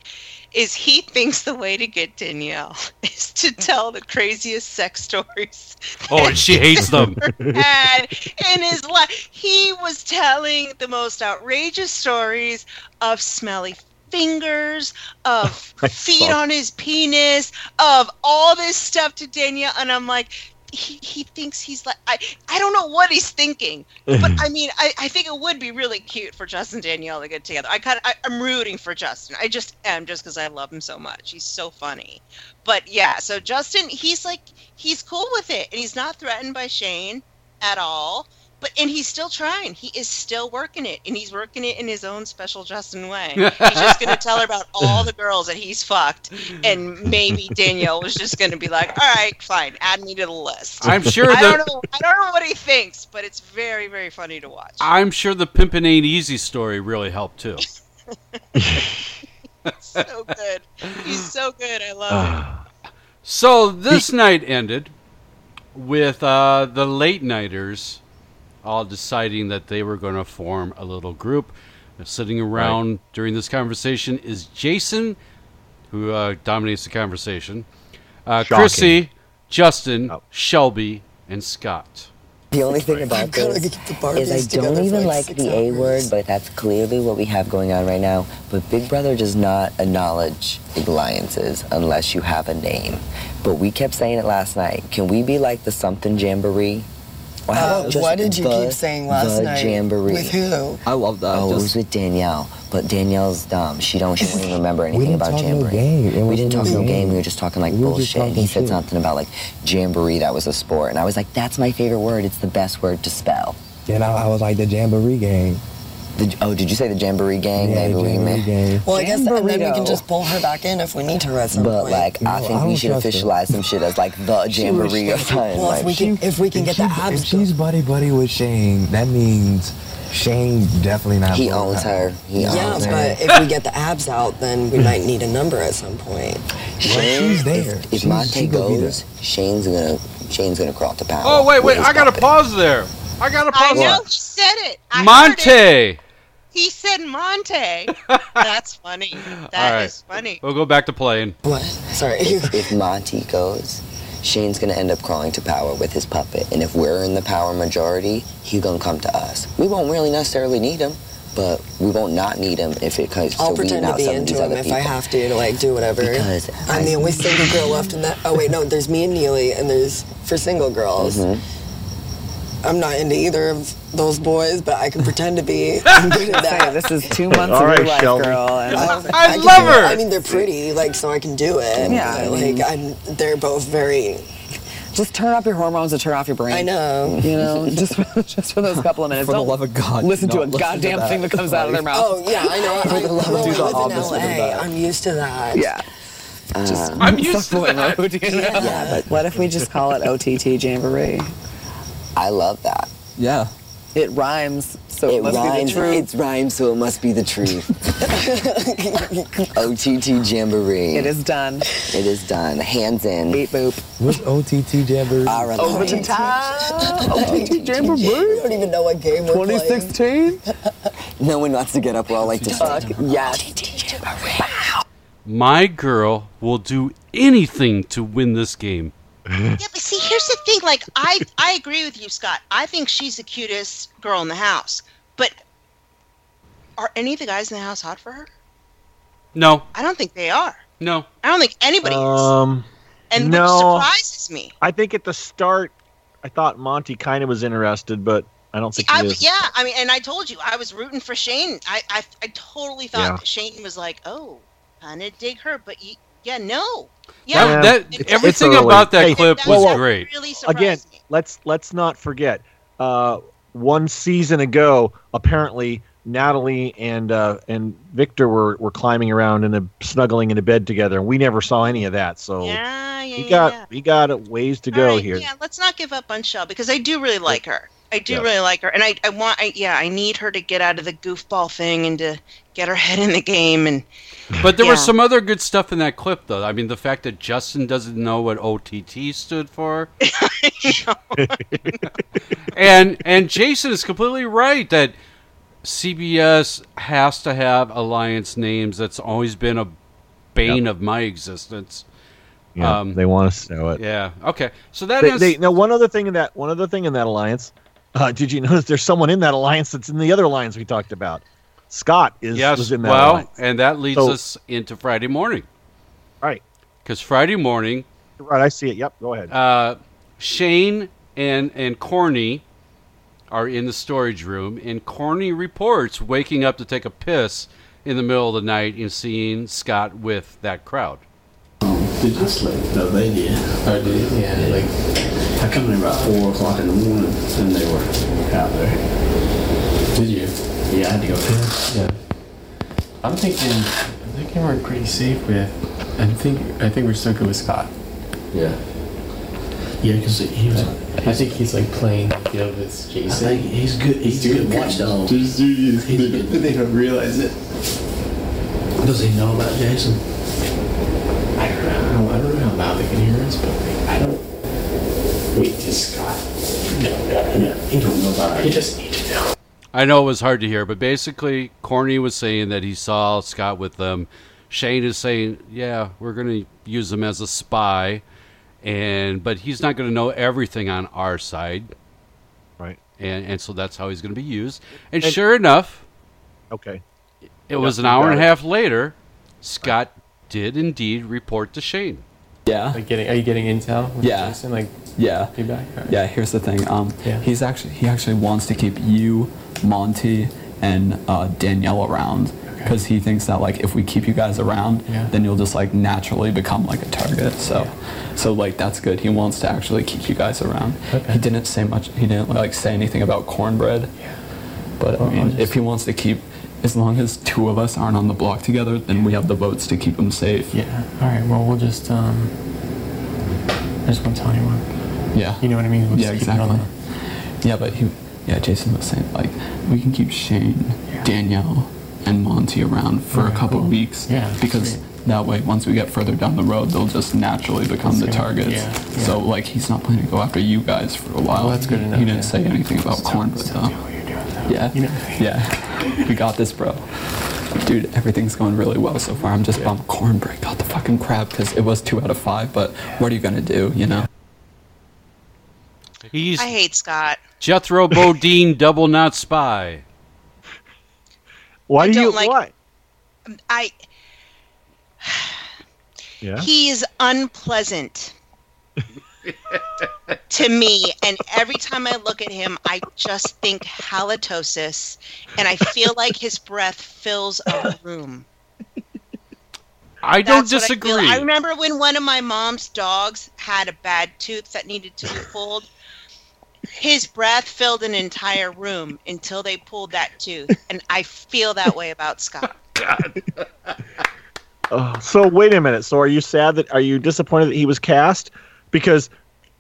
Is he thinks the way to get Danielle [laughs] is to tell the craziest sex stories
Oh, and she hates them. [laughs]
had in his life. He was telling the most outrageous stories of smelly fingers, of [laughs] feet on his penis, of all this stuff to Danielle, and I'm like. He, he thinks he's like I, I don't know what he's thinking but [laughs] I mean I, I think it would be really cute for Justin and Danielle to get together. I kind of I'm rooting for Justin. I just am just because I love him so much. He's so funny. But yeah so Justin he's like he's cool with it and he's not threatened by Shane at all but and he's still trying. He is still working it and he's working it in his own special Justin way. He's just gonna tell her about all the girls that he's fucked and maybe Danielle was just gonna be like all right fine add me to the list.
I'm sure
I don't know I don't know what he thinks but it's very very funny to watch.
I'm sure the Pimpin' Ain't Easy story really helped too. [laughs]
so good. He's so good. I love it [sighs]
So this night ended with uh, the late nighters all deciding that they were going to form a little group. Sitting around during this conversation is Jason, who uh, dominates the conversation, uh, Kryssie, Justin, Shelby, and Scott.
The only thing about this is I don't even like the A word, but that's clearly what we have going on right now. But Big Brother does not acknowledge big alliances unless you have a name. But we kept saying it last night. Can we be like the something jamboree? Or how
Uh, what did you
the-
keep saying last
the
night?
Jamboree.
With who?
I love that.
Oh, it was with Danielle, but Danielle's dumb. She don't. She won't even remember anything
didn't
about
talk no
jamboree.
game.
We didn't talk
no
no game.
game.
We were just talking like
We
bullshit.
talking
he said
shit.
something about like jamboree. That was a sport, and I was like, "That's my favorite word. It's the best word to spell."
And I, I was like the jamboree game.
The, oh, did you say the jamboree gang?
Yeah,
Maybe we may-
game.
Well, I guess and then we can just oh. pull her back in if we need to at some
But
point.
like, I think
I
we should
trust her.
officialize some shit as like the jamboree of time.
Well, if we can, if we can
If
get the abs.
If she's buddy buddy with Shane, that means Shane definitely not.
He owns her. He
You
yeah,
what
but
saying?
if we get the abs out, then we might need a number at some point.
Shane,
she's there.
If, if
She's-
Monte
she
goes, Shane's gonna Shane's gonna crawl to power.
Oh wait, wait! I gotta
puppet.
pause there. I gotta
I
pause.
know he said it. I heard it.
Monte.
He said Monte. [laughs] That's funny. That
All right.
is funny.
We'll go back to playing.
What? Sorry.
If, if Monte goes, Shane's gonna end up crawling to power with his puppet, and if we're in the power majority, he's gonna come to us. We won't really necessarily need him, but we won't not need him if it comes
I'll
to weeding
pretend to be into him if
people.
I have to to like do whatever.
Because
I'm the only single girl left in that. Oh wait, no, there's me and Neeley, and there's for single girls.
Mhm.
I'm not into either of those boys, but I can pretend to be. [laughs] I'm good at that.
this is two months
All
of
right,
your life,
Shelby.
girl. And
I,
I
can
love her.
I mean, they're pretty, like so I can do it.
Yeah, I
like
mean-
I'm. They're both very.
just turn off your hormones and turn off your brain.
I know.
You know, [laughs] just for, just for those couple of minutes.
For the
Don't
love of God,
listen to
don't
a
listen to
goddamn
that.
thing that comes out of their mouth.
Oh yeah, I know. I,
the love of
well, I
do the
live in
opposite of
LA.
that.
I'm used to that.
Yeah.
Uh,
I'm used to that.
Road, you know?
Yeah, but
What if we just call it OTT Jamboree?
I love that.
Yeah.
It rhymes, so it,
It
must
rhymes.
be the truth.
It rhymes, so it must be the truth. [laughs] OTT Jamboree.
It is done.
It is done. Hands in.
Beep boop.
What's OTT jamboree?
Our
Over the
alliance.
top. OTT
we
Jamboree. [laughs]
don't even know what game we're playing.
2016. [laughs]
No one wants to get up. We're all like this.
Fuck yes.
My girl will do anything to win this game.
Yeah, but see, here's the thing. Like, I I agree with you, Scott. I think she's the cutest girl in the house. But are any of the guys in the house hot for her?
No,
I don't think they are.
no.
I don't think anybody is.
Um,
And
no.
which surprises me.
I think at the start, I thought Monte kind of was interested, but I don't think
I,
he is.
yeah, I mean, and I told you I was rooting for Shane. I I, I totally thought
Yeah.
Shane was like, oh, kind of dig her, but y yeah, no, yeah.
That, that
It-
everything
It's
about that
Hey,
clip
that
was
whoa, whoa.
great.
Really
Again,
me.
let's let's not forget. Uh, one season ago, apparently Natalie and uh, and Victor were, were climbing around and snuggling in a bed together, and we never saw any of that. So
Yeah, yeah,
we
yeah,
got
yeah.
we got a ways to
All
go
right,
here.
Yeah, let's not give up on Shell because I do really like her. I do
Yeah.
really like her, and I, I want, I, yeah, I need her to get out of the goofball thing and to get her [laughs] head in the game. And
But there
Yeah.
was some other good stuff in that clip, though. I mean, the fact that Justin doesn't know what OTT stood for, [laughs] [laughs] and and Jason is completely right that CBS has to have alliance names. That's always been a bane of my existence.
Yeah,
Um,
they want us to know it.
Yeah. Okay. So that
They,
is.
they, now, one other thing in that one other thing in that alliance. Uh, did you notice there's someone in that alliance that's in the other alliance we talked about? Scott is
yes.
was in that
Well,
alliance.
and that leads
So-
us into Friday morning.
Right.
Because Friday morning,
Right, I see it. Yep, go ahead.
uh, Shane and and Corny are in the storage room, and Corny reports waking up to take a piss in the middle of the night and seeing Scott with that crowd.
Did you sleep? No, they did. I did. Yeah, like I come in about four o'clock in the morning, and they were out there. Did you? Yeah, I had to go piss. Yeah. I'm thinking, I'm thinking we're pretty safe with. I think I think we're still good with Scott. Yeah. Yeah, because he was. I think he's like playing the field with Jason. I think he's good. He's, a good watchdog. Just do you? He's. They don't realize it. Does he know about Jason? I don't know. I don't know how loud they can hear us, but I don't. Wait, just Scott. No, no, no. He don't know about it. He just need to know.
I know it was hard to hear, but basically, Corny was saying that he saw Scott with them. Shane is saying, "Yeah, we're going to use him as a spy," and but he's not going to know everything on our side,
right?
And and so that's how he's going to be used. And,
And-
sure enough,
okay,
it was an hour and a half later. Scott did indeed report to Shane.
Yeah.
Like getting, are you getting intel? With
Yeah.
Jason? Like
Yeah.
feedback. Right.
Yeah, here's the thing. Um,
Yeah.
he's actually he actually wants to keep you, Monte, and uh, Danielle around because he thinks that like if we keep you guys around,
Yeah.
then you'll just like naturally become like a target. So, so like that's good. He wants to actually keep you guys around. He didn't say much. He didn't like say anything about cornbread. Yeah. But I mean, if he wants to keep, as long as two of us aren't on the block together, then we have the votes to keep them safe.
Yeah. All right. Well, we'll just. Um, I just won't tell anyone.
Yeah.
You know what I mean? We'll
yeah,
just keep it on
exactly. Yeah, but he, yeah, Jason was saying like we can keep Shane, Danielle, and Monte around for a couple
cool.
weeks.
Yeah,
Because that way, once we get further down the road, they'll just naturally become the
good.
targets.
Yeah,
So like he's not planning to go after you guys for a while.
Well, that's good enough,
He didn't
yeah.
say anything about cornbread though. Yeah. Yeah. we got this, bro. Dude, everything's going really well so far. I'm just bummed cornbread got the fucking crab because it was two out of five. But what are you gonna do? You know.
He's
I hate Scott.
Jethro [laughs] Bodine, double not spy.
Why do you?
like-
why?
Um, I [sighs]
Yeah.
he is unpleasant [laughs] [laughs] to me, and every time I look at him, I just think halitosis, and I feel like his breath fills a room.
I don't
That's what I
disagree.
I, remember when one of my mom's dogs had a bad tooth that needed to be pulled. His breath filled an entire room until they pulled that tooth, and I feel that way about Scott. [laughs] [laughs]
Oh, so wait a minute. So are you sad that? Are you disappointed that he was cast? Because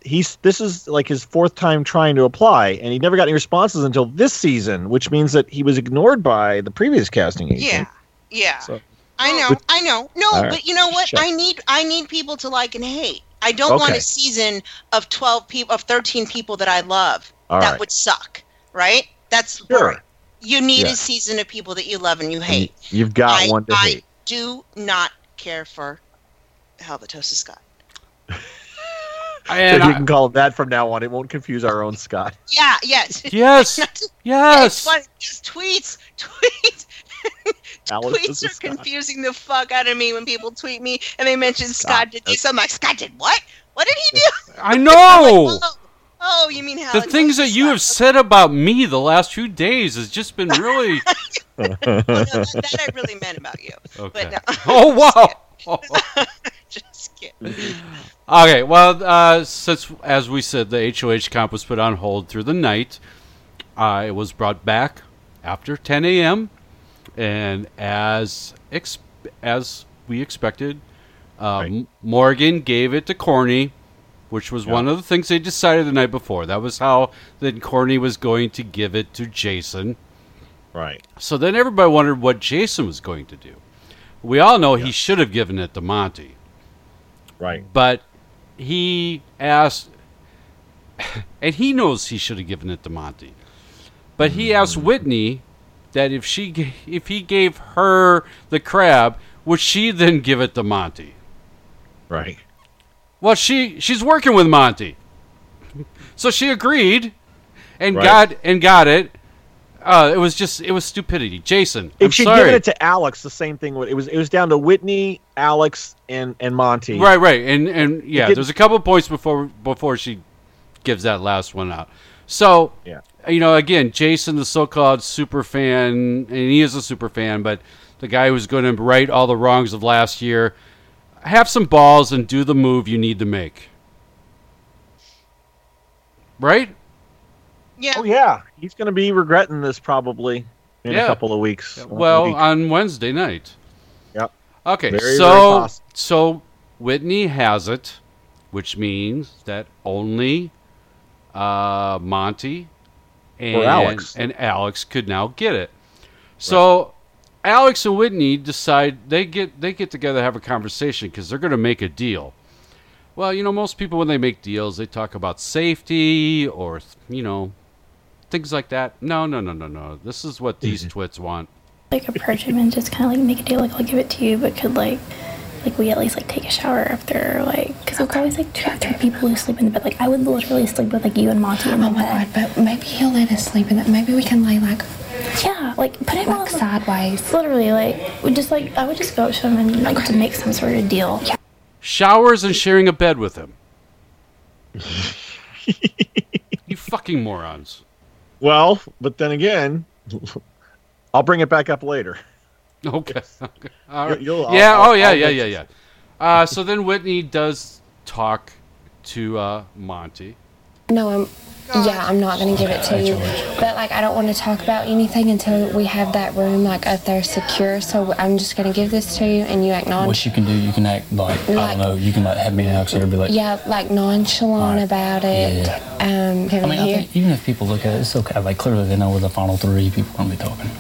he's this is like his fourth time trying to apply, and he never got any responses until this season, which means that he was ignored by the previous casting agent.
Yeah, yeah.
So-
I know, I know. No,
right.
but you know what? I need I need people to like and hate. I don't want a season of twelve people of thirteen people that I love.
All
that
right.
would suck, right? That's
Sure.
boring. You need
Yeah.
a season of people that you love and you
And
hate.
You've got
I,
one to
I
hate.
do not care for Halitosis Scott. [laughs]
So you can call him that from now on. It won't confuse our own Scott. [laughs]
Yeah, [laughs] yes. [laughs]
Yes, yes.
It's. Just tweets, tweets.
Alice,
tweets are
Scott.
confusing the fuck out of me when people tweet me and they mention Scott, did this. I'm like, Scott did what? What did he do?
I know.
oh, oh, you mean
the things that you have said about me the last few days has just been really.
Oh, no, that, that I really meant about you.
Okay.
But no.
Oh wow.
Just kidding.
Okay, well, uh, since as we said, the HOH comp was put on hold through the night, uh, it was brought back after 10 a.m. and as ex- as we expected, um, Morgan gave it to Corny, which was one of the things they decided the night before. That was how then Corny was going to give it to Jason.
Right.
So then everybody wondered what Jason was going to do. We all know he should have given it to Monte.
Right.
But he asked, and he knows he should have given it to Monte. But he mm-hmm. asked Whitney that if she, if he gave her the crab, would she then give it to Monte?
Right.
Well, she she's working with Monte, so she agreed, and
Right.
got and got it. Uh, it was just it was stupidity. Jason,
If
I'm
she'd
sorry.
given it to Alex, the same thing would. It was. It was down to Whitney, Alex, and and Monte.
Right, right, and and yeah, there's a couple points before before she gives that last one out. So
Yeah.
you know, again, Jason, the so-called super fan, and he is a super fan, but the guy who's going to right all the wrongs of last year, have some balls and do the move you need to make. Right?
Yeah.
Oh yeah. He's going to be regretting this probably in
Yeah.
a couple of weeks.
Well,
Week.
on Wednesday night.
Yep.
Okay,
Very, very
so
possible.
so Whitney has it, which means that only uh, Monte and
Alex.
and Alex could now get it. So Alex and Whitney decide they get they get together have a conversation because they're going to make a deal. Well, you know, most people when they make deals, they talk about safety or you know things like that. No, no, no, no, no. This is what mm-hmm. these twits want.
like approach him and just kind of like make a deal like I'll give it to you, but could like like we at least like take a shower after like because it's always like two or three people who sleep in the bed. Like I would literally sleep with like you and Monte in oh the
Oh my
bed.
god, but maybe he'll let us sleep in it. Maybe we can lay like
Yeah, like put him
like
on
sideways.
Literally, like we just like I would just go up to him and like to make some sort of deal. Yeah.
showers and sharing a bed with him. [laughs] you fucking morons.
Well, but then again, [laughs] I'll bring it back up later.
Okay. okay. [laughs] All right.
You'll- I'll-
yeah.
I'll-
oh, yeah,
I'll
yeah,
make-
yeah, yeah. Uh, so then Whitney does talk to uh, Monte.
No, I'm. Yeah, I'm not gonna give it to you. But like, I don't want to talk about anything until we have that room like up there secure. So I'm just gonna give this to you, and you act acknowledge.
What you can do, you can act like, I don't know, you can like have me and Alex there be like,
yeah, like nonchalant about it. Um,
I mean, I
here.
think even if people look at it, it's okay. Like, clearly they know we're the final three, people are going to be talking.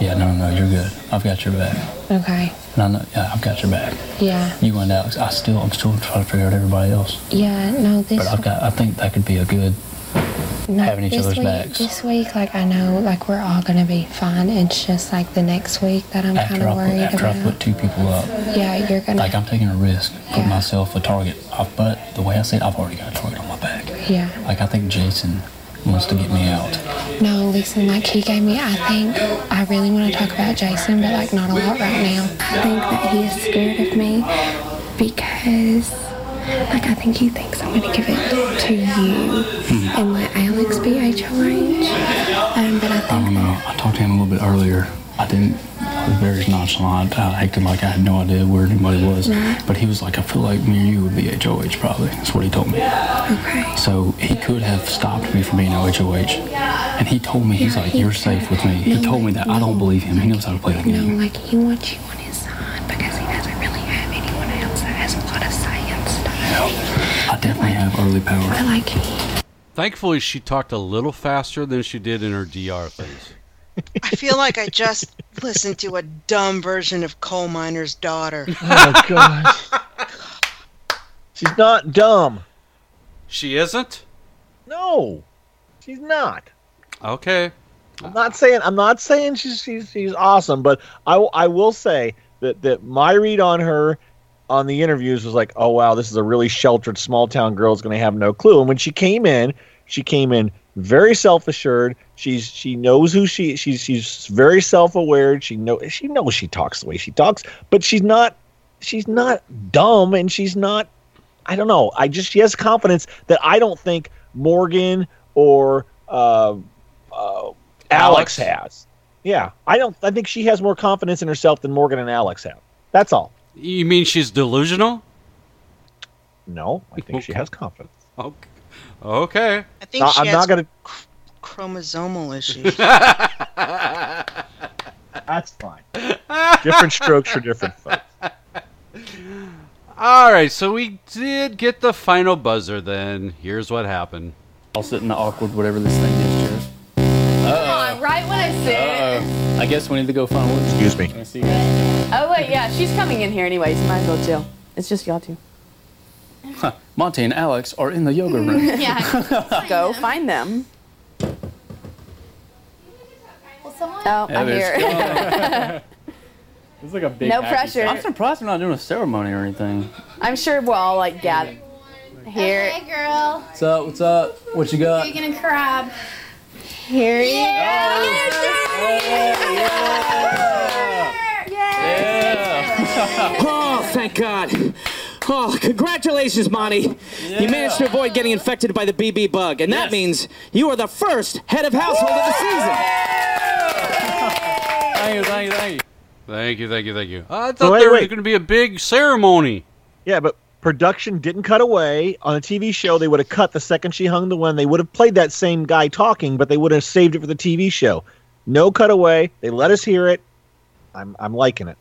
Yeah, no, no, no, you're good. I've got your back.
Okay.
No, no, yeah, I've got your back.
Yeah.
You and Alex, I still, I'm still trying to figure out everybody else.
Yeah. No, this.
But I've got, I think that could be a good,
no,
having each other's
week,
backs.
This week, like I know, like we're all gonna be fine. It's just like the next week that I'm kind of
worried put,
worried
after I put two people up.
Yeah, you're gonna.
Like, I'm taking a risk, put myself a target. I, but the way I it, I've already got a target on my back.
Yeah.
Like, I think Jason wants to get me out.
No, listen, like he gave me, I think, I really want to talk about Jason, but like not a lot right now. I think that he is scared of me because, like, I think he thinks I'm going to give it to you and let Alex be HOH. Um, but I
I don't know. I talked to him a little bit earlier. I didn't. I was very nonchalant. I acted like I had no idea where anybody was.
Right.
But he was like, I feel like me and you would be HOH probably. That's what he told me.
Okay.
So he could have stopped me from being HOH. And he told me, he's
Yeah,
like,
he-
you're safe with me. He told me that. I don't believe him. He knows how to play the
no,
game.
like he wants you on his side because he doesn't really have anyone else that has a lot of say and stuff.
I definitely have early
But
power.
like,
Thankfully, she talked a little faster than she did in her DR things.
I feel like I just listened to a dumb version of Coal Miner's Daughter. [laughs]
Oh God. She's not dumb.
She isn't?
No, she's not.
Okay.
I'm not saying I'm not saying she's she's, she's awesome, but I, will- I will say that that my read on her on the interviews was like, oh wow, this is a really sheltered small town girl is going to have no clue. And when she came in, she came in very self assured. She's she knows who she she's she's very self aware. She know she knows she talks the way she talks, but she's not she's not dumb and she's not I don't know. I just she has confidence that I don't think Morgan or uh, uh, Alex has. Yeah, I don't. I think she has more confidence in herself than Morgan and Alex have. That's all.
You mean she's delusional?
No, I think she has confidence.
Okay. Okay.
I think
No,
she
I'm
has
not gonna.
chromosomal issues. [laughs]
That's fine. different strokes for different folks.
All right, so we did get the final buzzer then. Here's what happened.
I'll sit in the awkward whatever this thing is, Jared.
Come on, right when I said.
Uh-oh. I guess we need to go find one.
Excuse me.
Let me see you guys.
Oh wait, yeah, she's coming in here anyways. You might as well chill. It's just y'all two.
Huh. Monte and Alex are in the yoga [laughs] room.
yeah. [laughs] Go find them. Oh, I'm
there's-
here.
It's [laughs] like a big.
No
happy
pressure.
I'm surprised we're not doing a ceremony or anything.
I'm sure we'll all like gather here.
Hey, girl.
What's up? What's up? What you got?
Vegan and crab.
Here you [laughs]
Oh, thank God. Oh, congratulations, Monte. You managed to avoid getting infected by the BB bug, and that means you are the first head of household of the season.
Thank you, thank you, thank you.
Thank you, thank you, thank you. I oh, thought
So wait,
there was going to be a big ceremony.
Yeah, but production didn't cut away on a TV show. They would have cut the second she hung the one. They would have played that same guy talking, but they would have saved it for the TV show. No cutaway. They let us hear it. I'm I'm liking it.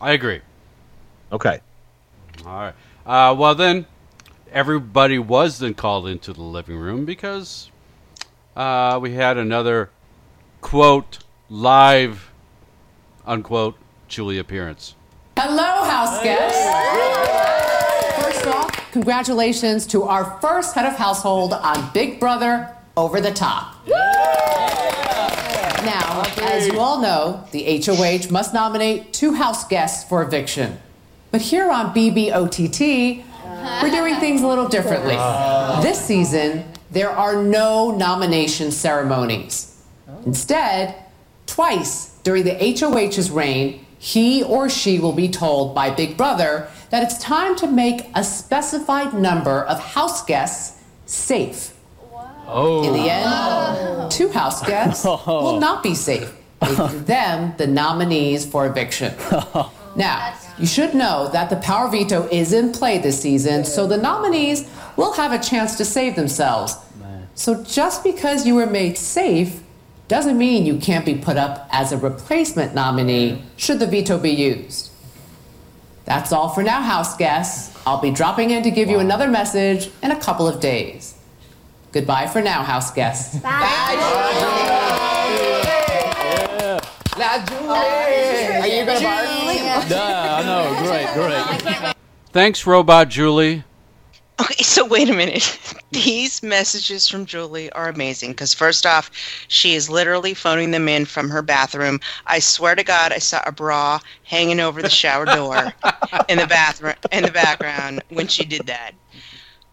I agree.
Okay.
All right. Uh, well, then, everybody was then called into the living room because uh, we had another quote live unquote Julie appearance.
Hello, house guests. First off, congratulations to our first head of household on Big Brother Over the Top. Now, as you all know, the HOH must nominate two house guests for eviction. But here on BBOTT, we're doing things a little differently. Uh. This season, there are no nomination ceremonies. Instead, twice during the HOH's reign, he or she will be told by Big Brother that it's time to make a specified number of house guests safe.
Oh.
In the end, two house guests [laughs] will not be safe, making [laughs] them the nominees for eviction. Now, you should know that the power veto is in play this season, so the nominees will have a chance to save themselves. So just because you were made safe doesn't mean you can't be put up as a replacement nominee should the veto be used. That's all for now, house guests. I'll be dropping in to give you another message in a couple of days. Goodbye for now, house guests. [laughs] Bye.
Are you gonna bark?
Yeah, I know. Great, great.
Thanks, Robot Julie.
Okay, so wait a minute. [laughs] These messages from Julie are amazing because first off, she is literally phoning them in from her bathroom. I swear to God, I saw a bra hanging over the shower door [laughs] in the bathroom in the background when she did that.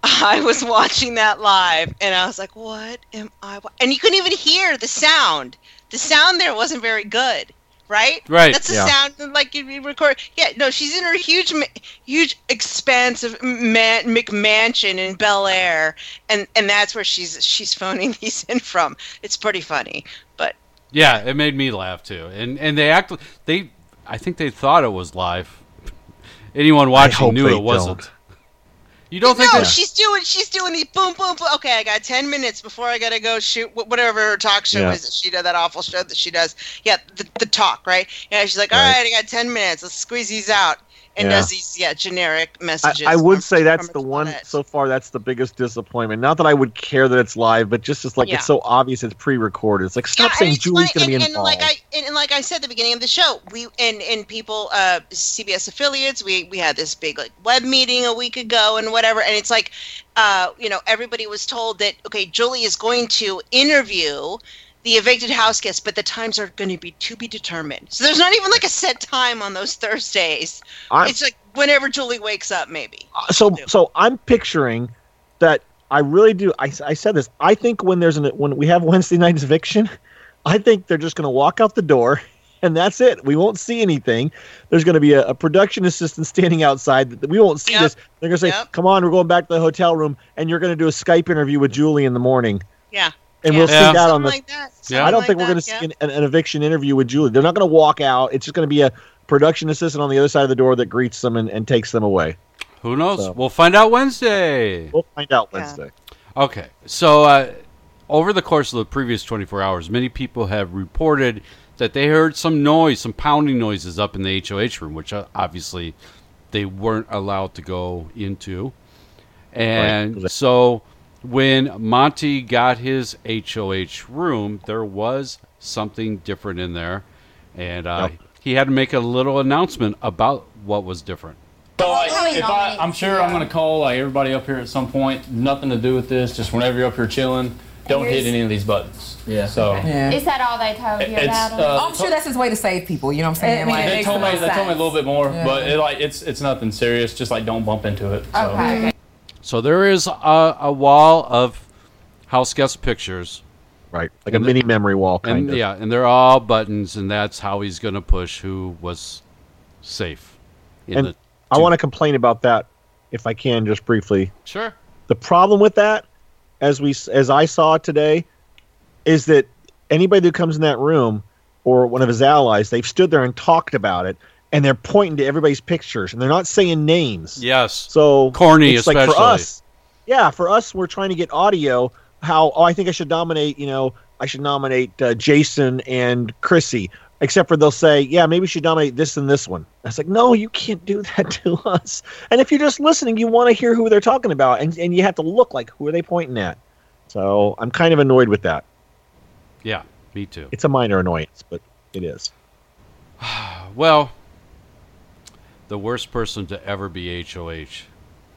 I was watching that live and I was like, "What am I?" wa-" And you couldn't even hear the sound. The sound there wasn't very good, right?
Right,
That's the
yeah.
sound like you you record. Yeah, no, she's in her huge, ma- huge, expansive man, McMansion in Bel Air, and and that's where she's she's phoning [laughs] these in from. It's pretty funny, but
Yeah, it made me laugh too. And and they act they I think they thought it was live. [laughs] Anyone watching
hope
knew
they
it wasn't. You don't think
no,
that-
she's doing she's doing the boom boom boom. Okay, I got ten minutes before I gotta go shoot whatever her talk show
Yeah.
is that she does that awful show that she does. Yeah, the, the talk right. Yeah, she's like, all
Right.
right, I got ten minutes. Let's squeeze these out, and
Yeah.
does these yeah generic messages.
I would
from-
say that's the one so far. That's the biggest disappointment. Not that I would care that it's live, but just as like
Yeah.
it's so obvious it's pre-recorded. It's like stop
Yeah,
saying Julie's
like-
going to be involved.
And like I and, and like I said at the beginning of the show, we and and people, uh, CBS affiliates, we we had this big like web meeting a week ago and whatever, and it's like, uh, you know, everybody was told that okay, Julie is going to interview the evicted house guests, but the times are going to be to be determined. So there's not even like a set time on those Thursdays.
I'm-
it's like whenever Julie wakes up, maybe.
Uh, so so I'm picturing that I really do. I, I said this. I think when there's an when we have [laughs] Wednesday night's eviction, I think they're just going to walk out the door. [laughs] And that's it. We won't see anything. There's going to be a, a production assistant standing outside. We won't see this. They're going to say, "Come on, we're going back to the hotel room, and you're going to do a Skype interview with Julie in the morning."
Yeah.
And
Yeah.
we'll see
Yeah.
that on the.
Something like that.
I don't think we're going to see an, an, an eviction interview with Julie. They're not going to walk out. It's just going to be a production assistant on the other side of the door that greets them and, and takes them away.
Who knows?
So-
We'll find out Wednesday.
We'll find out Wednesday.
Okay. So, uh, over the course of the previous 24 hours, many people have reported that they heard some noise, some pounding noises up in the HOH room, which uh, obviously they weren't allowed to go into. And so, when Monte got his HOH room, there was something different in there. And uh, he had to make a little announcement about what was different.
So like, if I, I'm sure I'm gonna call like everybody up here at some point. Nothing to do with this. Just whenever you're up here chilling, don't hit any of these buttons. Yeah. So.
Is that all they told you
It's,
about
uh,
Oh, I'm sure that's his way to save people. You know what I'm saying?
I mean,
Like,
they told me they told me a little bit more,
Yeah.
but it, like it's it's nothing serious. Just like don't bump into it. So.
Okay.
So there is a, a wall of house guest pictures.
Right, like a mini memory wall, kind
and,
of.
Yeah, and they're all buttons, and that's how he's going to push who was safe. In
and
the,
I want to complain about that, if I can, just briefly.
Sure.
The problem with that, as we as I saw today, is that anybody who comes in that room or one of his allies, they've stood there and talked about it, and they're pointing to everybody's pictures, and they're not saying names.
Yes.
So
Corny,
it's like for
especially.
us. Yeah, for us, we're trying to get audio. How? Oh, I think I should nominate. You know, I should nominate uh, Jason and Kryssie. Except for they'll say, yeah, maybe we should nominate this and this one. I was like, no, you can't do that [laughs] to us. And if you're just listening, you want to hear who they're talking about, and and you have to look like who are they pointing at. So I'm kind of annoyed with that.
Yeah, me too.
It's a minor annoyance, but it is. [sighs]
Well, the worst person to ever be HOH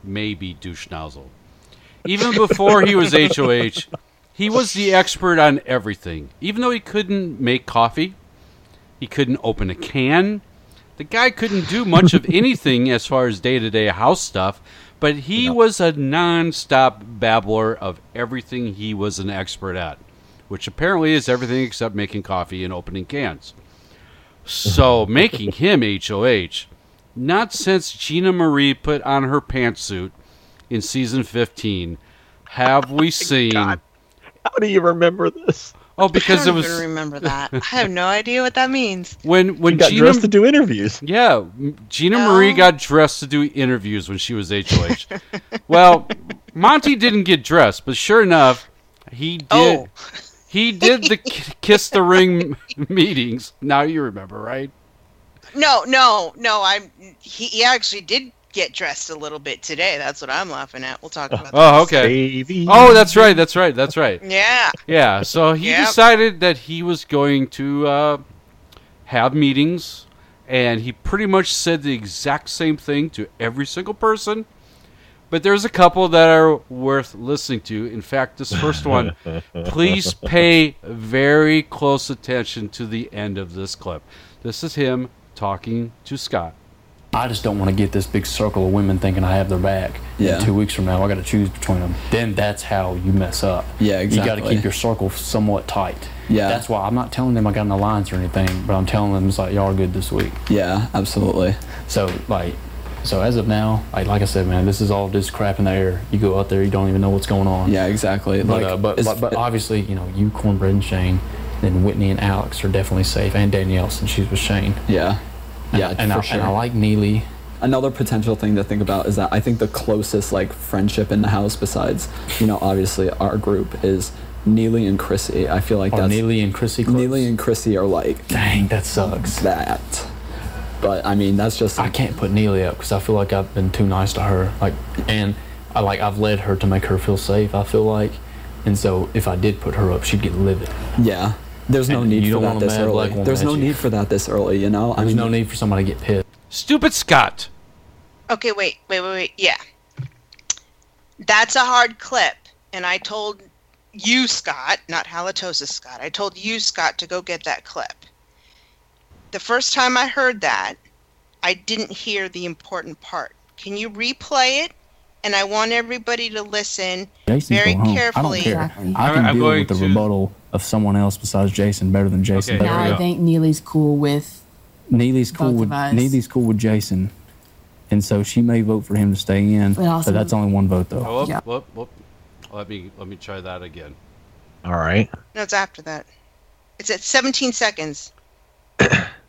may be Douche Nozzle. Even before he was HOH, he was the expert on everything. Even though he couldn't make coffee, he couldn't open a can. The guy couldn't do much of [laughs] anything as far as day to day house stuff, but he was a non stop babbler of everything he was an expert at, which apparently is everything except making coffee and opening cans. So [laughs] making him HOH Not since Gina Marie put on her pantsuit in season 15 have we [laughs] seen.
How do you remember this?
Oh, because
I don't
it was
even remember that. I have no idea what that means. [laughs]
when when
She got
Gina
dressed to do interviews.
Yeah, m- Gina Marie got dressed to do interviews when she was HOH. [laughs] well, Monte didn't get dressed, but sure enough, he did.
Oh.
He did the kiss the ring meetings. Now you remember, right?
No, no, no. I'm. He, he actually did get dressed a little bit today. That's what I'm laughing at. We'll talk about. That.
Oh,
that.
okay. Oh, that's right. That's right. That's right.
Yeah.
Yeah. So he
Yep.
decided that he was going to uh, have meetings, and he pretty much said the exact same thing to every single person. But there's a couple that are worth listening to. In fact, this first one, [laughs] please pay very close attention to the end of this clip. This is him talking to Scott.
I just don't want to get this big circle of women thinking I have their back.
Yeah.
And two weeks from now, I got to choose between them. Then that's how you mess up.
Yeah, exactly.
You got to keep your circle somewhat tight.
Yeah.
That's why I'm not telling them I got an alliance or anything, but I'm telling them it's like y'all are good this week.
Yeah, absolutely.
So like, so as of now, like, like I said, man, this is all just crap in the air. You go out there, you don't even know what's going on.
Yeah, exactly.
But
Like,
uh, but, but but obviously, you know, you, Cornbread, and Shane, then Whitney and Alex are definitely safe, and Danielle since she's with Shane.
Yeah. Yeah,
and,
for
I,
sure.
and I like Neeley.
Another potential thing to think about is that I think the closest like friendship in the house, besides you know obviously our group, is Neeley and Kryssie. I feel like
Are
that's
Neeley and Kryssie close?
Neeley and Kryssie are like
dang that sucks.
That, but I mean that's just
I can't put Neeley up because I feel like I've been too nice to her. Like, and I like I've led her to make her feel safe. I feel like, and so if I did put her up, she'd get livid.
yeah. There's no
And
need for that this early. There's
at
no need for that this early. You know, I mean,
no need for somebody to get pissed.
Stupid Scott.
Okay, wait, wait, wait, wait. Yeah. That's a hard clip. And I told you, Scott, not Halitosis Scott, I told you, Scott, to go get that clip. The first time I heard that, I didn't hear the important part. Can you replay it? And I want everybody to listen
Jason's
very carefully.
I don't care.
Exactly.
I can
I'm
deal with the
to-
rebuttal of someone else besides Jason better than Jason.
Okay,
better
Now I think Neeley's cool with.
Neeley's cool
Both
with
of us.
Neeley's cool with Jason, and so she may vote for him to stay in.
But also-
but that's only one vote though.
Oh, whoop,
Yeah.
whoop, whoop. Let me let me try that again.
All right.
No, it's after that. It's at 17 seconds. [clears throat]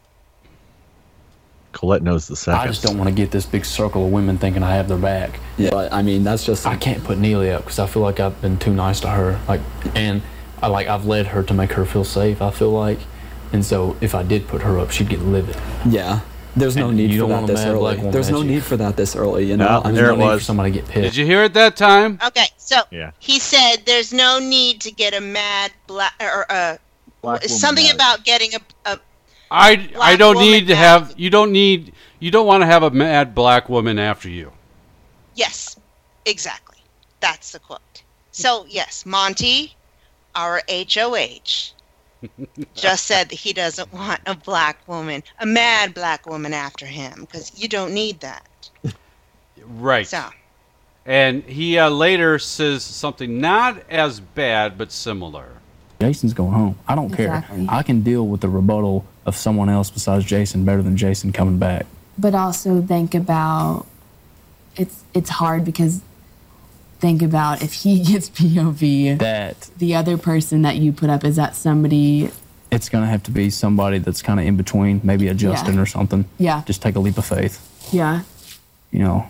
Colette knows the second.
I just don't want to get this big circle of women thinking I have their back.
yeah. But I mean that's just
I can't put Neeley up because I feel like I've been too nice to her. Like, and I like I've led her to make her feel safe. I feel like, and so if I did put her up, she'd get livid.
yeah. There's no
And
need
you
for
don't
that
want
this early. There's no
you.
need for that this early. You know,
No,
I mean,
there
no
it
need
was.
for somebody to get pissed.
Did you hear it that time?
Okay, so
Yeah.
he said there's no need to get a mad black or uh,
Black woman
something
mad.
about getting a, a
I I don't
woman
need to
mad.
have you don't need you don't want to have a mad black woman after you.
yes, exactly. That's the quote. So yes, Monte, our HOH, [laughs] just said that he doesn't want a black woman, a mad black woman after him because you don't need that.
Right.
So
And he uh, later says something not as bad but similar.
Jason's going home. I don't
Exactly.
care. I can deal with the rebuttal of someone else besides Jason better than Jason coming back.
But also think about. It's it's hard because. Think about if he [laughs] gets POV.
That
the other person that you put up is that somebody.
it's gonna have to be somebody that's kind of in between, maybe a Justin
Yeah.
or something.
Yeah.
Just take a leap of faith.
Yeah.
You know,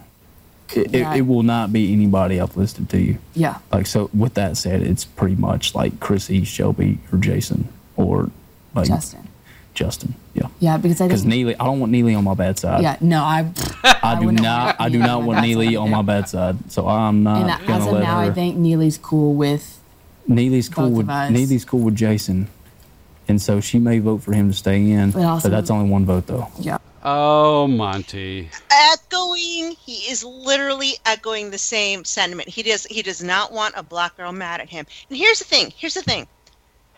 it,
Yeah.
it, it will not be anybody I've listed to you.
Yeah.
Like so. With that said, it's pretty much like Kryssie, Shelby, or Jason, or like
Justin.
Justin. Yeah.
Yeah, because I
Because. Neeley, I don't want Neeley on my bad side.
Yeah. No, I.
I do
wouldn't
I do not want
Neeley
on my bad side. So I'm not
And
gonna
as of
let
now,
her.
I think Neeley's cool with.
Neeley's cool
both
with
of us.
Neeley's cool with Jason, and so she may vote for him to stay in.
But also-
but that's only one vote though.
Yeah.
Oh, Monte.
echoing, he is literally echoing the same sentiment. He does he does not want a black girl mad at him. And here's the thing. Here's the thing.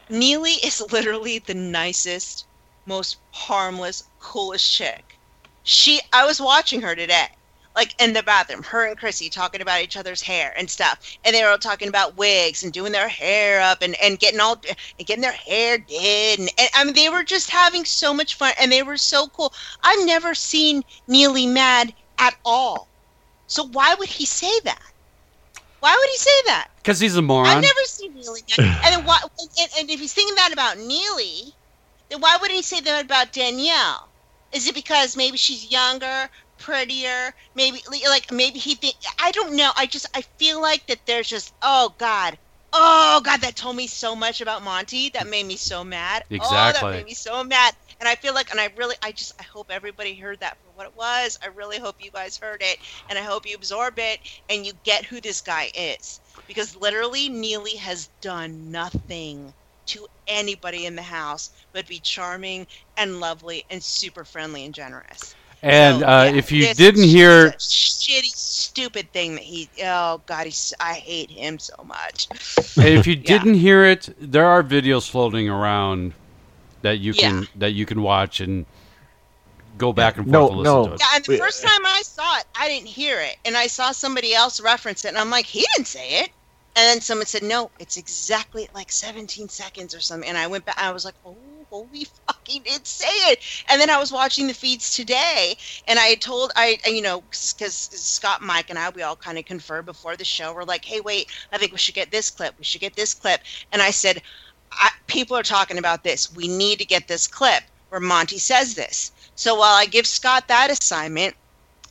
Neeley is literally the nicest, most harmless, coolest chick. She I was watching her today. like in the bathroom, her and Kryssie talking about each other's hair and stuff, and they were all talking about wigs and doing their hair up and, and getting all and getting their hair did, and, and I mean they were just having so much fun, and they were so cool. I've never seen Neeley mad at all, so why would he say that? Why would he say that?
Because he's a moron.
I've never seen Neeley and then why? And, and if he's thinking that about Neeley, then why wouldn't he say that about Danielle? Is it because maybe she's younger, prettier? Maybe like maybe he think I don't know. I just I feel like that there's just oh god. Oh god, that told me so much about Monte. That made me so mad. Oh,
Exactly.
that made me so mad. And I feel like and I really I just I hope everybody heard that for what it was. I really hope you guys heard it and I hope you absorb it and you get who this guy is. Because literally Neeley has done nothing to anybody in the house but be charming and lovely and super friendly and generous.
And uh, if you
This
didn't hear,
shitty, stupid thing that he. Oh God, he's. I hate him so much.
if you [laughs] didn't hear it, there are videos floating around that you can
Yeah.
that you can watch and go back and forth
No,
and listen
no.
to it.
Yeah, and the first time I saw it, I didn't hear it, and I saw somebody else reference it, and I'm like, he didn't say it. And then someone said, no, it's exactly like 17 seconds or something. And I went back, I was like, oh, holy fucking did say it. And then I was watching the feeds today, and I told, I, you know, because Scott, Mike, and I, we all kind of conferred before the show. We're like, hey, wait, I think we should get this clip. We should get this clip. And I said, I, people are talking about this. We need to get this clip where Monte says this. So while I give Scott that assignment,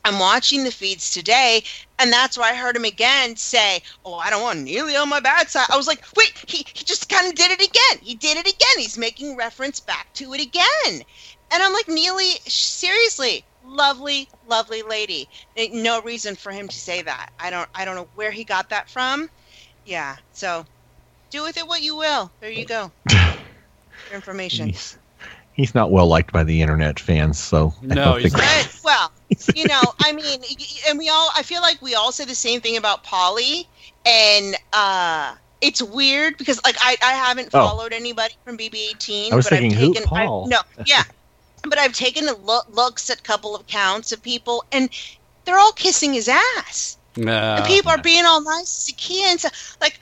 I'm watching the feeds today, and that's why I heard him again say, "Oh, I don't want Neeley on my bad side." I was like, "Wait, he, he just kind of did it again. He did it again. He's making reference back to it again." And I'm like, "Neeley, seriously, lovely, lovely lady. No reason for him to say that. I don't, I don't know where he got that from. Yeah. So, do with it what you will. There you go. [laughs] Your information.
He's, he's not well liked by the internet fans, so I
No,
don't
he's
think
But, well, [laughs] you know, I mean, and we all, I feel like we all say the same thing about Paulie, and uh, it's weird because, like, I, I haven't
Oh.
followed anybody from BB18.
I was
but
thinking,
I've
who,
taken, I've-
Paul?
no, yeah, [laughs] but I've taken a look, looks at a couple of counts of people, and they're all kissing his ass.
Nah.
and people are being all nice to Kia and stuff. Like,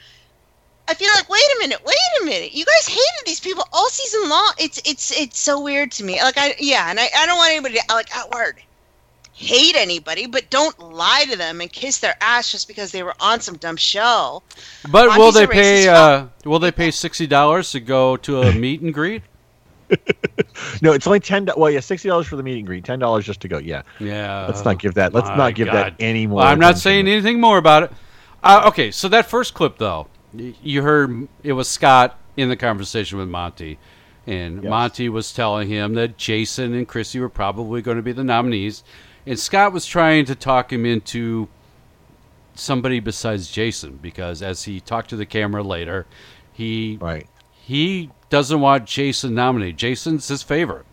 I feel like, wait a minute, wait a minute. You guys hated these people all season long. It's it's it's so weird to me. Like, I yeah, and I, I don't want anybody to like outward hate anybody, but don't lie to them and kiss their ass just because they were on some dumb show.
But will they pay? Uh, will they pay sixty dollars to go to a [laughs] meet and greet?
no, it's only ten. Well, yeah, sixty dollars for the meet and greet, ten dollars just to go. Yeah,
Yeah.
Let's not give that. Let's not give that
God.
any more.
Well, I'm not saying anything more about it. Uh, okay, so that first clip though, y- you heard it was Scott in the conversation with Monte, and Monte was telling him that Jason and Kryssie were probably going to be the nominees, and Scott was trying to talk him into somebody besides Jason because as he talked to the camera later, he
right
he doesn't want Jason nominated. Jason's his favorite.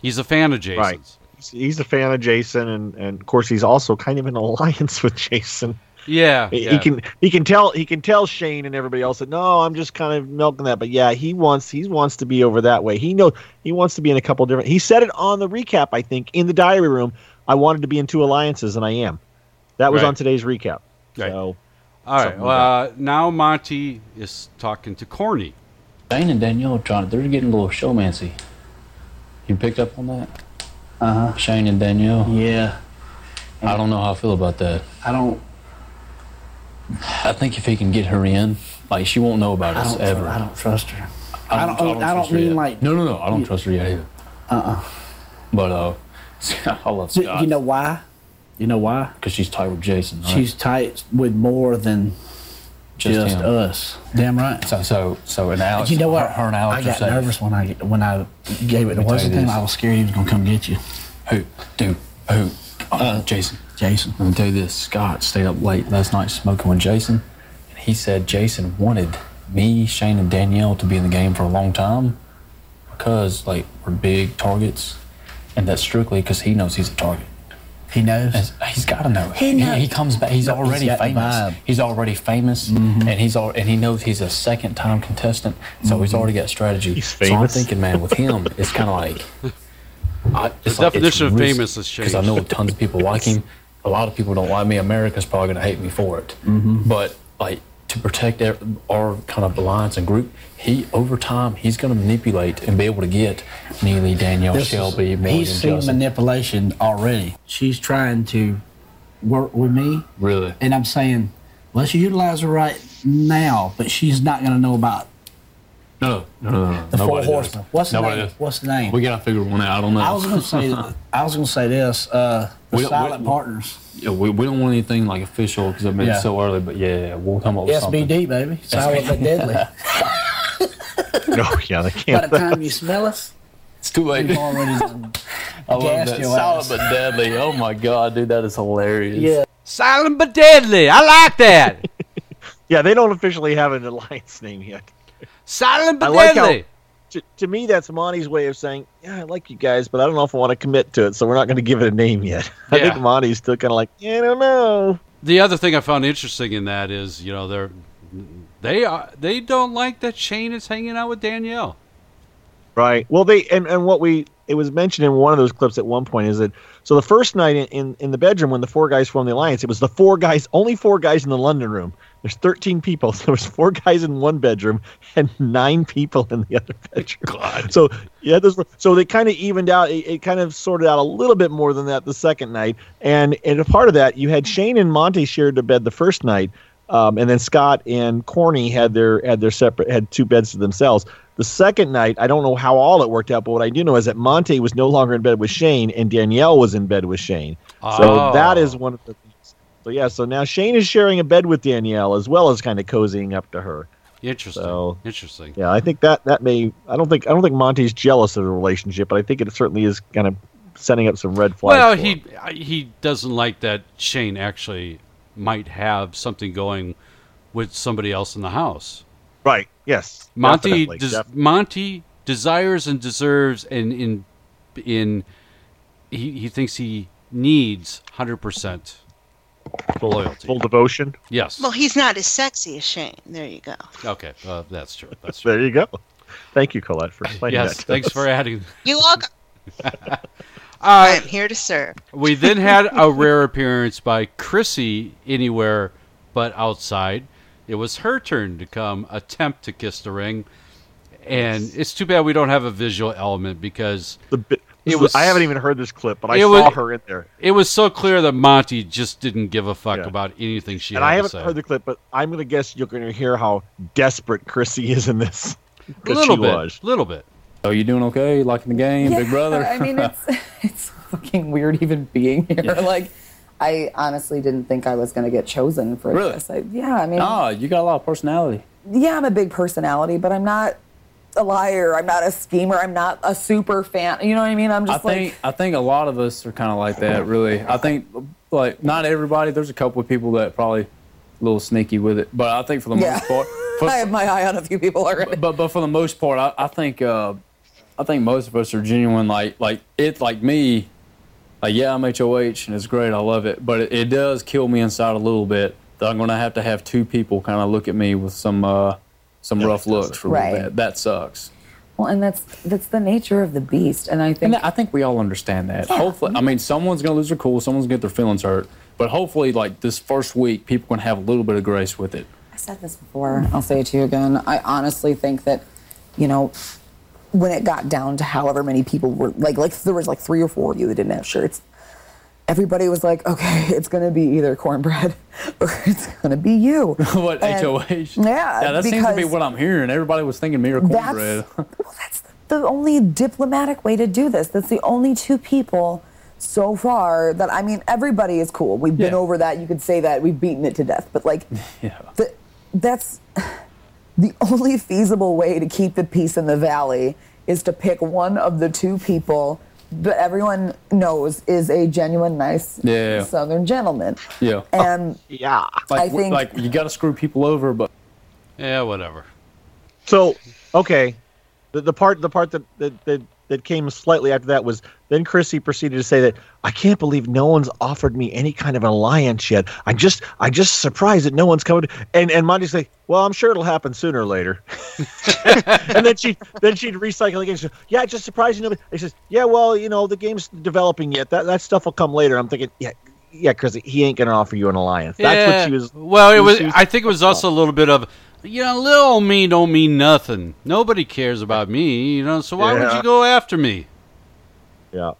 He's a fan of Jason's.
Right. He's- He's a fan of Jason, and, and of course he's also kind of in alliance [laughs] with Jason.
Yeah,
He-
yeah.
he can he can tell he can tell Shane and everybody else that no, I'm just kind of milking that. But yeah, he wants he wants to be over that way. He knows he wants to be in a couple different. He said it on the recap, I think, in the diary room. I wanted to be in two alliances, and I am. That was
Right.
on today's recap.
Right.
So,
All right. Well,
like
uh, now Monte is talking to Corny.
Shane and Danielle are trying. They're getting a little showmancy. You picked up on that? Uh huh. Shane and Danielle. Yeah. I don't know how I feel about that. I don't. I think if he can get her in, like she won't know about
I
us
don't
ever.
I don't trust her.
I
I
don't,
don't-
I don't,
I don't mean
yet.
like-
No, no, no. I don't trust her yet either.
Uh-uh.
But uh, [laughs] I love Scott.
You know why? You know why?
Because she's tight with Jason. Right?
She's tight with more than just,
him.
us. Damn right.
So, so, so, and Alex.
you know what?
Her, her and Alex
I
are
got nervous when I when I gave it to what's
tell
his
you
name.
this.
I was scared he was gonna come get you.
Who? Dude. Who? Uh, Jason.
Jason.
Let me tell you this. Scott stayed up late last night smoking with Jason, and he said Jason wanted me, Shane, and Danielle to be in the game for a long time because like we're big targets, and that's strictly because he knows he's a target.
He knows.
And he's got to know.
He
He,
knows.
he comes back. He's
No, he's
already famous. He's already famous, and he's all, and he knows he's a second time contestant. So he's
Mhm.
already got strategy.
He's famous.
So I'm thinking, man, with him, it's kind of like [laughs] I,
The definition of famous has changed.
because I know tons of people like him. a lot of people don't like me. America's probably going to hate me for it.
Mhm.
But like to protect our, our kind of alliance and group, he over time he's going to manipulate and be able to get Neeley, Danielle,
This is-
Shelby, Morgan,
He's seen
Justin.
manipulation already. She's trying to work with me,
Really?
and I'm saying, let's utilize her right now, but she's not going to know about
No, no, no, no.
the four
Nobody does.
horsemen. What's the
Nobody
name?
does.
What's the name?
We gotta figure one out. I don't know.
I was going to say, I was going to say this: uh, the
We
silent
we-
partners.
Yeah, we, we don't want anything like official because I mean
Yeah.
it's so early. But yeah, yeah, we'll come up with something.
SBD, baby. Silent but deadly. [laughs]
No, yeah, they
By
can't.
By the time you smell us,
It's too late.
we've already [laughs]
I love that.
your
Silent
ass.
but deadly. Oh my god, dude, that is hilarious.
Yeah.
Silent but deadly. I like that. [laughs]
Yeah, they don't officially have an alliance name yet.
Silent
I
but
like
deadly.
how. To, to me, that's Monte's way of saying, "Yeah, I like you guys, but I don't know if I want to commit to it, so we're not going to give it a name yet." [laughs] I
Yeah.
think Monte's still kind of like, "Yeah, I don't know."
The other thing I found interesting in that is, you know, they're they are they don't like that Shane is hanging out with Danielle.
Right. Well, they and, and what we it was mentioned in one of those clips at one point is that so the first night in, in, in the bedroom when the four guys formed the alliance, it was the four guys, only four guys in the London room. There's 13 people, [laughs] so there was four guys in one bedroom and nine people in the other bedroom. God. So yeah, those were, so they kind of evened out. It, it kind of sorted out a little bit more than that the second night, and and a part of that you had Shane and Monte shared a bed the first night. Um, and then Scott and Corny had their had their separate had two beds to themselves. The second night, I don't know how all it worked out, but what I do know is that Monte was no longer in bed with Shane, and Danielle was in bed with Shane. So
Oh.
that is one of the things. So yeah, so now Shane is sharing a bed with Danielle as well as kind of cozying up to her.
Interesting.
So
Interesting.
yeah, I think that that may. I don't think I don't think Monte's jealous of the relationship, but I think it certainly is kind of setting up some red flags.
Well, he he doesn't like that Shane actually might have something going with somebody else in the house.
right. Yes,
Monte
definitely,
des-
def-
Monte desires and deserves and in in he, he thinks he needs hundred percent loyalty.
full devotion.
Yes.
Well, he's not as sexy as Shane. There you go.
Okay, uh, that's true. That's [laughs] true.
There you go. Thank you, Colette, for explaining
yes,
that. to
thanks
us.
for adding. [laughs]
You welcome. [laughs]
Uh,
I'm here to serve.
we then had a rare appearance by Kryssie anywhere but outside. It was her turn to come attempt to kiss the ring, and it's too bad we don't have a visual element because
This
it
is-
was.
I haven't even heard this clip, but I
it
saw
was-
her in there.
It was so clear that Monte just didn't give a fuck
Yeah.
about anything she
and
had
I haven't
say.
heard the clip, but I'm going to guess you're going to hear how desperate Kryssie is in this.
a [laughs]
'Cause
little
she
bit,
was.
little bit.
Oh, you doing okay? You liking the game, Big Brother?
I mean, it's [laughs] [laughs] it's fucking weird even being here. Like, I honestly didn't think I was going to get chosen for
Really?
this. I, yeah, I mean,
oh, you got a lot of personality.
yeah, I'm a big personality, but I'm not a liar. I'm not a schemer. I'm not a super fan. You know what I mean? I'm
I
just like,
think I think a lot of us are kind of like that. Really, I think like not everybody. There's a couple of people that probably a little sneaky with it, but I think for the
yeah.
most part, [laughs] for,
I have my eye on a few people already.
but but for the most part, I, I think uh, I think most of us are genuine. Like like it like me. Like yeah, I'm HOH and it's great. I love it, but it, it does kill me inside a little bit. That I'm gonna have to have two people kind of look at me with some uh, some rough looks for a little
Right.
bit. That sucks.
Well, and that's that's the nature of the beast, and I think
And I think we all understand that. Hopefully, I mean, someone's gonna lose their cool, someone's gonna get their feelings hurt, but hopefully, like this first week, people can have a little bit of grace with it.
I said this before. I'll say it to you again. I honestly think that, you know, when it got down to however many people were like, like there was like three or four of you that didn't have shirts. Everybody was like, okay, [laughs] it's gonna be either cornbread [laughs] or it's gonna be you. [laughs]
what
And-
HOH?
Yeah,
yeah, that seems to be what I'm hearing. Everybody was thinking me or cornbread.
That's, well, that's the only diplomatic way to do this. That's the only two people so far that I mean, everybody is cool. We've been over that. You could say that we've beaten it to death, but like, the, that's the only feasible way to keep the peace in the valley is to pick one of the two people that everyone knows is a genuine, nice
Yeah.
Southern gentleman.
yeah,
And
yeah,
like,
I think-
like you got to screw people over, but
yeah, whatever.
So okay, the, the part the part that, that that that came slightly after that was then Kryssie proceeded to say that I can't believe no one's offered me any kind of alliance yet. I just I just surprised that no one's coming. And and Monte's like, well, I'm sure it'll happen sooner or later. [laughs] and then she then she'd recycle again. She said, yeah, just surprising nobody. He says, yeah, well, you know, the game's developing yet. That that stuff will come later. I'm thinking, yeah. yeah, because he ain't gonna offer you an alliance. That's
yeah.
what she was.
Well, it
she
was. I think it was also a little bit of, you know, little old me don't mean nothing. Nobody cares about me, you know. So why would you go after me?
Yeah.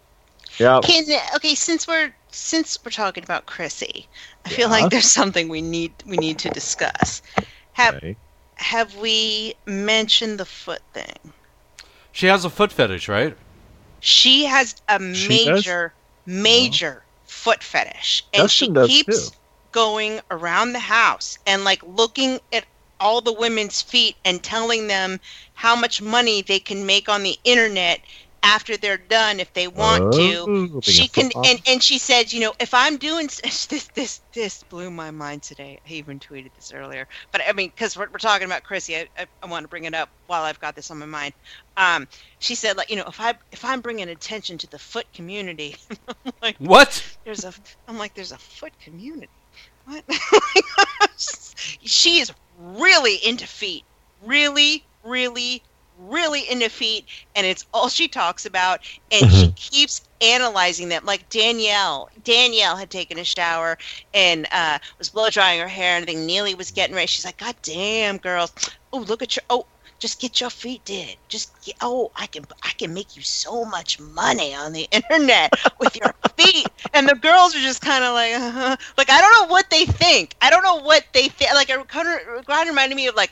Yeah.
Can okay, since we're since we're talking about Kryssie, I feel like there's something we need we need to discuss. Have
Okay.
have we mentioned the foot thing?
She has a foot fetish, right?
She has a
She does?
major major foot fetish, and she
does,
keeps
too.
going around the house and like looking at all the women's feet and telling them how much money they can make on the internet after they're done if they want
Oh,
to. she can and, and she said you know if i'm doing [laughs] this this this blew my mind today. I even tweeted this earlier. But i mean because we're, we're talking about kryssie I, I, I want to bring it up while i've got this on my mind. Um she said like you know if i if i'm bringing attention to the foot community [laughs] like
What?
there's a i'm like there's a foot community. What? [laughs] She is really into feet really really really into feet and it's all she talks about. And she keeps analyzing them. Like danielle danielle had taken a shower and uh, was blow drying her hair and I think neeley was getting ready. She's like god damn girls. Oh look at your oh just get your feet did just get, oh i can i can make you so much money on the [laughs] internet with your feet and the girls are just kind of like uh-huh. [laughs] like i don't know what they think i don't know what they think like it kind of reminded me of like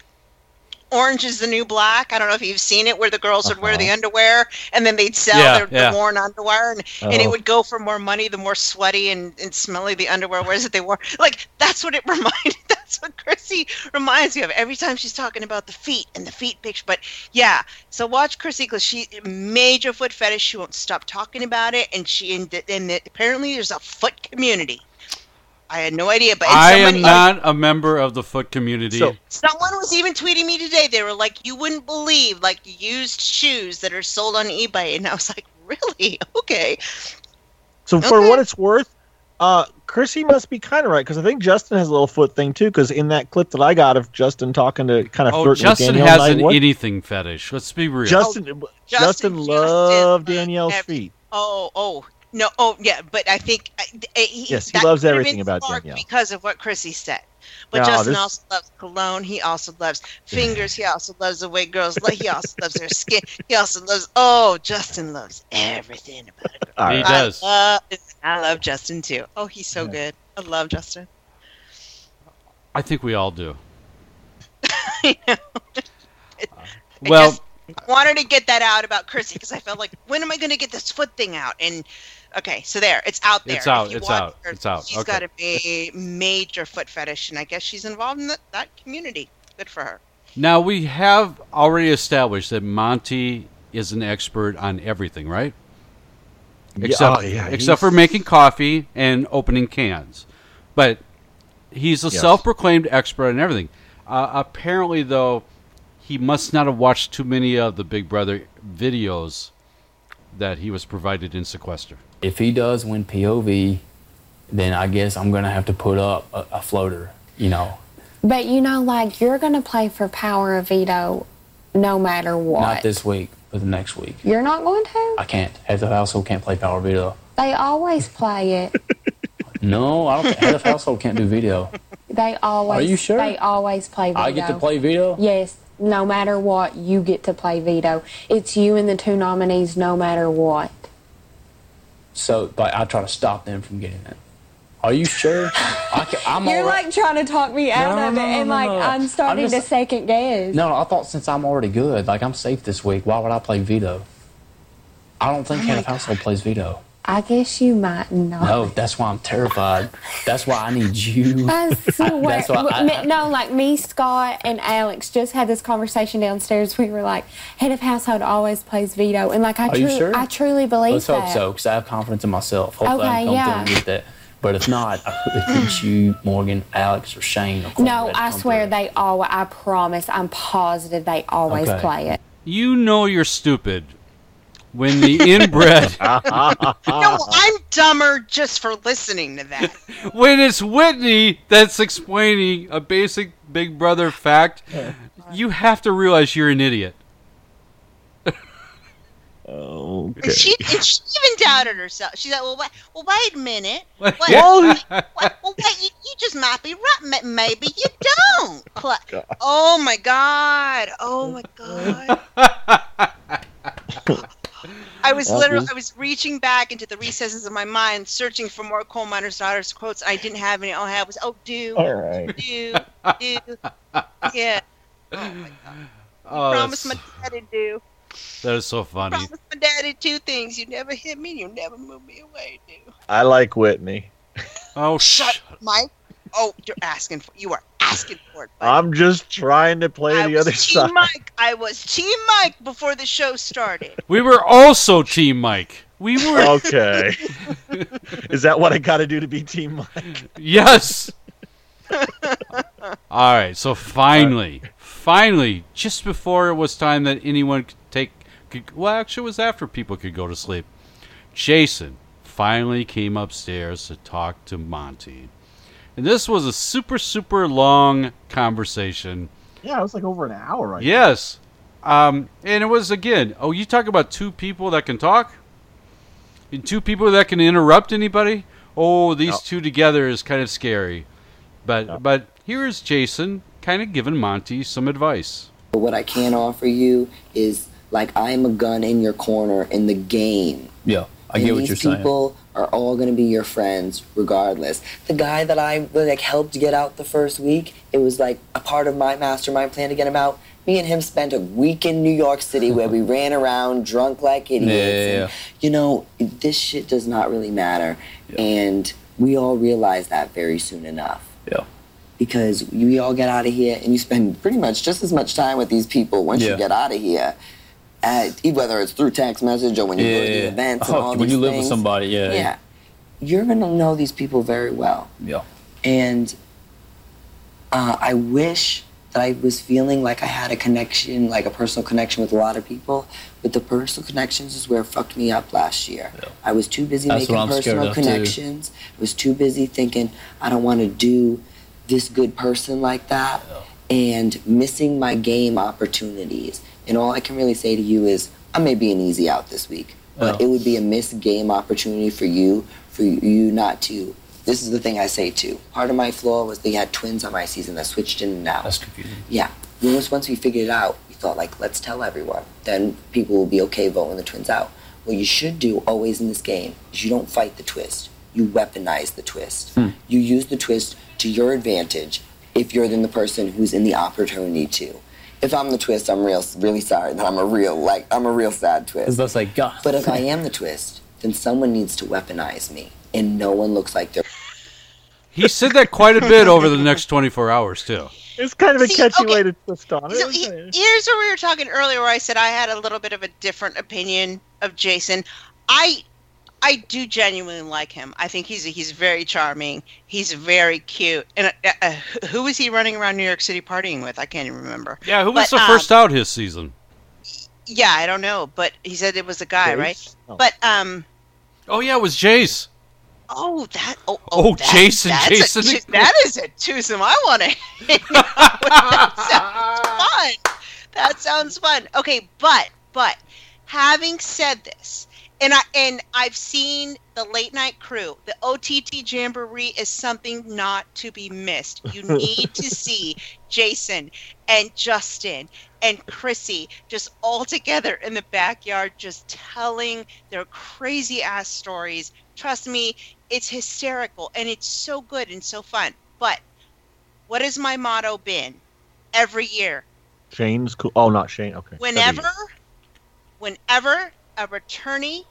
Orange is the New Black. I don't know if you've seen it, where the girls would wear the uh-huh. underwear and then they'd sell
Yeah,
their,
yeah.
the worn underwear, and, and it
Oh.
would go for more money the more sweaty and, and smelly the underwear was that they wore. Like that's what it [laughs] reminded. That's what Kryssie reminds me of every time she's talking about the feet and the feet picture. But yeah, so watch Kryssie because she major foot fetish. She won't stop talking about it, and she and, and apparently there's a foot community. I had no idea, but
I
somebody-
am not a member of the foot community.
So, Someone was even tweeting me today. They were like, "You wouldn't believe like used shoes that are sold on eBay," and I was like, "Really? [laughs] Okay."
So for what it's worth, uh, Kryssie must be kind of right because I think Justin has a little foot thing too. Because in that clip that I got of Justin talking to kind of
oh,
flirting
Justin
with Danielle
has an
what-
anything fetish. Let's be real.
Justin,
Justin,
Justin, loved Danielle's
ev-
feet.
Oh, oh no, oh yeah, but I think uh, uh, he,
Yes, he loves everything about
sparked
Danielle.
because of what Kryssie said. But
Yeah,
Justin
this-
also loves cologne. He also loves [sighs] fingers. He also loves the way girls. Like he also loves their skin. He also loves. Oh, Justin loves everything about it.
All right.
He does.
I love, I love Justin too. Oh, he's so good. I love Justin.
I think we all do. [laughs]
I
Well,
just wanted to get that out about Kryssie because I felt like, when am I going to get this foot thing out? And okay, so there, it's out there.
It's out, it's out,
her,
it's out,
She's
okay.
got a major foot fetish, and I guess she's involved in that, that community. Good for her.
now we have already established that Monte is an expert on everything, right? Except,
oh, yeah,
except for making coffee and opening cans. But he's a
Yes.
self-proclaimed expert on everything. Uh, apparently, though, he must not have watched too many of the Big Brother videos that he was provided in sequester.
If he does win POV, then I guess I'm gonna have to put up a, a floater. You know,
But you know, like you're gonna play for power of veto no matter what.
not this week, but the next week.
You're not going to?
I can't. Head of household can't play power veto.
They always play it. [laughs]
No, I don't. Head of household can't do veto.
They always.
Are you sure?
They always play veto.
I get to play veto.
Yes. No matter what, you get to play veto. It's you and the two nominees, no matter what.
So, but I try to stop them from getting it. Are you sure? [laughs] I I'm
You're like trying to talk me out
No,
of
no,
it,
no,
and like. I'm starting
I'm just-
to second guess.
No, I thought since I'm already good, like I'm safe this week. Why would I play veto? I don't think
Oh
of household plays veto.
I guess you might not.
No, that's why I'm terrified. That's why I need you. [laughs]
I swear.
that's why I-
Me- no, like me, Scott, and Alex just had this conversation downstairs. We were like, head of household always plays veto, and like I,
Are you
tru-
sure?
I truly believe
Let's
that.
hope so, because I have confidence in myself. Hopefully, I
Okay,
can come
yeah.
through and get that. But if not, I put it you, Morgan, Alex, or Shane. Or
No, I swear they always. I promise. I'm positive they always
Okay.
play it.
You know you're stupid when the inbred. [laughs]
no, I'm dumber just for listening to that. [laughs]
when it's Whitney that's explaining a basic Big Brother fact, you have to realize you're an idiot.
Okay.
And she, and she even doubted herself. She said, "Well, wait, well, wait a minute. [laughs] Wait,
Well,
wait, wait, well, wait, you, you just might be right. Maybe you don't." Cla- Oh my god! Oh my god! I was literally,
this-
I was reaching back into the recesses of my mind, searching for more coal miner's daughters quotes. I didn't have any. All I had was, "Oh, do,
All right.
do, do, [laughs] yeah."
Oh, my god.
Oh Promise my
that's-
daddy do.
That is so funny.
Promise my daddy two things. You never hit me. You never move me away, dude.
I like Whitney.
Oh,
Shut, Mike. Oh, you're asking for. You are asking for it.
I'm just trying to play
I
the
was
other
Team
side.
Mike. I was Team Mike before the show started.
We were also Team Mike. We were
Okay. [laughs] Is that what I got to do to be Team Mike?
Yes. [laughs] All right. So finally, finally, just before it was time that anyone could take, could, well, actually, it was after people could go to sleep. Jason finally came upstairs to talk to Monte, and this was a super, super long conversation.
Yeah, it was like over an hour. Right
Yes. Um, and it was again. Oh, you talk about two people that can talk, and two people that can interrupt anybody. Oh, these
No.
two together is kind of scary. But but here is Jason, kind of giving Monte some advice.
But what I can offer you is like I'm a gun in your corner in the game.
Yeah, I get what
these
you're saying.
people are all going to be your friends regardless. The guy that I like helped get out the first week, it was like a part of my mastermind plan to get him out. Me and him spent a week in New York City where we [laughs] ran around drunk like idiots.
Yeah, yeah,
and, you know, this shit does not really matter. And we all realize that very soon enough.
Yeah.
Because we all get out of here and you spend pretty much just as much time with these people once
Yeah.
you get out of here. At, whether it's through text message or when you go to the
Yeah.
events and
Oh,
all
when
these
you live with somebody, yeah.
Yeah. You're going to know these people very well.
Yeah.
And uh, I wish that I was feeling like I had a connection, like a personal connection with a lot of people. But the personal connections is where it fucked me up last year. I was too busy
That's
making
what I'm scared
personal
of, too.
connections. I was too busy thinking I don't want to do this good person like that and missing my game opportunities. And all I can really say to you is I may be an easy out this week, but
Yeah.
it would be a missed game opportunity for you, for you not to. This is the thing I say too. Part of my flaw was they had twins on my season that switched in and out.
That's confusing.
Yeah. Once once we figured it out, we thought like, let's tell everyone. Then people will be okay voting the twins out. What you should do always in this game is you don't fight the twist. You weaponize the twist. Hmm. You use the twist to your advantage if you're then the person who's in the opportunity to. If I'm the twist, I'm real really sorry that I'm a real like I'm a real sad twist.
It's just like God.
But if I am the twist, then someone needs to weaponize me, and no one looks like they're.
He said that quite a bit over the next 24 hours too.
It's kind of a
See,
catchy
okay.
way to twist on it.
So he- here's where we were talking earlier, where I said I had a little bit of a different opinion of Jason. I I do genuinely like him. I think he's he's very charming. He's very cute. And uh, uh, who was he running around New York City partying with? I can't even remember.
Yeah, who was
But,
the
um,
first out his season?
Yeah, I don't know, but he said it was a guy,
Jace?
right?
Oh.
But um.
Oh yeah, it was Jace.
Oh, that. Oh,
Oh,
that-
Jason,
that's a
Jason.
two- that is a twosome. I want to hang out with. That sounds fun. That sounds fun. Okay, but but having said this, and I and I've seen the late night crew. The OTT Jamboree is something not to be missed. You [laughs] need to see Jason and Justin and Kryssie just all together in the backyard, just telling their crazy ass stories. Trust me, it's hysterical and it's so good and so fun. But what has my motto been every year?
Shane's cool. Oh, not Shane. Okay.
Whenever, whenever a returnee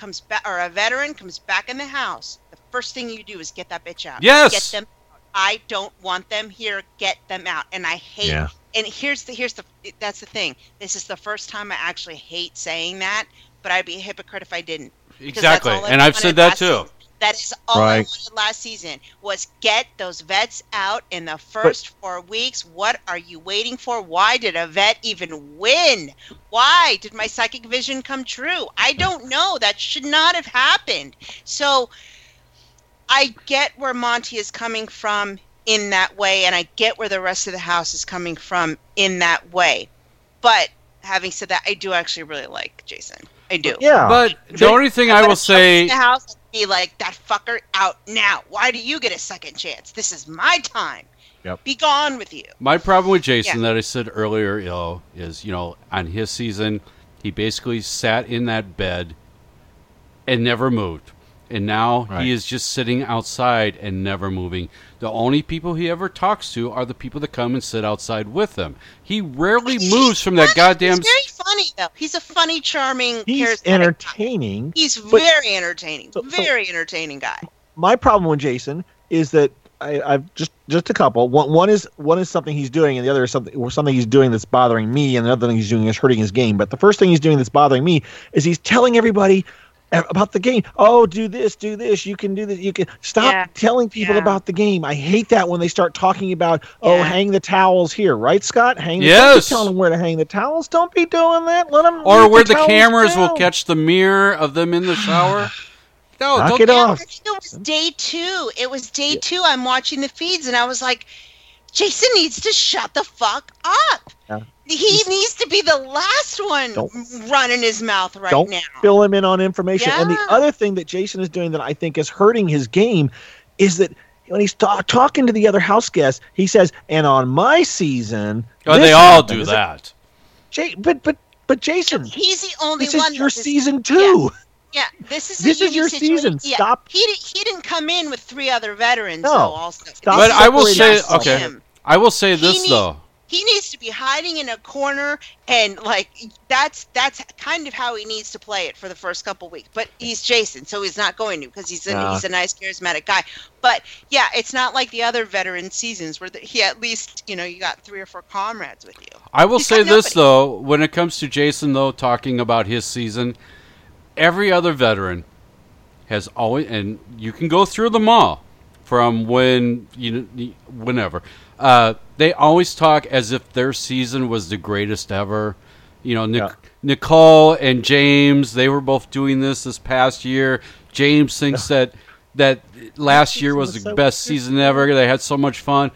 comes back or a veteran comes back in the house, the first thing you do is get that bitch out.
Yes!
Get them. I don't want them here. Get them out. And I hate.
Yeah.
And here's the here's the that's the thing. This is the first time I actually hate saying that, but I'd be a hypocrite if I didn't.
Exactly, and I've said that too.
season. That is all I wanted last season was get those vets out in the first four weeks. What are you waiting for? Why did a vet even win? Why did my psychic vision come true? I don't know. That should not have happened. So I get where Monte is coming from in that way, and I get where the rest of the house is coming from in that way. But having said that, I do actually really like Jason. I do.
Yeah, But the only thing I will say,
the house and be like that fucker out now. Why do you get a second chance? This is my time.
Yep.
Be gone with you.
my problem with Jason
Yeah.
that I said earlier, you know, is you know on his season, he basically sat in that bed and never moved, and now
Right.
he is just sitting outside and never moving. The only people he ever talks to are the people that come and sit outside with him. He rarely moves from that goddamn.
He's very funny though. He's a funny, charming,
He's
charismatic.
entertaining.
He's
but-
very entertaining.
So- so-
very entertaining guy.
my problem with Jason is that I, I've just just a couple. One one is one is something he's doing, and the other is something or something he's doing that's bothering me, and the other thing he's doing is hurting his game. But the first thing he's doing that's bothering me is he's telling everybody a- about the game. Oh, do this, do this. You can do this. You can stop
Yeah.
telling people about the game. I hate that when they start talking about oh, hang the towels here, right, Scott? Hang. The, don't
Yes.
telling them where to hang the towels. Don't be doing that. Let them.
or where the cameras will catch the mirror of them in the shower. [sighs] No,
Knock
don't
it off.
I think it was day two. It was day two. I'm watching the feeds, and I was like, Jason needs to shut the fuck up.
Yeah.
He needs to be the last one
Don't-
running his mouth right
don't
now.
fill him in on information. And the other thing that Jason is doing that I think is hurting his game is that when he's ta- talking to the other house guests, he says, "And on my season,
Oh, they all
happened."
do
Is it-
that.
Jay, but but but Jason,
He's the only
this
one.
is your
that is-
season two.
Yeah, this is
This is your
situation.
season.
Yeah,
Stop.
He di- he didn't come in with three other veterans.
No.
though, also.
Stop
But I will say, okay,
him.
I will say this
needs-
though.
He needs to be hiding in a corner, and like that's that's kind of how he needs to play it for the first couple weeks. But he's Jason, so he's not going to because he's a,
Nah.
he's a nice, charismatic guy. But yeah, it's not like the other veteran seasons where the, he at least you know you got three or four comrades with you.
I will
He's
say this though, when it comes to Jason though, talking about his season, every other veteran has always, and you can go through them all from when you know, whenever uh, they always talk as if their season was the greatest ever. You know, Nic-
Yeah.
Nicole and James, they were both doing this this past year. James thinks that that last year was
was
the
so
best season ever. They had so much fun.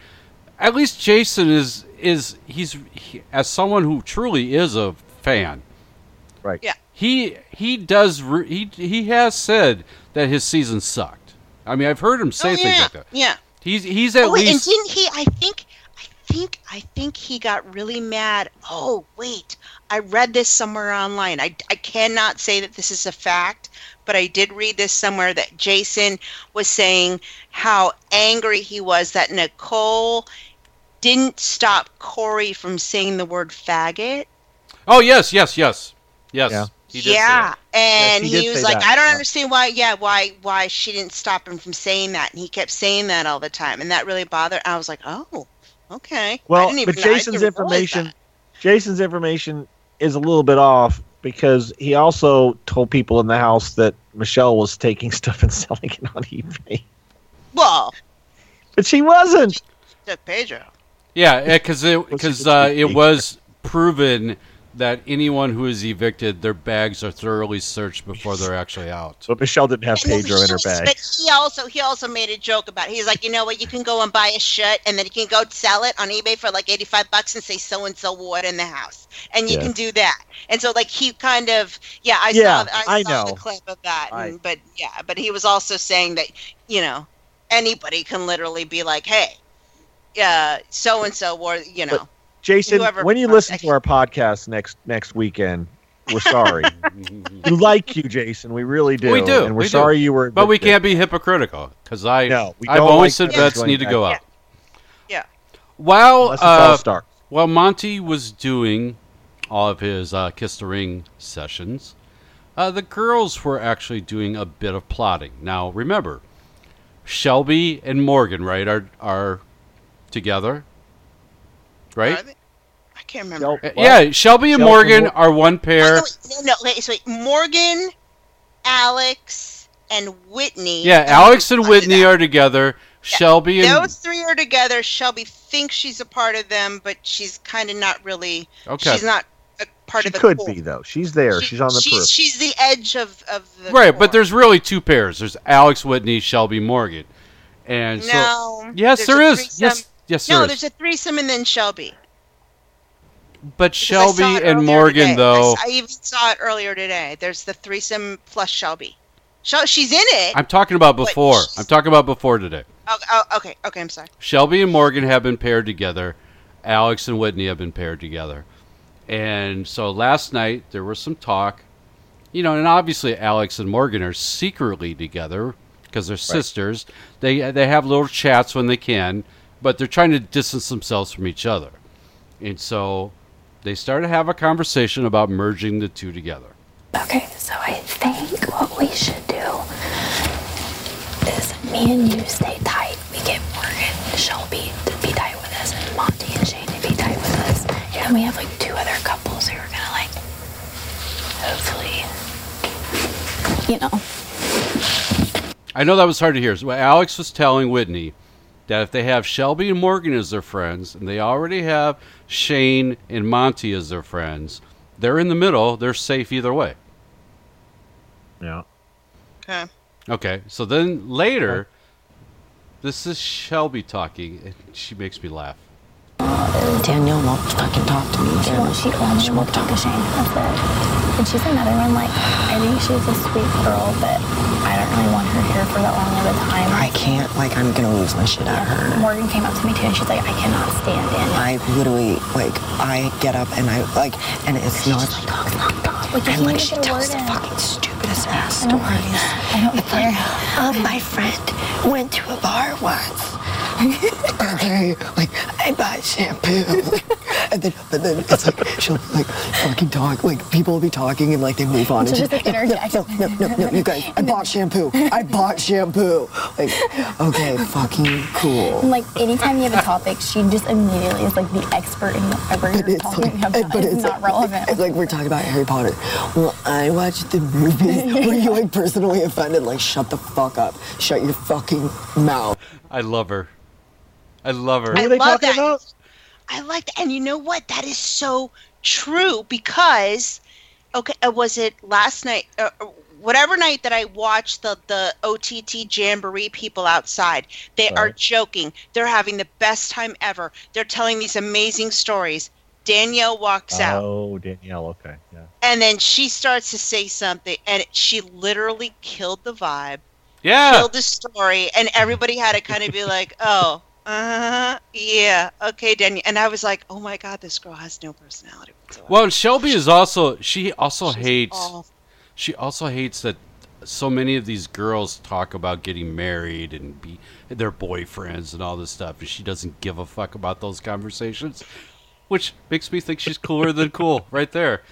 At least Jason is is he's he, as someone who truly is a fan.
Right.
Yeah.
He he does re- he he has said that his season sucked. I mean, I've heard him say
oh,
things like that.
Yeah.
He's he's at
oh, wait,
least
and didn't he? I think, I think, I think he got really mad. Oh, wait, I read this somewhere online. I, I cannot say that this is a fact, but I did read this somewhere that Jason was saying how angry he was that Nicole didn't stop Corey from saying the word faggot.
Oh yes, yes, yes, yes.
Yeah.
He did
yeah,
that.
and
Yes, he
he, was like,
that,
"I don't
yeah.
understand why. Yeah, why why she didn't stop him from saying that?" And he kept saying that all the time, and that really bothered. I was like, "Oh, okay." I
Well,
didn't even
but
know- I
Jason's
didn't
information,
that.
Jason's information is a little bit off because he also told people in the house that Michelle was taking [laughs] stuff and selling it on eBay,
Well,
but she wasn't.
took Pedro.
Yeah, because it because uh, it was proven that anyone who is evicted, their bags are thoroughly searched before they're actually out.
So Michelle didn't have Pedro in her bag.
But he also he also made a joke about. It. He's like, you know what? You can go and buy a shirt, and then you can go sell it on eBay for like eighty five bucks, and say so and so wore it in the house, and you
Yeah.
can do that. And so like he kind of yeah, I
Yeah,
saw I,
I
saw
know.
the clip of that,
I-
and, but yeah, but he was also saying that you know anybody can literally be like, hey, uh, so and so wore you know.
Jason,
whoever-
when you listen to our podcast next next weekend, we're [laughs] sorry. we like you, Jason. We really do.
We do.
and we're
we do.
sorry you were.
But we can't be hypocritical because I
No, we
I've always
like
said
vets
vets need to
back.
go
Yeah.
out.
Yeah.
While
Unless it's all
uh, while Monte was doing all of his uh, kiss the ring sessions, uh, the girls were actually doing a bit of plotting. Now remember, Shelby and Morgan, right, are are together, right?
I can't remember.
Uh, yeah, Shelby and
Shelby
Morgan
Mor-
are one pair.
No, no, no, wait, so wait, Morgan, Alex, and Whitney.
Yeah, Alex and Whitney are together. Shelby and
Those three are together. Shelby thinks she's a part of them, but she's kind of not really.
Okay.
She's not a part
She
of the.
could
core.
be though. She's there. She's on the
she's,
proof.
she's the edge of, of the.
right,
core.
but there's really two pairs. There's Alex Whitney, Shelby Morgan, and so
no.
yes,
there's
there
a
is.
threesome.
Yes, yes,
No,
there
there's a threesome and then Shelby.
but
'Cause I saw
Shelby and Morgan
today. I
though.
s- I, even saw it earlier today. There's the threesome plus Shelby. Shel- she's in it.
I'm talking about before. I'm talking about before today.
Oh, oh, okay, okay. I'm sorry.
Shelby and Morgan have been paired together. Alex and Whitney have been paired together. And so last night there was some talk. You know, and obviously Alex and Morgan are secretly together because they're sisters. They they have little chats when they can, but they're trying to distance themselves from each other. And so they start to have a conversation about merging the two together.
Okay, so I think what we should do is me and you stay tight. We get Morgan and Shelby to be tight with us, and Monte and Shane to be tight with us. And we have like two other couples who are gonna like, hopefully, you know.
I know that was hard to hear. So Alex was telling Whitney that if they have Shelby and Morgan as their friends, and they already have Shane and Monte as their friends, they're in the middle. They're safe either way.
Yeah.
Okay.
Okay. So then later, this is Shelby talking, and she makes me laugh.
Danielle won't fucking talk to me. She won't. She only will talk to Shane. That's it. And she's another one. Like I think she's a sweet girl, but I don't want her here for that long of a time.
I can't, like, I'm gonna lose my shit at her.
Morgan came up to me too, and she's like, I cannot stand Danielle.
I literally, like, I get up and I, like, and it's not.
Like, you
and, like,
can't
she
get a
tells the
in.
fucking stupidest ass
I
stories.
I don't care.
like, um, my friend went to a bar once. Okay, like, I bought shampoo. and then, but then it's like, she'll, like, fucking talk, like, people will be talking and, like, they move on.
She'll
and
just, like,
no,
interject.
No, no, no, no, you guys, I bought shampoo. I bought shampoo. Like, okay, fucking cool.
And, like anytime you have a topic, she just immediately is like the expert in whatever
But
you're
it's
talking
like,
about.
but
it's,
it's
not
like,
relevant.
It's like we're talking about Harry Potter. Well, I watched the movie. [laughs] Were you like personally offended? Like, shut the fuck up. Shut your fucking mouth.
I love her. I love her.
I love that. I like that. And you know what? That is so true because, okay, uh, was it last night? Uh, uh, whatever night that I watched the, the OTT Jamboree people outside, they are joking. They're having the best time ever. They're telling these amazing stories. Danielle walks out.
Oh, Danielle. Okay. Yeah.
And then she starts to say something, and she literally killed the vibe.
Yeah.
Killed the story, and everybody had to kind of be like, "Oh, uh, yeah, okay, Danielle." And I was like, "Oh my god, this girl has no personality whatsoever."
Well, Shelby is also she also hates
awful.
she also hates that so many of these girls talk about getting married and be their boyfriends and all this stuff, and she doesn't give a fuck about those conversations, which makes me think she's cooler than cool [laughs] right there.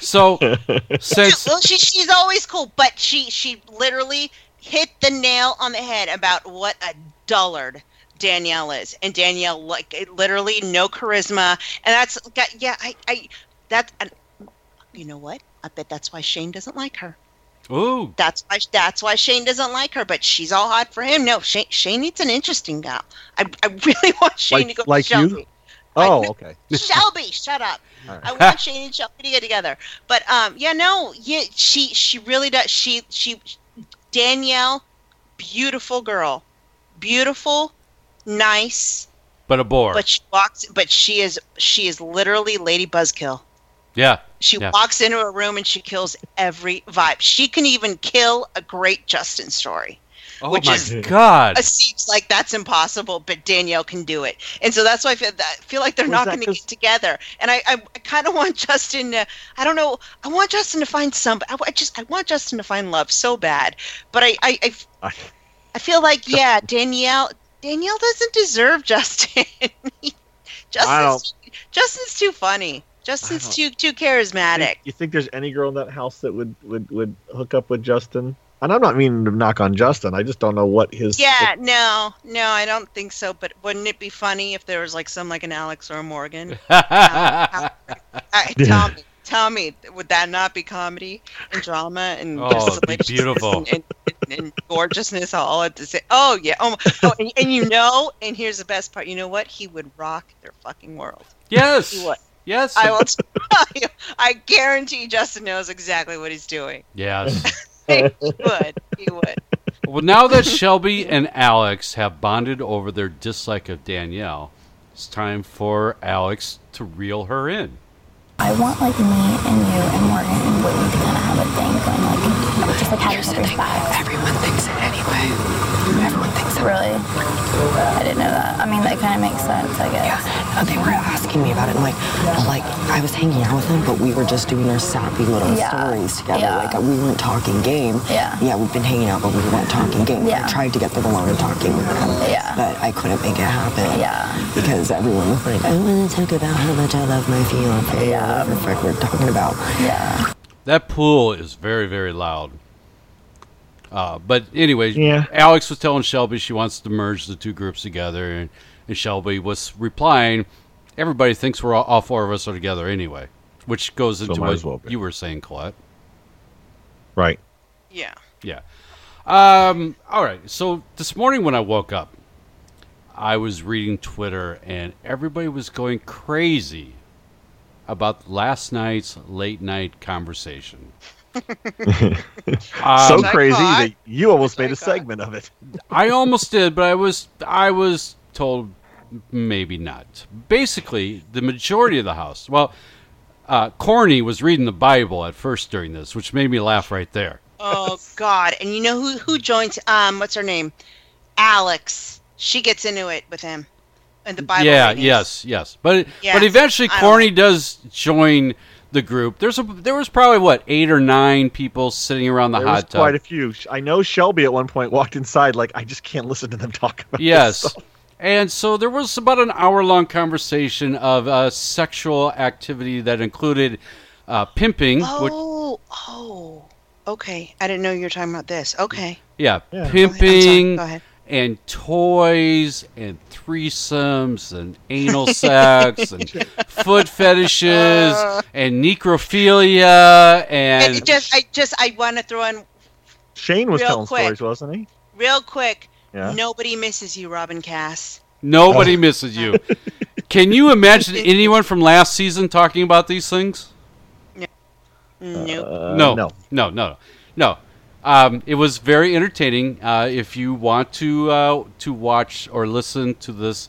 So [laughs] since
well, she she's always cool, but she she literally hit the nail on the head about what a dullard Danielle is, and Danielle like literally no charisma, and that's yeah I I that and you know what I bet that's why Shane doesn't like her.
ooh,
That's why that's why Shane doesn't like her, but she's all hot for him. No, Shane Shane needs an interesting gal. I, I really [laughs] want Shane
Like,
to go
like
to Shelby.
you? Oh, okay. [laughs]
Shelby, shut up.
All right.
I want [laughs] Shane and Shelby to get together. But um, yeah, no, yeah, she she really does. She she Danielle, beautiful girl, beautiful, nice,
but a bore.
but she walks. But she is she is literally Lady Buzzkill.
yeah,
She
yeah.
walks into a room and she kills every vibe. She can even kill a great Justin story.
Oh
which
my
is
God.
It seems like that's impossible, but Danielle can do it, and so that's why I feel, I feel like they're
Was
not going to get together. And I, I, I kind of want Justin to, I don't know, I want Justin to find some. I, I just, I want Justin to find love so bad, but I, I, I, I feel like yeah, Danielle, Danielle doesn't deserve [laughs] Justin. Justin's, Justin's too funny. Justin's too too charismatic.
You think there's any girl in that house that would would would hook up with Justin? And I'm not meaning to knock on Justin. I just don't know what his.
Yeah, no, no, I don't think so. But wouldn't it be funny if there was like some like an Alex or a Morgan? [laughs] Uh, I, tell me, tell me, would that not be comedy and drama and
Oh,
just
it'd be
deliciousness
beautiful.
and, and, and gorgeousness all at the same? Oh yeah, oh, oh and, and you know, and here's the best part. You know what? He would rock their fucking world.
Yes.
He would.
Yes.
I will tell you. I guarantee Justin knows exactly what he's doing.
Yes. [laughs]
he would. He would.
Well, now that Shelby and Alex have bonded over their dislike of Danielle, it's time for Alex to reel her in.
I want like me and you and Morgan and Whitney to kind of have a thing going, like just like each other's back.
Everyone thinks it anyway. Everyone thinks it.
Really? I didn't know that. I mean, that kind of makes sense, I guess.
Uh, they were asking me about it, and like, like I was hanging out with them, but we were just doing our sappy little
Yeah.
stories together.
Yeah.
Like we weren't talking game.
Yeah.
Yeah, we've been hanging out, but we weren't talking game.
Yeah.
I tried to get them alone and talking with them.
Yeah.
But I couldn't make it happen.
Yeah.
Because everyone was like, I want to talk about how much I love my fiance. Yeah. The frick we're talking about.
Yeah.
That pool is very, very loud. Uh, but anyway,
Yeah.
Alex was telling Shelby she wants to merge the two groups together, and, and Shelby was replying, "Everybody thinks we're all, all four of us are together anyway," which goes
So
into
might
what
well
you were saying, Colette.
Right.
Yeah.
Yeah. Um, all right. So this morning when I woke up, I was reading Twitter, and everybody was going crazy about last night's late night conversation. [laughs]
so
Um,
crazy that you almost made a segment of it. [laughs]
I almost did, but I was I was told maybe not. Basically, the majority of the house. Well, uh, Corny was reading the Bible at first during this, which made me laugh right there.
Oh God! And you know who who joins? Um, what's her name? Alex. She gets into it with him, and the Bible.
yeah,
readings.
yes, yes. But but eventually, Corny does join the group. There's a there was probably what eight or nine people sitting around the
There was
hot tub.
quite a few. I know Shelby at one point walked inside like I just can't listen to them talk about.
Yes.
stuff."
And so there was about an hour long conversation of uh, sexual activity that included uh, pimping. which,
Oh, oh. Okay, I didn't know you were talking about this. Okay.
yeah,
Yeah.
pimping
Go ahead.
And toys and threesomes and anal sex [laughs] and foot fetishes and necrophilia and,
And just, I just, I want to throw in
Shane was
Real
telling
quick.
stories, wasn't he?
real quick.
Yeah.
Nobody misses you, Robyn Kass.
nobody
Oh.
misses you. [laughs] Can you imagine anyone from last season talking about these things?
Nope.
Uh,
no,
no.
no, no, no. Um, it was very entertaining. Uh, if you want to uh, to watch or listen to this,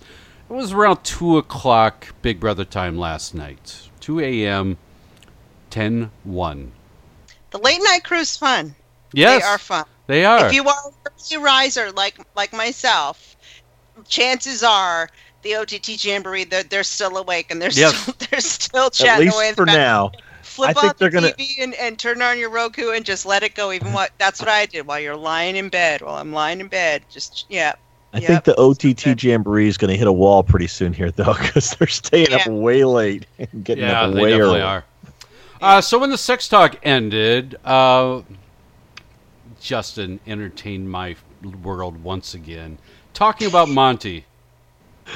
it was around two o'clock Big Brother time last night. Two a.m. 10 1.
The late night crew's fun.
Yes,
They are fun.
they are.
If you are an early riser like like myself, chances are the OTT Jamboree they're, they're still awake and they're
Yes.
still [laughs] they're still
At
chatting
least
away. in
for
the back.
now.
Flip
I think
on
they're
the
gonna.
TV and, and turn on your Roku and just let it go. Even what that's what I did while you're lying in bed. While I'm lying in bed, just yeah.
I
Yep.
think the OTT Jamboree is going to hit a wall pretty soon here, though, [laughs] because they're staying up way late [laughs] and getting
yeah,
up
they
way
definitely
early.
are. Uh, so when the sex talk ended, uh, Justin entertained my world once again, talking about Monte.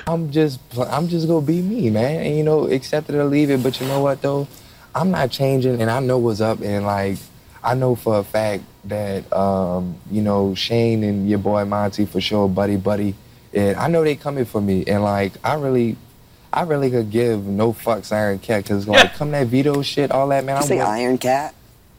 I'm just I'm just gonna be me, man. And you know, accept it or leave it. But you know what though? I'm not changing and I know what's up and like I know for a fact that um, you know, Shane and your boy Monte for sure, buddy, buddy. And I know they coming for me and like I really I really could give no fucks Iron Cat because like come that veto shit, all that man.
You
I'm
say
with-
Iron Cat?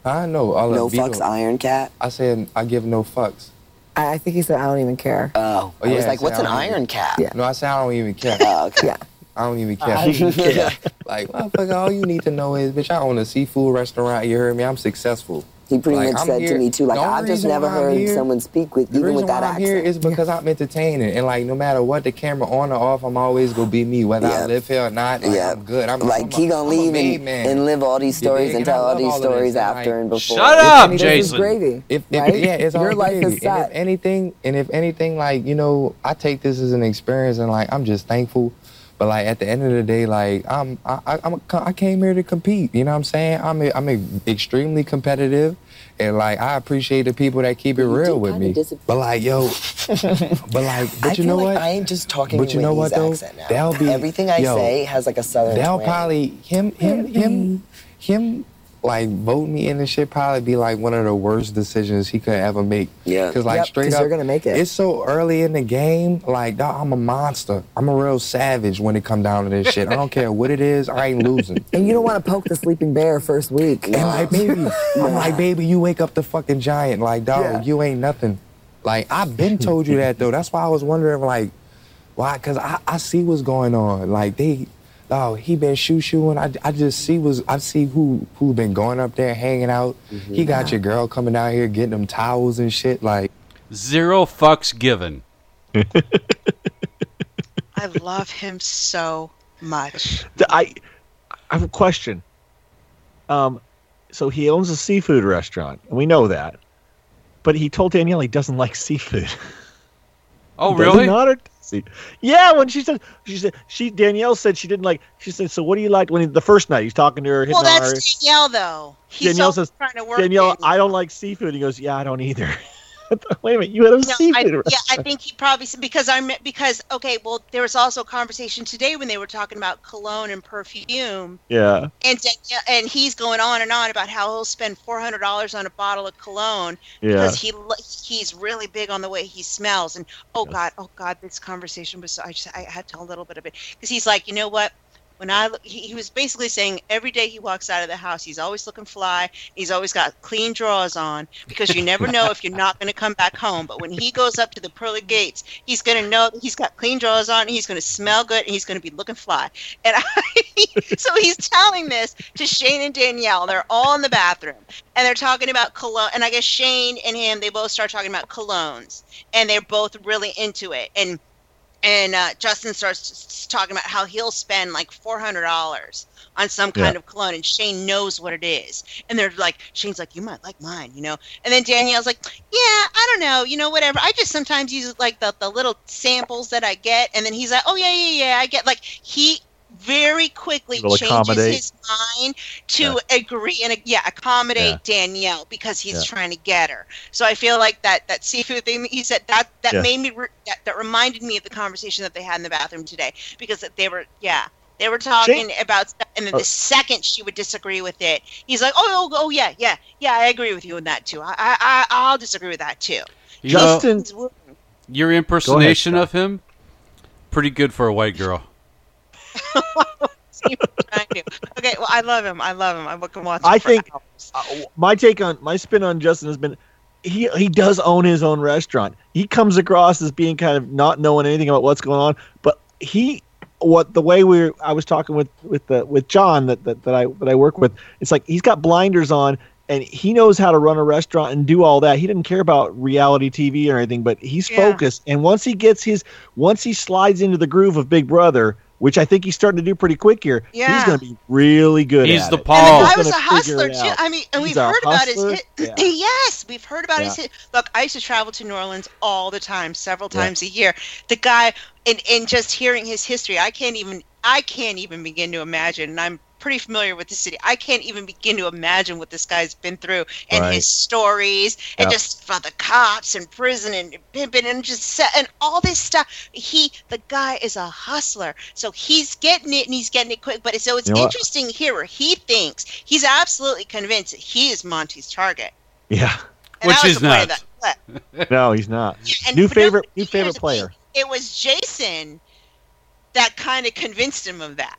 I know all
No
that veto.
fucks, Iron Cat.
I said I give no fucks.
I I think he said, I don't even care.
Oh, yeah. I was like,
say
what's
I
an
don't even-
Iron Cat?
Yeah.
No, I said I don't even care.
Oh, okay.
Yeah.
I don't even care.
I don't even care. [laughs]
like, motherfucker, all you need to know is, bitch, I own a seafood restaurant. You heard me? I'm successful.
He pretty
Like,
much
I'm
said
here-
to me too, like I've just never heard
here-
someone speak with
The
even
reason
with that
why I'm
accent.
here is because I'm entertaining, and like no matter what, the camera on or off, I'm always gonna be me, whether I live here or not. Like,
Yeah.
I'm good. I'm
like
I'm
he
a-
gonna
I'm a
leave
made
and, and live all these stories
dig?
and
And
tell all these
all
stories
this, and,
after
like,
and before.
Shut up,
And he does
Jason.
gravy.
If, if
right?
yeah, it's all
Your life
gravy.
is set.
And if anything, and if anything, like you know, I take this as an experience, and like I'm just thankful. But like at the end of the day, like I'm, I, I, I'm, a, I came here to compete. You know what I'm saying? I'm, a, I'm a extremely competitive, and like I appreciate the people that keep it
You
real with me. But like yo, [laughs] but like, but
I
you know
like
what?
I ain't just talking
But you know what though?
accent now.
They'll be
Everything I
yo,
say has like a southern
They'll
twang.
probably him him him him like vote me in and shit probably be like one of the worst decisions he could ever make.
Yeah.
Cause like
Yep,
straight
'cause
up,
you're gonna make it.
It's so early in the game. Like dawg, I'm a monster. I'm a real savage when it come down to this shit. I don't care what it is. I ain't losing.
And you don't want to poke the sleeping bear first week.
And like baby, I'm like baby, you wake up the fucking giant. Like dog,
Yeah.
you ain't nothing. Like I've been told you that though. That's why I was wondering like, why? Cause I, I see what's going on. Like they,
oh, he been shoo shooing. I, I just see was I see who who been going up there hanging out. He got your girl coming out here getting them towels and shit. Like
Zero fucks given.
I love him so much.
I I have a question. Um, so he owns a seafood restaurant, and we know that. But he told Danielle he doesn't like seafood.
Oh, [laughs]
Does he
really?
Not or he? Yeah, when she said she said she Danielle said she didn't like. She said, "So what do you like?" When he, the first night he's talking to her,
Well,
on her.
that's Danielle, though. He's
Danielle says,
trying to work
"Danielle. I don't like seafood." He goes, "Yeah, I don't either." Wait a minute, you had a
No,
seafood
I,
restaurant.
yeah, I think he probably because I'm because okay. Well, there was also a conversation today when they were talking about cologne and perfume,
Yeah.
and and he's going on and on about how he'll spend four hundred dollars on a bottle of cologne
Yeah.
because he he's really big on the way he smells. And oh god, oh god, this conversation was so, I just I had to a little bit of it because he's like, you know what? When I he, he was basically saying every day he walks out of the house, he's always looking fly. He's always got clean drawers on because you never know if you're not going to come back home. But when he goes up to the pearly gates, he's going to know he's got clean drawers on. He's going to smell good, and he's going to be looking fly. And I, [laughs] so he's telling this to Shane and Danielle. They're all in the bathroom, and they're talking about cologne. And I guess Shane and him, they both start talking about colognes, and they're both really into it. And and uh, Justin starts talking about how he'll spend like four hundred dollars on some kind
Yeah.
of cologne, and Shane knows what it is. And they're like, Shane's like, you might like mine, you know. And then Danielle's like, yeah, I don't know, you know, whatever. I just sometimes use like the the little samples that I get. And then he's like, oh yeah, yeah, yeah, I get like he very quickly
Will
changes his mind to agree and yeah accommodate
Yeah.
Danielle because he's
Yeah.
trying to get her. So I feel like that that seafood thing that he said that that
Yeah.
made me re- that, that reminded me of the conversation that they had in the bathroom today because they were yeah they were talking about stuff and then
Oh.
the second she would disagree with it he's like oh oh, oh yeah yeah yeah I agree with you on that too I I I- I'll disagree with that too.
You
Justin-
your impersonation of him, pretty good for a white girl. [laughs]
Okay, well I love him I love him I can watch.
I think uh, my take on my spin on Justin has been he he does own his own restaurant. He comes across as being kind of not knowing anything about what's going on, but he what the way we I was talking with with the with John that, that that I that I work with. It's like he's got blinders on and he knows how to run a restaurant and do all that. He didn't care about reality TV or anything, but he's
Yeah.
focused. And once he gets his once he slides into the groove of Big Brother, which I think he's starting to do pretty quick here,
Yeah.
he's going to be really good.
He's
at
the
it.
Paul.
I
He's
was a hustler too. I mean, and
He's
we've
a
heard about his hit.
Yeah. [laughs]
Yes, we've heard about his hit. Look, I used to travel to New Orleans all the time, several times a year. The guy, and and just hearing his history, I can't even I can't even begin to imagine. And I'm pretty familiar with the city. I can't even begin to imagine what this guy's been through and
Right.
his stories and
Yep.
just for the cops and prison and pimping and just set and all this stuff. He, the guy, is a hustler, so he's getting it and he's getting it quick. But so it's
You know what?
interesting here where he thinks he's absolutely convinced that he is Monte's target.
Yeah.
And that was the point of that clip. [laughs]
No, he's not.
and
new favorite, new favorite player.
It was Jason that kind of convinced him of that.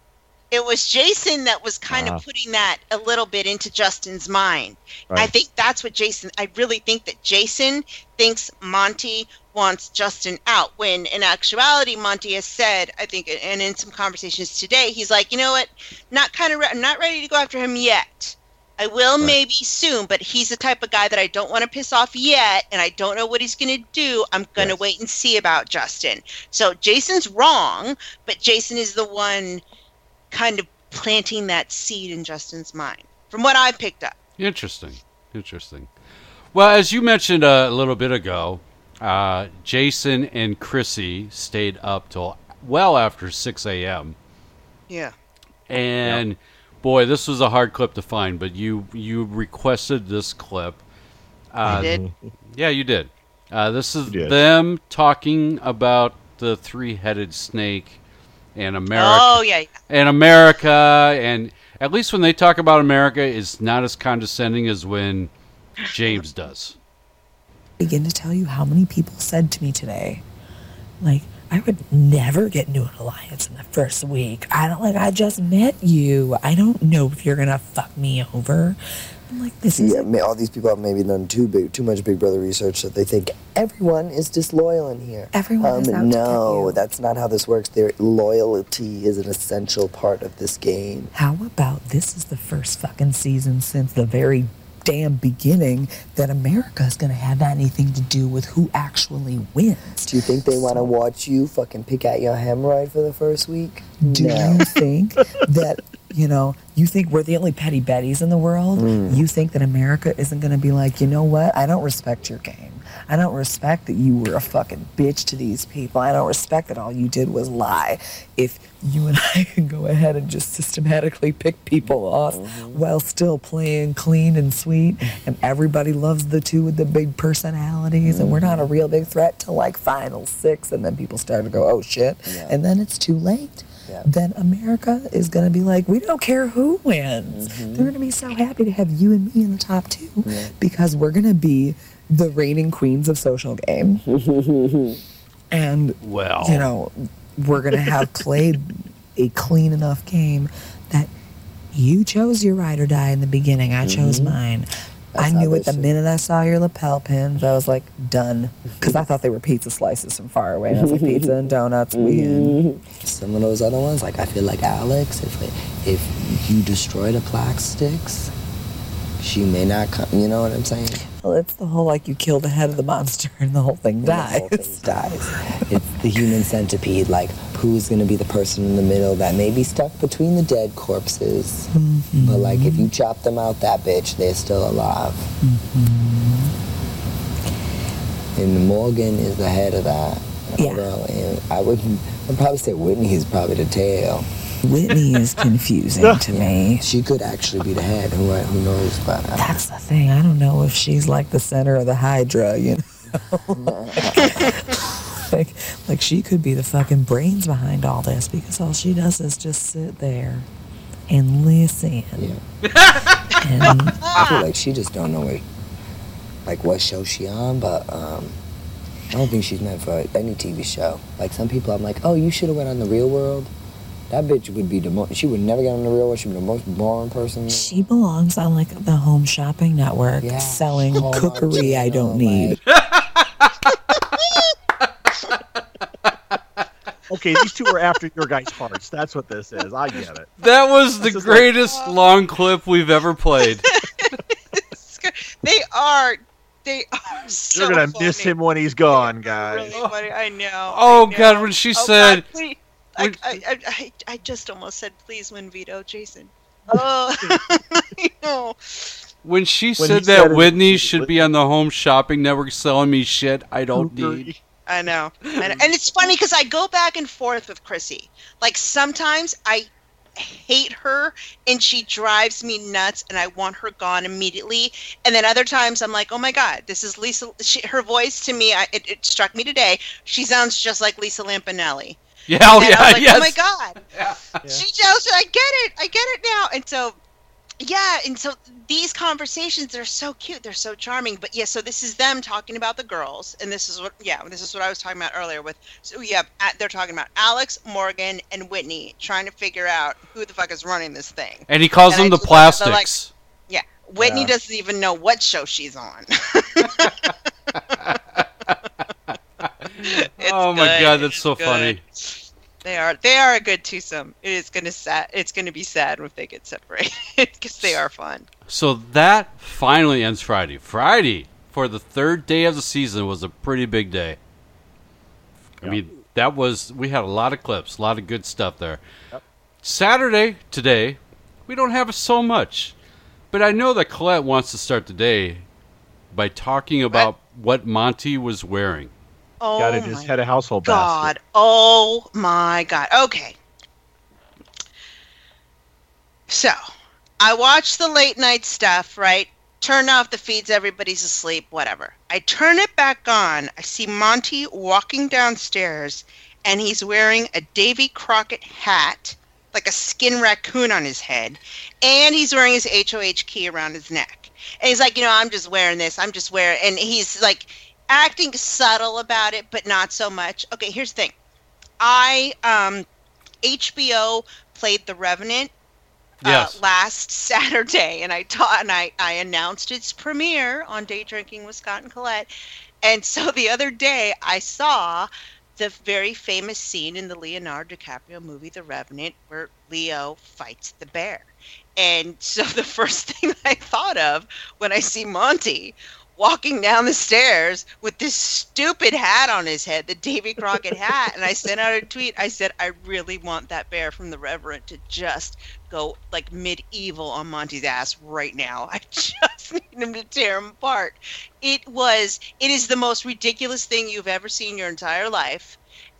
It was Jason that was kind
Ah.
of putting that a little bit into Justin's mind. I think that's what Jason. I really think that Jason thinks Monte wants Justin out. When in actuality, Monte has said, I think, and in some conversations today, he's like, you know what, not kind of, re- I'm not ready to go after him yet. I will maybe soon, but he's the type of guy that I don't want to piss off yet, and I don't know what he's going to do. I'm going to wait and see about Justin. So Jason's wrong, but Jason is the one kind of planting that seed in Justin's mind, from what I picked up.
Interesting. Interesting. Well, as you mentioned a little bit ago, uh, Jason and Kryssie stayed up till well after 6 a.m.
Yeah.
And boy, this was a hard clip to find, but you you requested this clip. Uh,
I did.
Yeah, you did. Uh, this is
did.
them talking about the three-headed snake and America.
Oh, yeah, yeah.
And America, and at least when they talk about America, it's not as condescending as when James does.
begin to tell you how many people said to me today, like, I would never get into an alliance in the first week. I don't like, I just met you. I don't know if you're going to fuck me over. This
yeah, may, all these people have maybe done too big, too much Big Brother research that they think everyone is disloyal in here.
Everyone
um,
is out to
No, that's not how this works. Their loyalty is an essential part of this game.
How about this is the first fucking season since the very damn beginning that America is going to have anything to do with who actually wins?
Do you think they want to watch you fucking pick out your hemorrhoid for the first week?
Do
no.
you think [laughs] that, you know, you think we're the only petty betties in the world?
Mm.
You think that America isn't going to be like, you know what? I don't respect your game. I don't respect that you were a fucking bitch to these people. I don't respect that all you did was lie. If you and [laughs] I can go ahead and just systematically pick people off while still playing clean and sweet, and everybody loves the two with the big personalities, and we're not a real big threat till like final six, and then people start to go, oh shit, and then it's too late. Then America is going to be like, we don't care who wins. They're going to be so happy to have you and me in the top two because we're going to be the reigning queens of social game. [laughs] and,
well,
you know, we're going to have [laughs] played a clean enough game that you chose your ride or die in the beginning. I chose
Mhm.
mine. I
That's
knew it the
should.
minute I saw your lapel pins. I was like, done. Because I thought they were pizza slices from far away. And I was like, pizza and donuts, we in. [laughs]
Some of those other ones, like I feel like Alex, if if you destroy the plastics, she may not come. You know what I'm saying?
Well, it's the whole like you kill the head of the monster [laughs] and the whole thing
The whole
dies.
thing dies. It's the human centipede. Like, who's gonna be the person in the middle that may be stuck between the dead corpses? Mm-hmm. But like, if you chop them out, that bitch, they're still alive. Mm-hmm. And Morgan is the head of that.
Yeah.
Girl, and I would, I'd probably say Whitney is probably the tail.
Whitney is confusing [laughs] to me.
She could actually be the head. Who who knows? But uh,
That's the thing. I don't know if she's like the center of the Hydra, you know? [laughs] like, like she could be the fucking brains behind all this because all she does is just sit there and listen. And
I feel like she just don't know what, like what show she on, but um, I don't think she's meant for any TV show. Like some people, I'm like, oh, you should have went on the Real World. That bitch would be the most. She would never get on the Real World. She'd be the most boring person.
she belongs on like the Home Shopping Network selling cookery I don't need. [laughs]
Okay, these two are after your guys' hearts. That's what this is. I get it.
That was the
This is
greatest [laughs] long clip we've ever played. [laughs]
They are. They are so
You're gonna
funny.
miss him when he's gone, guys.
Really funny. I know.
Oh,
I know.
God, when she
Oh,
said-
God, please. I, I, I, I, I just almost said, "Please win veto, Jason." [laughs] Oh, [laughs] I know.
When she
When
said that
said it-
Whitney should be on the Home Shopping Network selling me shit I don't need.
I know. [laughs] And, and it's funny because I go back and forth with Kryssie. Like sometimes I hate her and she drives me nuts and I want her gone immediately. And then other times I'm like, oh my God, this is Lisa. She, her voice to me, I, it, it struck me today. She sounds just like Lisa Lampanelli.
Yeah, oh,
and
yeah,
I was like,
yes.
oh my God. [laughs] yeah. She just, I get it. I get it now. And so, yeah. And so these conversations, they're so cute. They're so charming. But yeah, so this is them talking about the girls. And this is what, yeah, this is what I was talking about earlier with, so yeah, they're talking about Alex, Morgan, and Whitney trying to figure out who the fuck is running this thing.
And he calls
And
them
I
the
just love that they're like-
plastics.
yeah. Whitney
Yeah.
doesn't even know what show she's on. [laughs] [laughs]
oh my
good.
god, that's
It's
so
good.
Funny.
They are they are a good twosome. It is gonna sad. It's gonna be sad if they get separated [laughs] because they are fun.
So that finally ends Friday. Friday for the third day of the season was a pretty big day. I mean, that was we had a lot of clips, a lot of good stuff there. Yep. Saturday today, we don't have so much, but I know that Colette wants to start the day by talking about what Monte was wearing.
Oh
Got it. His head of household
God! Oh my God! Okay. So, I watch the late night stuff. Right. Turn off the feeds. Everybody's asleep. Whatever. I turn it back on. I see Monte walking downstairs, and he's wearing a Davy Crockett hat, like a skin raccoon on his head, and he's wearing his HOH key around his neck. And he's like, you know, I'm just wearing this. I'm just wearing, and he's like acting subtle about it, but not so much. Okay, here's the thing. I um HBO played The Revenant
Yes.
uh, last [laughs] Saturday, and I taught and I, I announced its premiere on Day Drinking with Scott and Colette. And so the other day, I saw the very famous scene in the Leonardo DiCaprio movie The Revenant where Leo fights the bear. And so [laughs] the first thing I thought of when I see Monte walking down the stairs with this stupid hat on his head, the Davy Crockett hat, and I sent out a tweet. I said, I really want that bear from the Revenant to just go like medieval on Monte's ass right now. I [laughs] just need him to tear him apart. It was, it is the most ridiculous thing you've ever seen your entire life.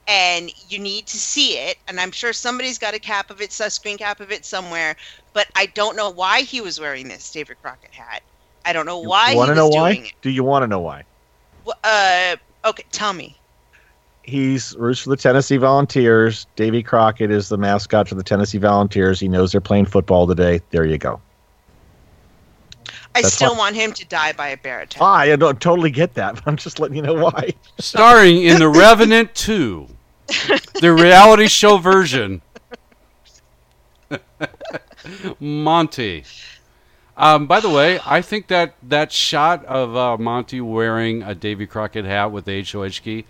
And you need to see it, and I'm sure somebody's got a cap of it, a screen cap of it somewhere. But I don't know why he was wearing this David Crockett hat. I don't know why
you want to know why?
doing it.
Do you want to know why?
Wh- Uh, okay, tell me.
He's roots for the Tennessee Volunteers. Davy Crockett is the mascot for the Tennessee Volunteers. He knows they're playing football today. There you go.
I
That's
still
why-
want him to die by a bear attack.
I don't totally get that. But I'm just letting you know why.
Starring in The [laughs] Revenant 2, the reality show version. [laughs] Monte. Um, by the way, I think that that shot of uh, Monte wearing a Davy Crockett hat with the HOH key,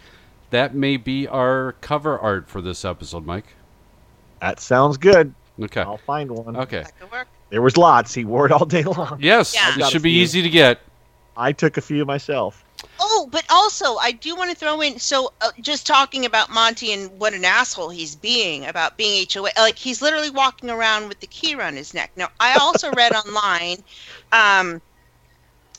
that may be our cover art for this episode, Mike.
That sounds good.
Okay.
I'll find one.
Okay.
There was lots. He wore it all day long.
Yes,
Yeah.
it should be easy to get.
I took a few myself.
Oh, but also I do want to throw in. So, uh, just talking about Monte and what an asshole he's being about being HOA. Like he's literally walking around with the key around his neck. Now, I also [laughs] read online, um,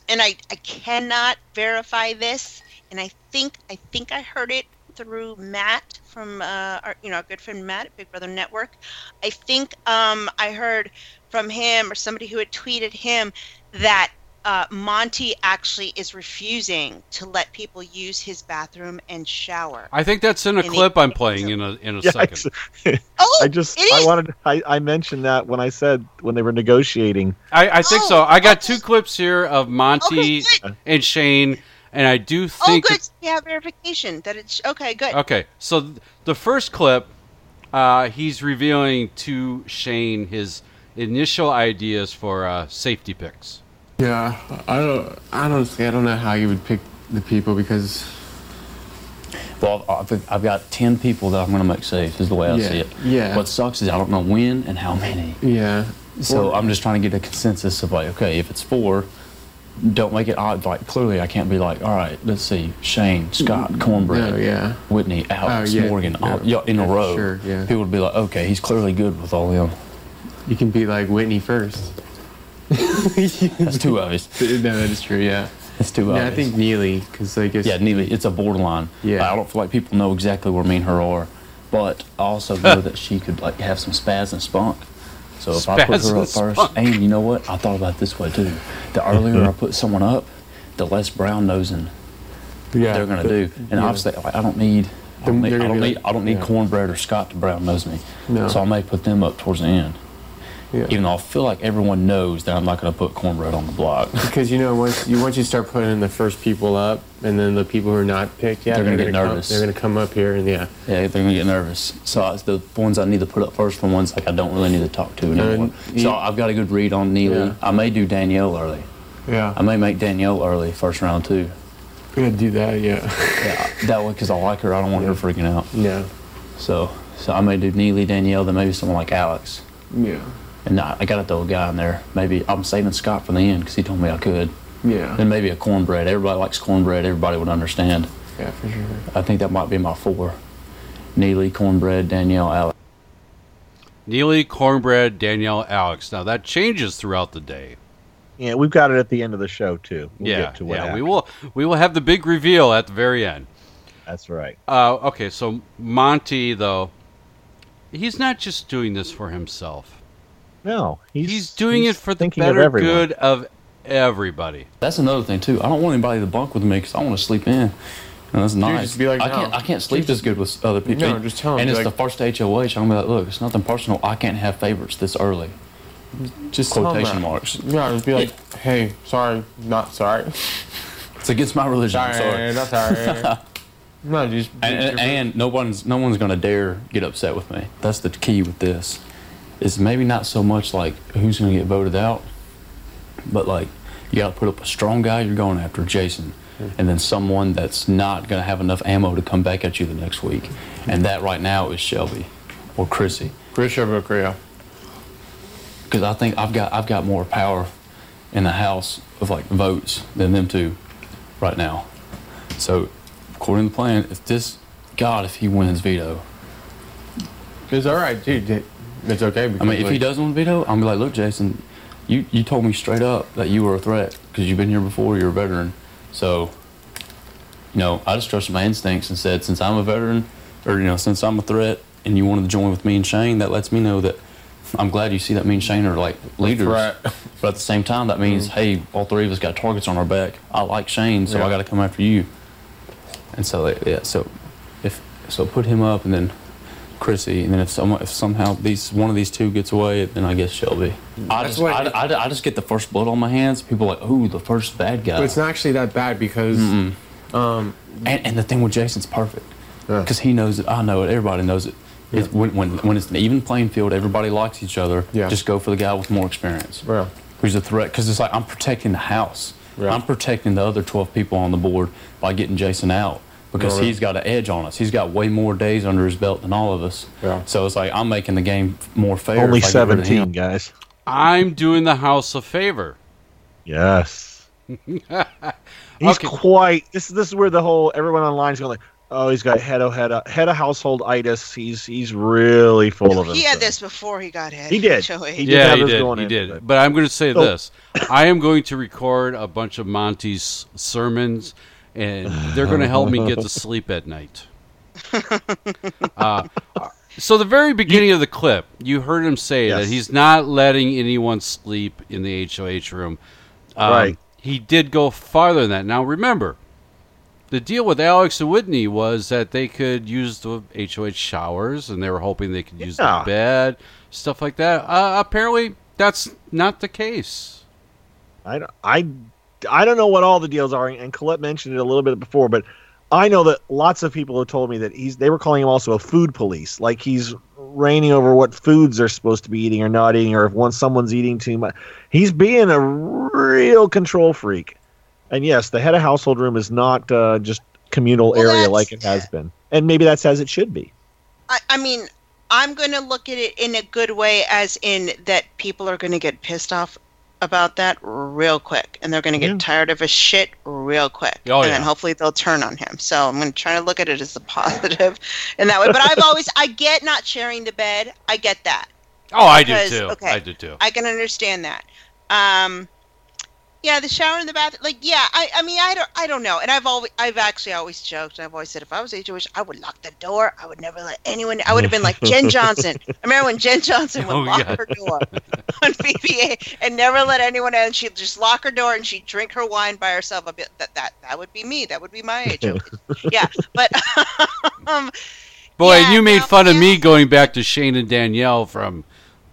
and I I cannot verify this, and I think I think I heard it through Matt from uh, our you know our good friend Matt at Big Brother Network. I think um, I heard from him or somebody who had tweeted him that uh, Monte actually is refusing to let people use his bathroom and shower.
I think that's in a
And he-
clip I'm [laughs] playing in a in a
Yeah,
second. [laughs]
Oh,
I just
it
I wanted I, I mentioned that when I said when they were negotiating.
I, I think
Oh,
so. I got two clips here of Monte and Shane, and I do think.
Oh, good.
that-
You have verification that it's okay. Good.
okay, so th- the first clip, uh, he's revealing to Shane his initial ideas for uh, safety picks.
Yeah, I don't. I honestly, I don't know how you would pick the people because.
Well, I've, I've got 10 people that I'm going to make safe, is the way I
Yeah,
see it.
yeah.
What sucks is I don't know when and how many.
Yeah.
So
Well-
I'm just trying to get a consensus of like, okay, if it's four, don't make it odd. Like, clearly I can't be like, all right, let's see, Shane, Scott, mm, Cornbread,
No, yeah.
Whitney, Alex,
Oh, yeah,
Morgan,
yeah.
all, yeah, in a row.
sure, yeah.
People would be like, okay, he's clearly good with all them.
You can be like Whitney first.
That's too obvious. [laughs]
no, that is true. Yeah.
It's too obvious.
Yeah, I think Neeley, because I guess.
Yeah, Neeley, it's a borderline.
Yeah.
I don't feel like people know exactly where me and her are, but I also know that she could like have some spaz and spunk. So if I put
Spaz
her
and
up first,
spunk.
and you know what? I thought about it this way too. The earlier I put someone up, the less brown nosing
Yeah,
they're gonna
but-
do. And
yeah.
obviously, like, I don't need. I don't need, I don't need,
like-
I don't need
yeah.
cornbread or Scott to brown nose me.
No.
So I may put them up towards the end.
Yeah.
Even though I feel like everyone knows that I'm not going to put cornbread on the block.
Because you know, once you once you start putting the first people up, and then the people who are not picked, yeah,
They're gonna get
come-
nervous.
they're gonna come up here, and yeah,
Yeah, they're gonna get nervous. So I, the ones I need to put up first, the ones like I don't really need to talk to anymore.
And you-
so I've got a good read on Neeley.
Yeah.
I may do Danielle early.
yeah,
I may make Danielle early first round too.
we gotta do that. Yeah,
Yeah, that way because I like her. I don't want her freaking out.
yeah,
So so I may do Neeley, Danielle, then maybe someone like Alex.
yeah,
And I, I gotta throw a guy in there. Maybe I'm saving Scott for the end because he told me I could.
yeah,
Then maybe a cornbread. Everybody likes cornbread. Everybody would understand.
yeah, for sure.
I think that might be my four. Neeley, cornbread, Danielle, Alex.
Neeley, Cornbread, Danielle, Alex. Now that changes throughout the day.
Yeah, we've got it at the end of the show too. We'll
yeah,
get to what
yeah. We will we will have the big reveal at the very end.
That's right.
Uh, okay, so Monte though, he's not just doing this for himself.
No, he's,
He's doing
he's
it for the
thinking of
better good of everybody.
That's another thing too. I don't want anybody to bunk with me because I want to sleep in. And that's nice.
just be like,
I can't. I can't sleep
Just-
as good with other people.
No, just tell 'em,
And it's
like-
the first HOH. I'm gonna be like, look, it's nothing personal. I can't have favorites this early.
Just
Quotation marks.
Yeah, just be like, hey, sorry, not sorry.
It's against my religion. I'm
Sorry,
sorry.
not sorry. [laughs] no, just
And, and, and no one's no one's gonna dare get upset with me. That's the key with this. Is maybe not so much like who's going to get voted out, but like you got to put up a strong guy. You're going after Jason, hmm. and then someone that's not going to have enough ammo to come back at you the next week, and that right now is Shelby or Kryssie.
Chris Shelby or Creo.
Because I think I've got I've got more power in the House of like votes than them two right now. So according to the plan, if this God, if he wins veto,
It's all right, dude. It's okay.
I mean, if he
like-
does win veto, I'm gonna be like, look, Jason, you, you told me straight up that you were a threat because you've been here before, you're a veteran. So, you know, I just trusted my instincts and said, since I'm a veteran, or you know, since I'm a threat, and you wanted to join with me and Shane, that lets me know that I'm glad you see that me and Shane are like leaders.
threat.
But at the same time, that means, mm-hmm. hey, all three of us got targets on our back. I like Shane, so
Yeah.
I got to come after you. And so, yeah, so if so, put him up, and then Kryssie, and then if some if somehow these one of these two gets away, then I guess Shelby. I
That's
just
what-
I, I, I just get the first blood on my hands. People are like, ooh, the first bad guy.
But it's not actually that bad because. Um,
and, and the thing with Jason's perfect because he knows it. I know it. Everybody knows it. It's when, when, when it's an even playing field, everybody likes each other.
Yeah.
Just go for the guy with more experience.
Yeah.
Who's a threat? Because it's like I'm protecting the house. I'm protecting the other 12 people on the board by getting Jason out because
Yeah.
he's got an edge on us. He's got way more days under his belt than all of us.
Yeah.
So it's like I'm making the game more fair.
Only
if I get rid of
17, guys.
I'm doing the house a favor.
Yes. [laughs] He's quite. This this is where the whole everyone online is going like, oh, he's got head of head of head of household itis. He's he's really full of it.
He had this before he got head.
He did.
HOH.
He did
yeah,
have
he
this
did.
going
He
in,
did.
but-
But I'm going to say
So-
this: I am going to record a bunch of Monte's sermons, and they're going to help me get to [laughs] sleep at night. Uh, so the very beginning of the clip, you heard him say
Yes.
that he's not letting anyone sleep in the HOH room. Um,
Right.
He did go farther than that. Now remember, the deal with Alex and Whitney was that they could use the HOH showers, and they were hoping they could use
Yeah.
the bed, stuff like that. Uh, apparently, that's not the case.
I, don't- I, I don't know what all the deals are, and Colette mentioned it a little bit before, but I know that lots of people have told me that he's. They were calling him also a food police, like he's reigning over what foods they're supposed to be eating or not eating, or if once someone's eating too much, he's being a real control freak. And yes, the head of household room is not uh, just communal area like it has been, and maybe that's as it should be.
I, I mean, I'm going to look at it in a good way, as in that people are going to get pissed off about that real quick, and they're going to get tired of his shit real quick,
Oh,
and then hopefully they'll turn on him. So I'm going to try to look at it as a [laughs] positive in that way. But I've always, I get not sharing the bed. I get that.
Oh, I do too.
Okay,
I do too.
I can understand that. Um, yeah, the shower in the bathroom. Like, yeah, I, I mean, I don't, I don't know. And I've always, I've actually always joked. and I've always said, if I was a Jewish, I would lock the door. I would never let anyone. I would have been like Jen Johnson. I [laughs] remember when Jen Johnson would
Oh,
lock
yeah.
her door on BBA and never let anyone in. She'd just lock her door and she'd drink her wine by herself. A bit that that that would be me. That would be my age. [laughs] yeah, but [laughs] um,
Boy, and you made fun of me going back to Shane and Danielle from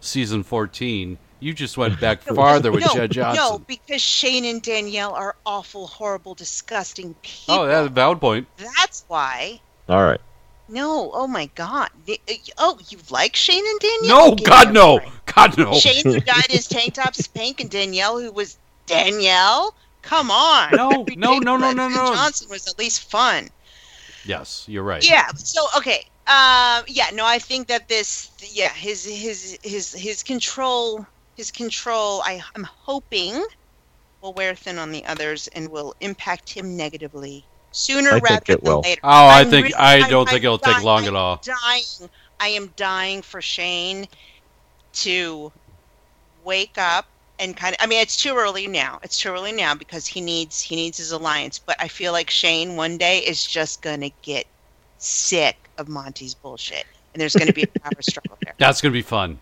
season 14. You just went [laughs] back farther with
no,
Jen Johnson.
No, because Shane and Danielle are awful, horrible, disgusting people.
Oh, that's a valid point.
That's why.
All right.
No, oh my God. The- uh, Oh, you like Shane and Danielle?
No, God, no.
break.
God, no.
Shane who dyed his [laughs] tank tops pink, and Danielle who was Danielle. Come on.
No, no, no, no, no, no.
Johnson was at least fun.
Yes, you're right.
Yeah. So okay. Um. Yeah. No. I think that this. Yeah. His his his his control. His control. I I'm hoping will wear thin on the others and will impact him negatively sooner
I
rather than
will.
later.
Oh, I
I'm
think-
really-
I
I'm-
don't think
I'm
it'll take long at
I'm
all.
Dying. I am dying for Shane to wake up and kind of. I mean, it's too early now. It's too early now because he needs he needs his alliance. But I feel like Shane one day is just gonna get sick of Monte's bullshit, and there's gonna be a power struggle there. [laughs]
That's going to be fun.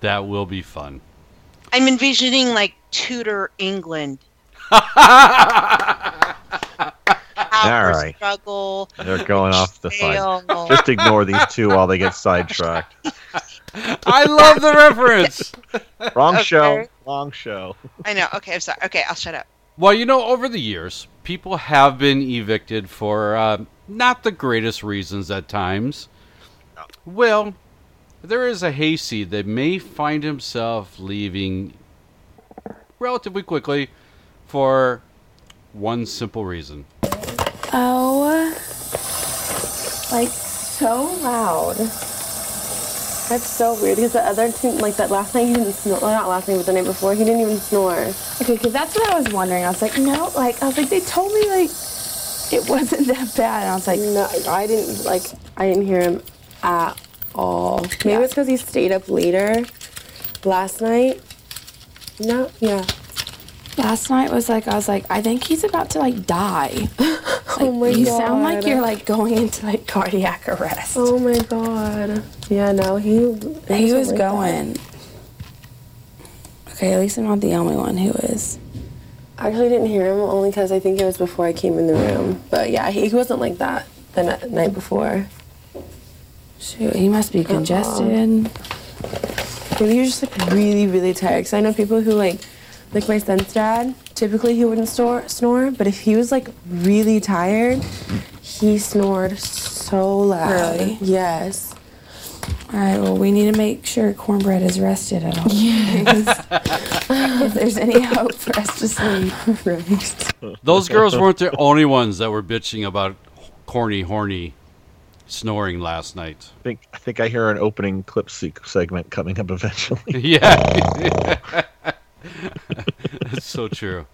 That will be fun.
I'm envisioning like Tudor England. [laughs]
All right.
struggle.
They're going off the
Fail.
fine. Just ignore these two while they get sidetracked. [laughs]
I love the reference.
Wrong
Okay.
show. Wrong show.
I know. Okay, I'm sorry. Okay, I'll shut up.
Well, you know, over the years, people have been evicted for uh, not the greatest reasons at times. Well, there is a hayseed that may find himself leaving relatively quickly for one simple reason.
Oh, like so loud. That's so weird because the other two, like that last night, he didn't snore. Well, not last night, but the night before, he didn't even snore.
Okay, because that's what I was wondering. I was like, no, like I was like, they told me like it wasn't [laughs] that bad, and I was like,
no, I didn't like, I didn't hear him at all. Maybe it's because he stayed up later last night. No, yeah.
Last night was like I was like I think he's about to like die. [laughs] oh
my god.
you sound like you're like going into like cardiac arrest.
Oh my god. Yeah, no, he
he was
like
going. Okay, at least I'm not the only one who is.
I actually didn't hear him only because I think it was before I came in the room. But yeah, he, he wasn't like that the ni- night before.
Shoot, he must be congested.
Maybe you're just like really, really tired. Because I know people who like, like my son's dad. Typically, he wouldn't snore, snore, but if he was like really tired, he snored so loud.
Really?
Yes.
All right, well, we need to make sure cornbread is rested at all.
Yes. [laughs]
if there's any hope for us to sleep. [laughs]
right.
Those girls weren't the only ones that were bitching about corny, horny snoring last night.
I think I think I hear an opening clip se- segment coming up eventually. [laughs]
yeah. [laughs] That's so true.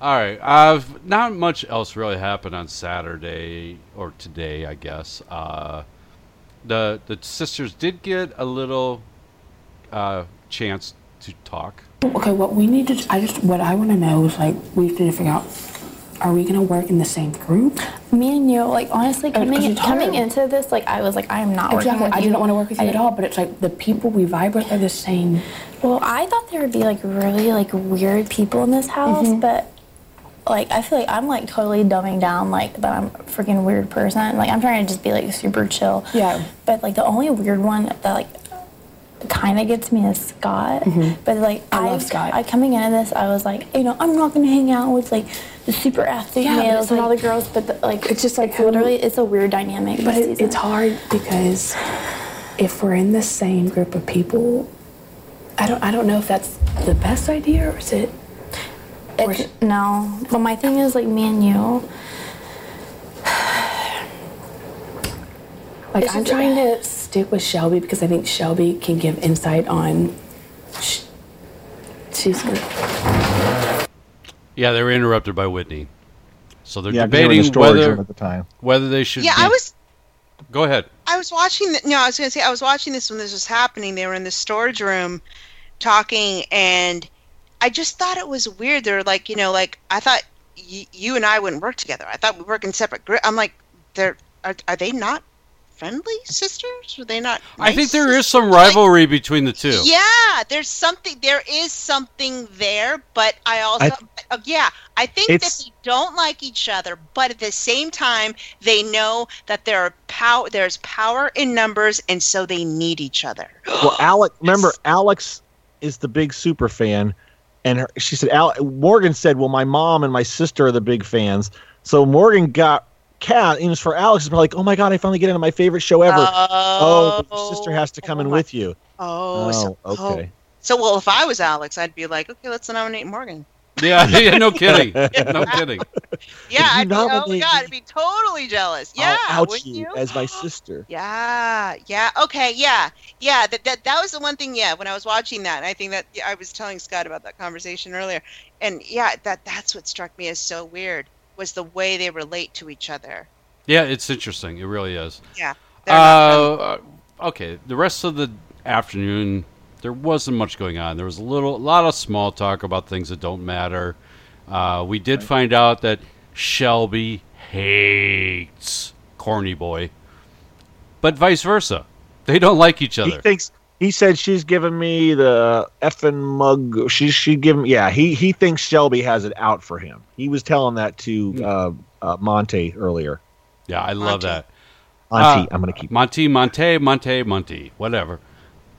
All right. Uh, not much else really happened on Saturday or today, I guess. Uh, the the sisters did get a little uh, chance to talk.
Okay, what we need to, I just, what I want to know is like, we need to figure out, are we to work in the same group?
Me and you, like honestly, coming in, coming into this, like I was like, I am not
Exactly.
working with
I didn't want to work with you
I
at all, but it's like the people we vibe with are the same.
Well, I thought there would be like really like weird people in this house,
Mhm.
but like I feel like I'm like totally dumbing down like that I'm a freaking weird person. Like I'm trying to just be like super chill.
Yeah.
But like the only weird one that like kind of gets me is Scott. But like
Mm-hmm. I love Scott.
I coming into this, I was like, you know, I'm not gonna hang out with like the super athlete
Yeah,
males
it's
and all the girls. But the, like
It's just like
it's literally it's a weird dynamic.
But it, it's hard because if we're in the same group of people, I don't, I don't know if that's the best idea or is it.
It's, no, but my thing is like me and you.
Like
It's
I'm
just-
trying to stick with Shelby because I think Shelby can give insight on. sh- She's good.
Yeah, they were interrupted by Whitney. So they're
Yeah, 'cause they were in the
debating
storage
whether
at the time.
whether they should.
Yeah,
be-
I was
Go ahead.
I was watching. The, no, I was going to say I was watching this when this was happening. They were in the storage room, talking, and I just thought it was weird. They're like, you know, like I thought y- you and I wouldn't work together. I thought we work in separate. groups. I'm like, they're are, are they not friendly sisters? Are they not?
I think
nice
there is some rivalry between the two.
Yeah, there's something. There is something there, but I also,
I-
uh, yeah, I think that they don't like each other, but at the same time, they know that there are power. There's power in numbers, and so they need each other. [gasps]
well, Alex, remember, Alex is the big super fan, and her, she said, Al, Morgan said, well, my mom and my sister are the big fans. So Morgan got Cat, and it was for Alex, it's like, oh my God, I finally get into my favorite show ever. Oh, but your sister has to come in oh with you.
Oh,
Oh,
so,
okay. Oh.
So, well, if I was Alex, I'd be like, okay, let's nominate Morgan.
Yeah, [laughs] yeah, no kidding, [laughs] no kidding.
Yeah, I'd be, oh my god, I'd be totally jealous. Yeah,
I'll out you,
you?
as my [gasps] sister.
Yeah, yeah, okay, yeah, yeah. That, that that was the one thing. Yeah, when I was watching that, and I think that yeah, I was telling Scott about that conversation earlier, and yeah, that that's what struck me as so weird was the way they relate to each other.
Yeah, it's interesting. It really is.
Yeah,
Uh, uh, okay. The rest of the afternoon, there wasn't much going on. There was a little, a lot of small talk about things that don't matter. Uh, we did find out that Shelby hates Corny Boy, but vice versa. They don't like each other.
He
other.
thinks he said she's giving me the effing mug. She she give him yeah. He he thinks Shelby has it out for him. He was telling that to uh, uh, Monte earlier.
Yeah, I love that.
Monty,
Uh,
I'm gonna keep
Monty, Monte, Monte, Monte, whatever.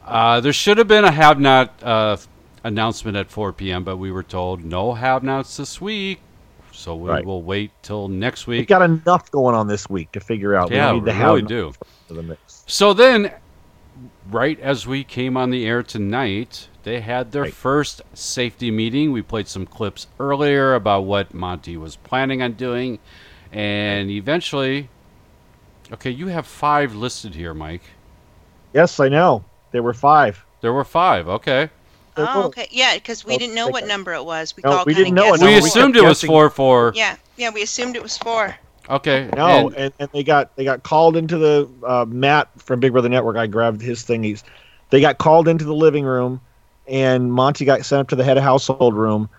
Uh, there should have been a have not uh, announcement at 4 p.m., but we were told no have nots this week. So we
Right.
will wait till next week.
We
week.
got enough going on this week to figure out.
Yeah,
we don't need
we
to
really
enough
do.
for the mix.
So then, right as we came on the air tonight, they had their first safety meeting. We played some clips earlier about what Monte was planning on doing, and eventually, okay, you have five listed here, Mike.
Yes, I know. There were five.
There were five. Okay.
Oh, okay. Yeah, because we
Oh,
didn't know what
got-
number it was. We
No,
all
we didn't know it.
guessed.
No,
We
we
assumed it was four four.
Yeah, yeah, we assumed it was four.
Okay.
No,
and-
and, and they got they got called into the uh, Matt from Big Brother Network. I grabbed his thing. He's they got called into the living room, and Monte got sent up to the head of household room,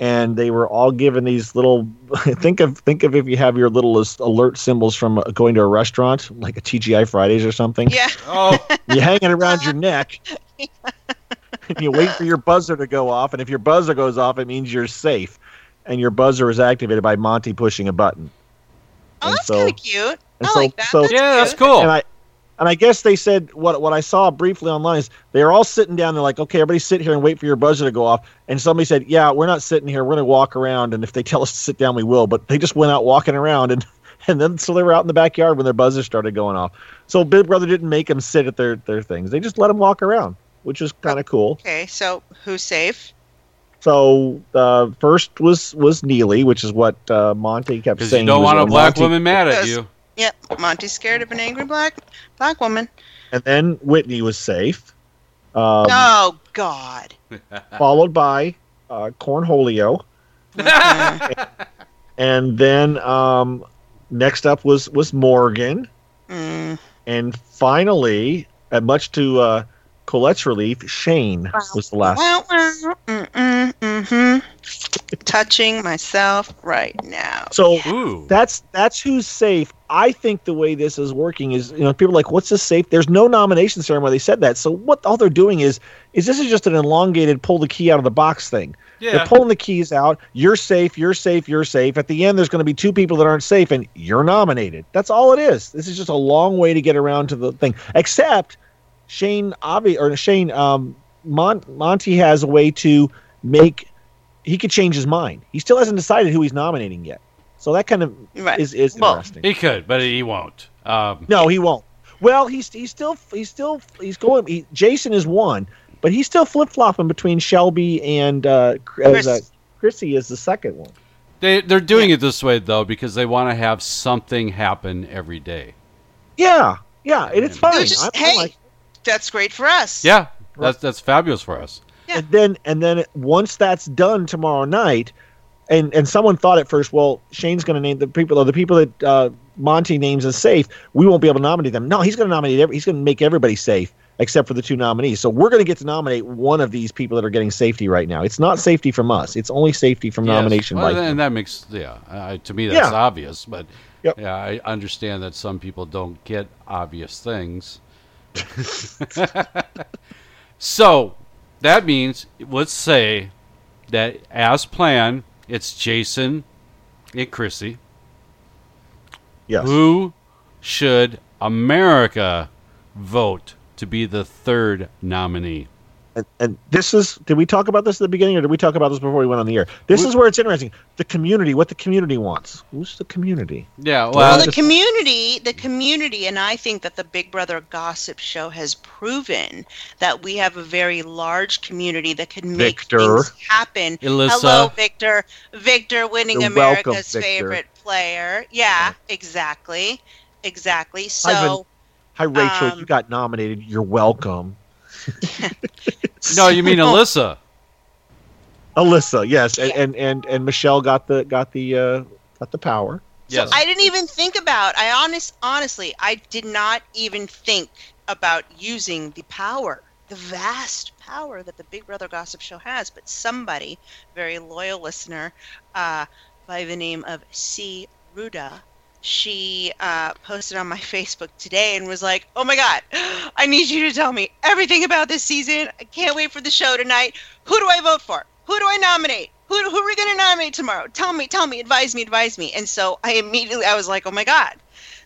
and they were all given these little. [laughs] think of think of if you have your little alert symbols from uh, going to a restaurant, like a TGI Fridays or something.
Yeah.
Oh. [laughs]
you hang it around your neck. and you wait for your buzzer to go off, and if your buzzer goes off, it means you're safe, and your buzzer is activated by Monte pushing a button.
Oh,
And
that's
so-
kind of cute.
and
I
so,
like that.
so
that's
Yeah, that's cool.
And I and I guess they said what what I saw briefly online is they're all sitting down. They're like, okay, everybody sit here and wait for your buzzer to go off. And somebody said, yeah, we're not sitting here. We're going to walk around, and if they tell us to sit down, we will. But they just went out walking around, and [laughs] and then so they were out in the backyard when their buzzers started going off. So Big Brother didn't make them sit at their their things. They just let them walk around, which is kind of oh, cool.
Okay, so who's safe?
So uh, first was was Neeley, which is what uh, Monte kept saying.
you don't want a black
Monte.
woman mad at you.
Yep, Monte's scared of an angry black black woman.
And then Whitney was safe. Um,
oh God. [laughs]
followed by uh, Cornholio, [laughs] and then um, next up was was Morgan,
Mm.
and finally, and much to uh, Colette's relief, Shane was the last.
Mm-hmm. Touching myself right now.
So that's that's who's safe. I think the way this is working is, you know, people are like, "What's this safe?" There's no nomination ceremony. They said that. So what all they're doing is, is this is just an elongated pull the key out of the box thing.
Yeah.
They're pulling the keys out. You're safe. You're safe. You're safe. At the end, there's going to be two people that aren't safe, and you're nominated. That's all it is. This is just a long way to get around to the thing. Except Shane, obvi- or Shane, um, Mon- Monte has a way to make. He could change his mind. He still hasn't decided who he's nominating yet. So that kind of
Right.
is is interesting.
He could, but he won't. Um,
No, he won't. Well, he's he's still he's still he's going. He, Jason is one, but he's still flip flopping between Shelby and uh, Cr- as, uh,
Chris.
Kryssie is the second one.
They they're doing it this way though because they want to have something happen every day.
Yeah, yeah, and it's fine.
Just,
I'm- I'm
hey,
like-
that's great for us.
Yeah, that's that's fabulous for us.
And then and then once that's done tomorrow night, and and someone thought at first, well, Shane's going to name the people or the people that uh, Monte names as safe. We won't be able to nominate them. No, he's going to nominate. Every, he's going to make everybody safe except for the two nominees. So we're going to get to nominate one of these people that are getting safety right now. It's not safety from us. It's only safety from
Yes.
nomination
Well, and that makes yeah. Uh, to me, that's
Yeah.
obvious, but yeah, I understand that some people don't get obvious things. [laughs] [laughs] so that means let's say that as planned, it's Jason and Kryssie.
Yes.
Who should America vote to be the third nominee?
And, and this is did we talk about this at the beginning or did we talk about this before we went on the air this is where it's interesting the community what the community wants who's the community
Yeah,
Well, the community, the community, and I think that the Big Brother Gossip Show has proven that we have a very large community that can make
Victor.
things happen.
Alyssa.
Hello, Victor. Victor winning
You're welcome,
America's
Victor.
favorite player. Yeah, exactly, exactly.
Hi,
So,
hi rachel
um,
you got nominated you're welcome [laughs]
No, you mean Alyssa.
alyssa yes and, and and and michelle got the got the uh got the power
Yes.
I didn't even think about. I honest, honestly, I did not even think about using the power, the vast power that the Big Brother Gossip Show has. But somebody, very loyal listener, uh, by the name of C. Ruda, she uh, posted on my Facebook today and was like, "Oh my God, [gasps] I need you to tell me everything about this season. I can't wait for the show tonight. Who do I vote for? Who do I nominate? Who, who are we going to nominate tomorrow? Tell me, tell me, advise me, advise me." And so I immediately I was like, "Oh my God,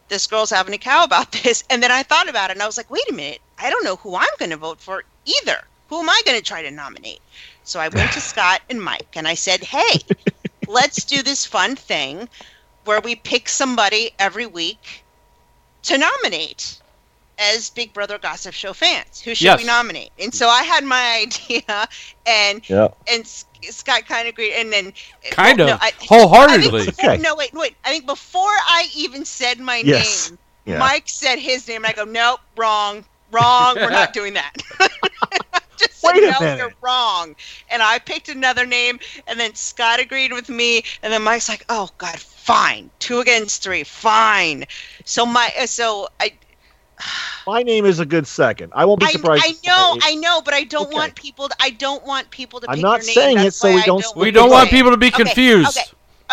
this girl's having a cow about [laughs] this." And then I thought about it and I was like, "Wait a minute, I don't know who I'm going to vote for either. Who am I going to try to nominate?" So I went to [sighs] Scott and Mike and I said, "Hey, let's do this fun thing where we pick somebody every week to nominate. as Big Brother Gossip Show fans. Who should
Yes.
we nominate? And so I had my [laughs] idea, and
Yeah.
and Scott kind of agreed, and then uh,
Kind
well,
of.
no, I-
Wholeheartedly.
I before-
Okay.
No, wait, wait. I think before I even said my
Yes.
name,
Yeah.
Mike said his name, and I go, nope, wrong, wrong. We're not [laughs] doing that. [laughs] Just said,
Wait a
no,
minute.
you're wrong. And I picked another name, and then Scott agreed with me, and then Mike's like, oh God, fine, two against three, fine. So my, uh, so I,
My name is a good second. I won't be surprised.
I know, I know, but I don't
Okay.
want people. To, I don't want people to.
I'm
pick
not
your name.
saying it
That's
so we don't
don't
We
want
don't want people to be
Okay,
confused.
Okay.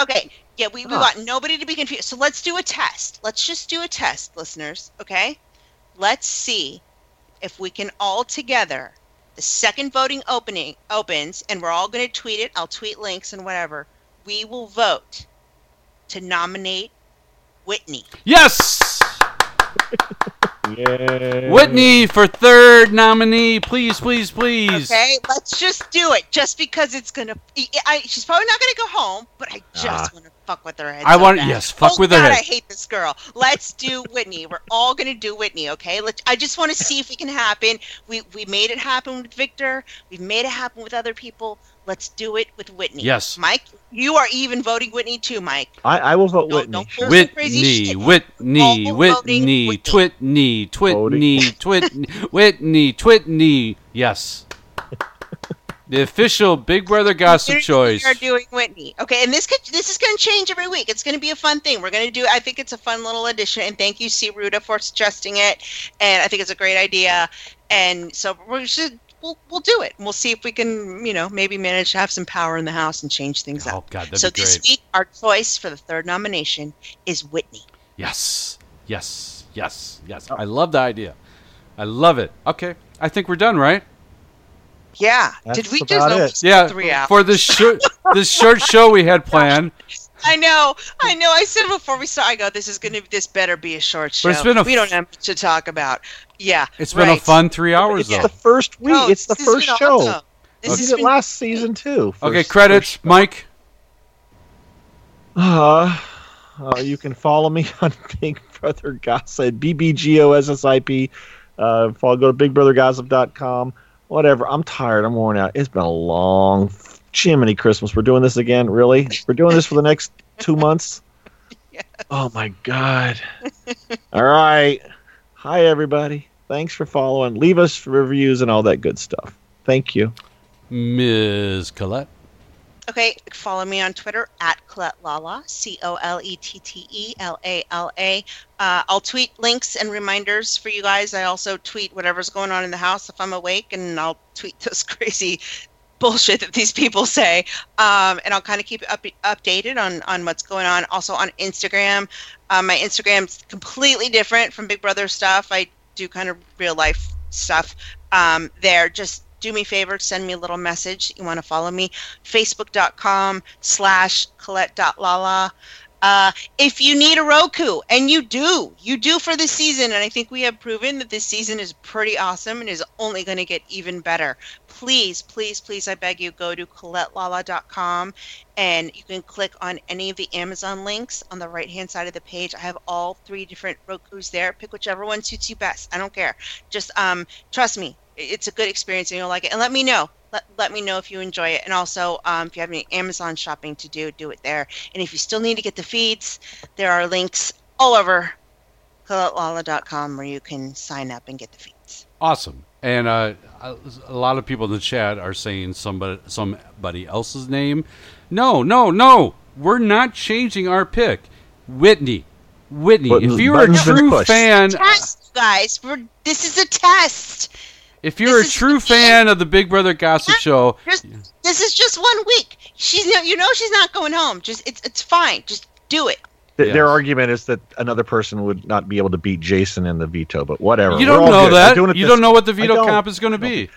Okay. Yeah, we, we want nobody to be confused. So let's do a test. Let's just do a test, listeners. Okay. Let's see if we can all together. The second voting opening opens, and we're all going to tweet it. I'll tweet links and whatever. We will vote to nominate Whitney.
Yes! [laughs]
Yeah.
Whitney for third nominee, please, please, please.
Okay, let's just do it. Just because it's gonna, I, she's probably not gonna go home, but I just
Ah.
want to fuck with her head.
I
so
want-
bad.
yes, fuck
oh,
with her
God,
head.
I hate this girl. Let's do Whitney. We're all gonna do Whitney. Okay. Let's. I just want to see if it can happen. We we made it happen with Victor. We've made it happen with other people. Let's do it with Whitney.
Yes.
Mike, you are even voting Whitney too, Mike.
I, I will vote Whitney.
don't pull some crazy
Whitney,
shit.
Whitney,
All voting
Whitney, Twitney, Twitney, [laughs] Twitney, Whitney, Twitney. Yes. [laughs] The official Big Brother Gossip
We're-
Choice.
We are doing Whitney. Okay, and this could, this is going to change every week. It's going to be a fun thing. We're going to do. I think it's a fun little addition, and thank you, C. Ruda, for suggesting it. And I think it's a great idea. And so we should we'll we'll do it. We'll see if we can, you know, maybe manage to have some power in the house and change things
Oh,
up.
God, that'd
so
be
this week, our choice for the third nomination is Whitney.
Yes, yes, yes, yes. I love the idea. I love it. Okay, I think we're done, right?
Yeah.
That's
Did we just
it.
Yeah.
three hours?
For this short, this short show we had [laughs] planned.
I know, I know. I said before we start, I go, "This is gonna, this better be a short show."
But it's been a
we don't have much to talk about. Yeah,
It's been a fun three hours
It's
though.
the first week.
No,
it's the first show.
awesome. This
We
has
did it
been-
last season too.
Okay, credits, Mike.
Uh, uh, you can follow me [laughs] on Big Brother Gossip, BBGOSSIP. Uh, follow, go to BigBrotherGossip.com. Whatever. I'm tired. I'm worn out. It's been a long, Jiminy Christmas. We're doing this again. Really? We're doing this for the next two months. [laughs] Oh my God. All right. Hi everybody. Thanks for following. Leave us reviews and all that good stuff. Thank you.
Ms. Colette.
Okay, follow me on Twitter at Colette Lala, C O L E T T E L A L A. Uh, I'll tweet links and reminders for you guys. I also tweet whatever's going on in the house if I'm awake, and I'll tweet [laughs] those crazy bullshit that these people say. Um, and I'll kind of keep up, updated on, on what's going on. Also on Instagram. Um, my Instagram's completely different from Big Brother stuff. I do kind of real life stuff um, there. Just do me a favor, send me a little message. You want to follow me? Facebook.com slash Colette.lala. Uh, if you need a Roku, and you do, you do for this season, and I think we have proven that this season is pretty awesome and is only going to get even better. Please, please, please, I beg you, go to ColetteLala.com and you can click on any of the Amazon links on the right hand side of the page. I have all three different Roku's there. Pick whichever one suits you best. I don't care. Just um, trust me, it's a good experience and you'll like it. And let me know. Let, let me know if you enjoy it. And also, um, if you have any Amazon shopping to do, do it there. And if you still need to get the feeds, there are links all over ColetteLala.com where you can sign up and get the feeds.
Awesome. And uh, a a lot of people in the chat are saying somebody somebody else's name. No, no, no. We're not changing our pick. Whitney. Whitney.
Buttons-
if you're a true fan,
Test, guys. We're, this is a test.
if you're a true fan of the Big Brother Gossip Show,
Just, this is just one week. She's no, you know she's not going home. Just it's it's fine. Just do it.
Th- Their argument is that another person would not be able to beat Jason in the veto, but whatever.
you don't know
good.
That. You
this-
don't know what the veto
don't.
comp is going to be.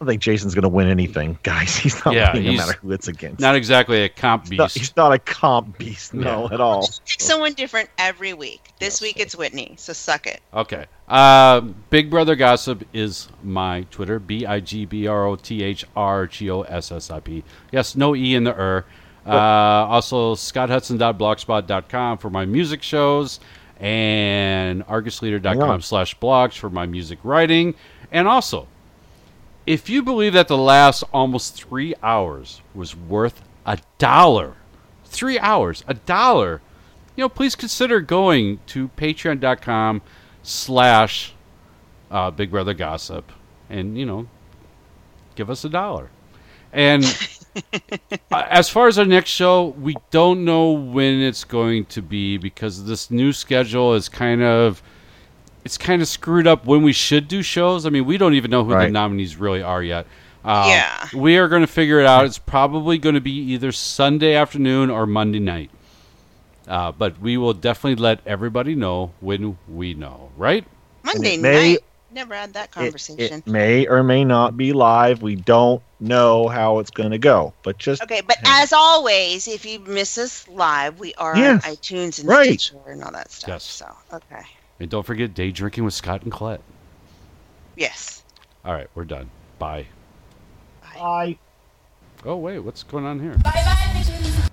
I don't think Jason's going to win anything, [laughs] guys. He's not
Yeah,
winning no matter who it's against.
Not exactly a comp
He's not,
beast.
he's not a comp beast, no,
Yeah.
at all.
Pick someone different every week. This week it's Whitney. So suck it.
Okay. Uh, Big Brother Gossip is my Twitter. B I G B R O T H R G O S S I P. Yes, no E in the er. Uh, also, scotthudson.blogspot.com for my music shows. and argusleader.com slash blogs for my music writing. And also, if you believe that the last almost three hours was worth a dollar, three hours, a dollar, you know, please consider going to patreon.com slash uh, Big Brother Gossip and, you know, give us a dollar. And [laughs] as far as our next show, we don't know when it's going to be because this new schedule is kind of it's kind of screwed up when we should do shows. I mean, we don't even know who the nominees really are yet. Um,
Yeah.
we are going to figure it out. It's probably going to be either Sunday afternoon or Monday night. Uh, but we will definitely let everybody know when we know, right?
Monday
may-
night. Never had that conversation.
it may or may not be live. We don't know how it's going to go, but just
Okay, but as always, if you miss us live, we are
Yes,
on iTunes and
right.
Stitcher and all that stuff.
Yes.
So, okay.
And don't forget day drinking with Scott and Colette.
Yes.
All right, we're done. Bye.
Bye.
Oh, wait, what's going on here?
Bye bye, bitches.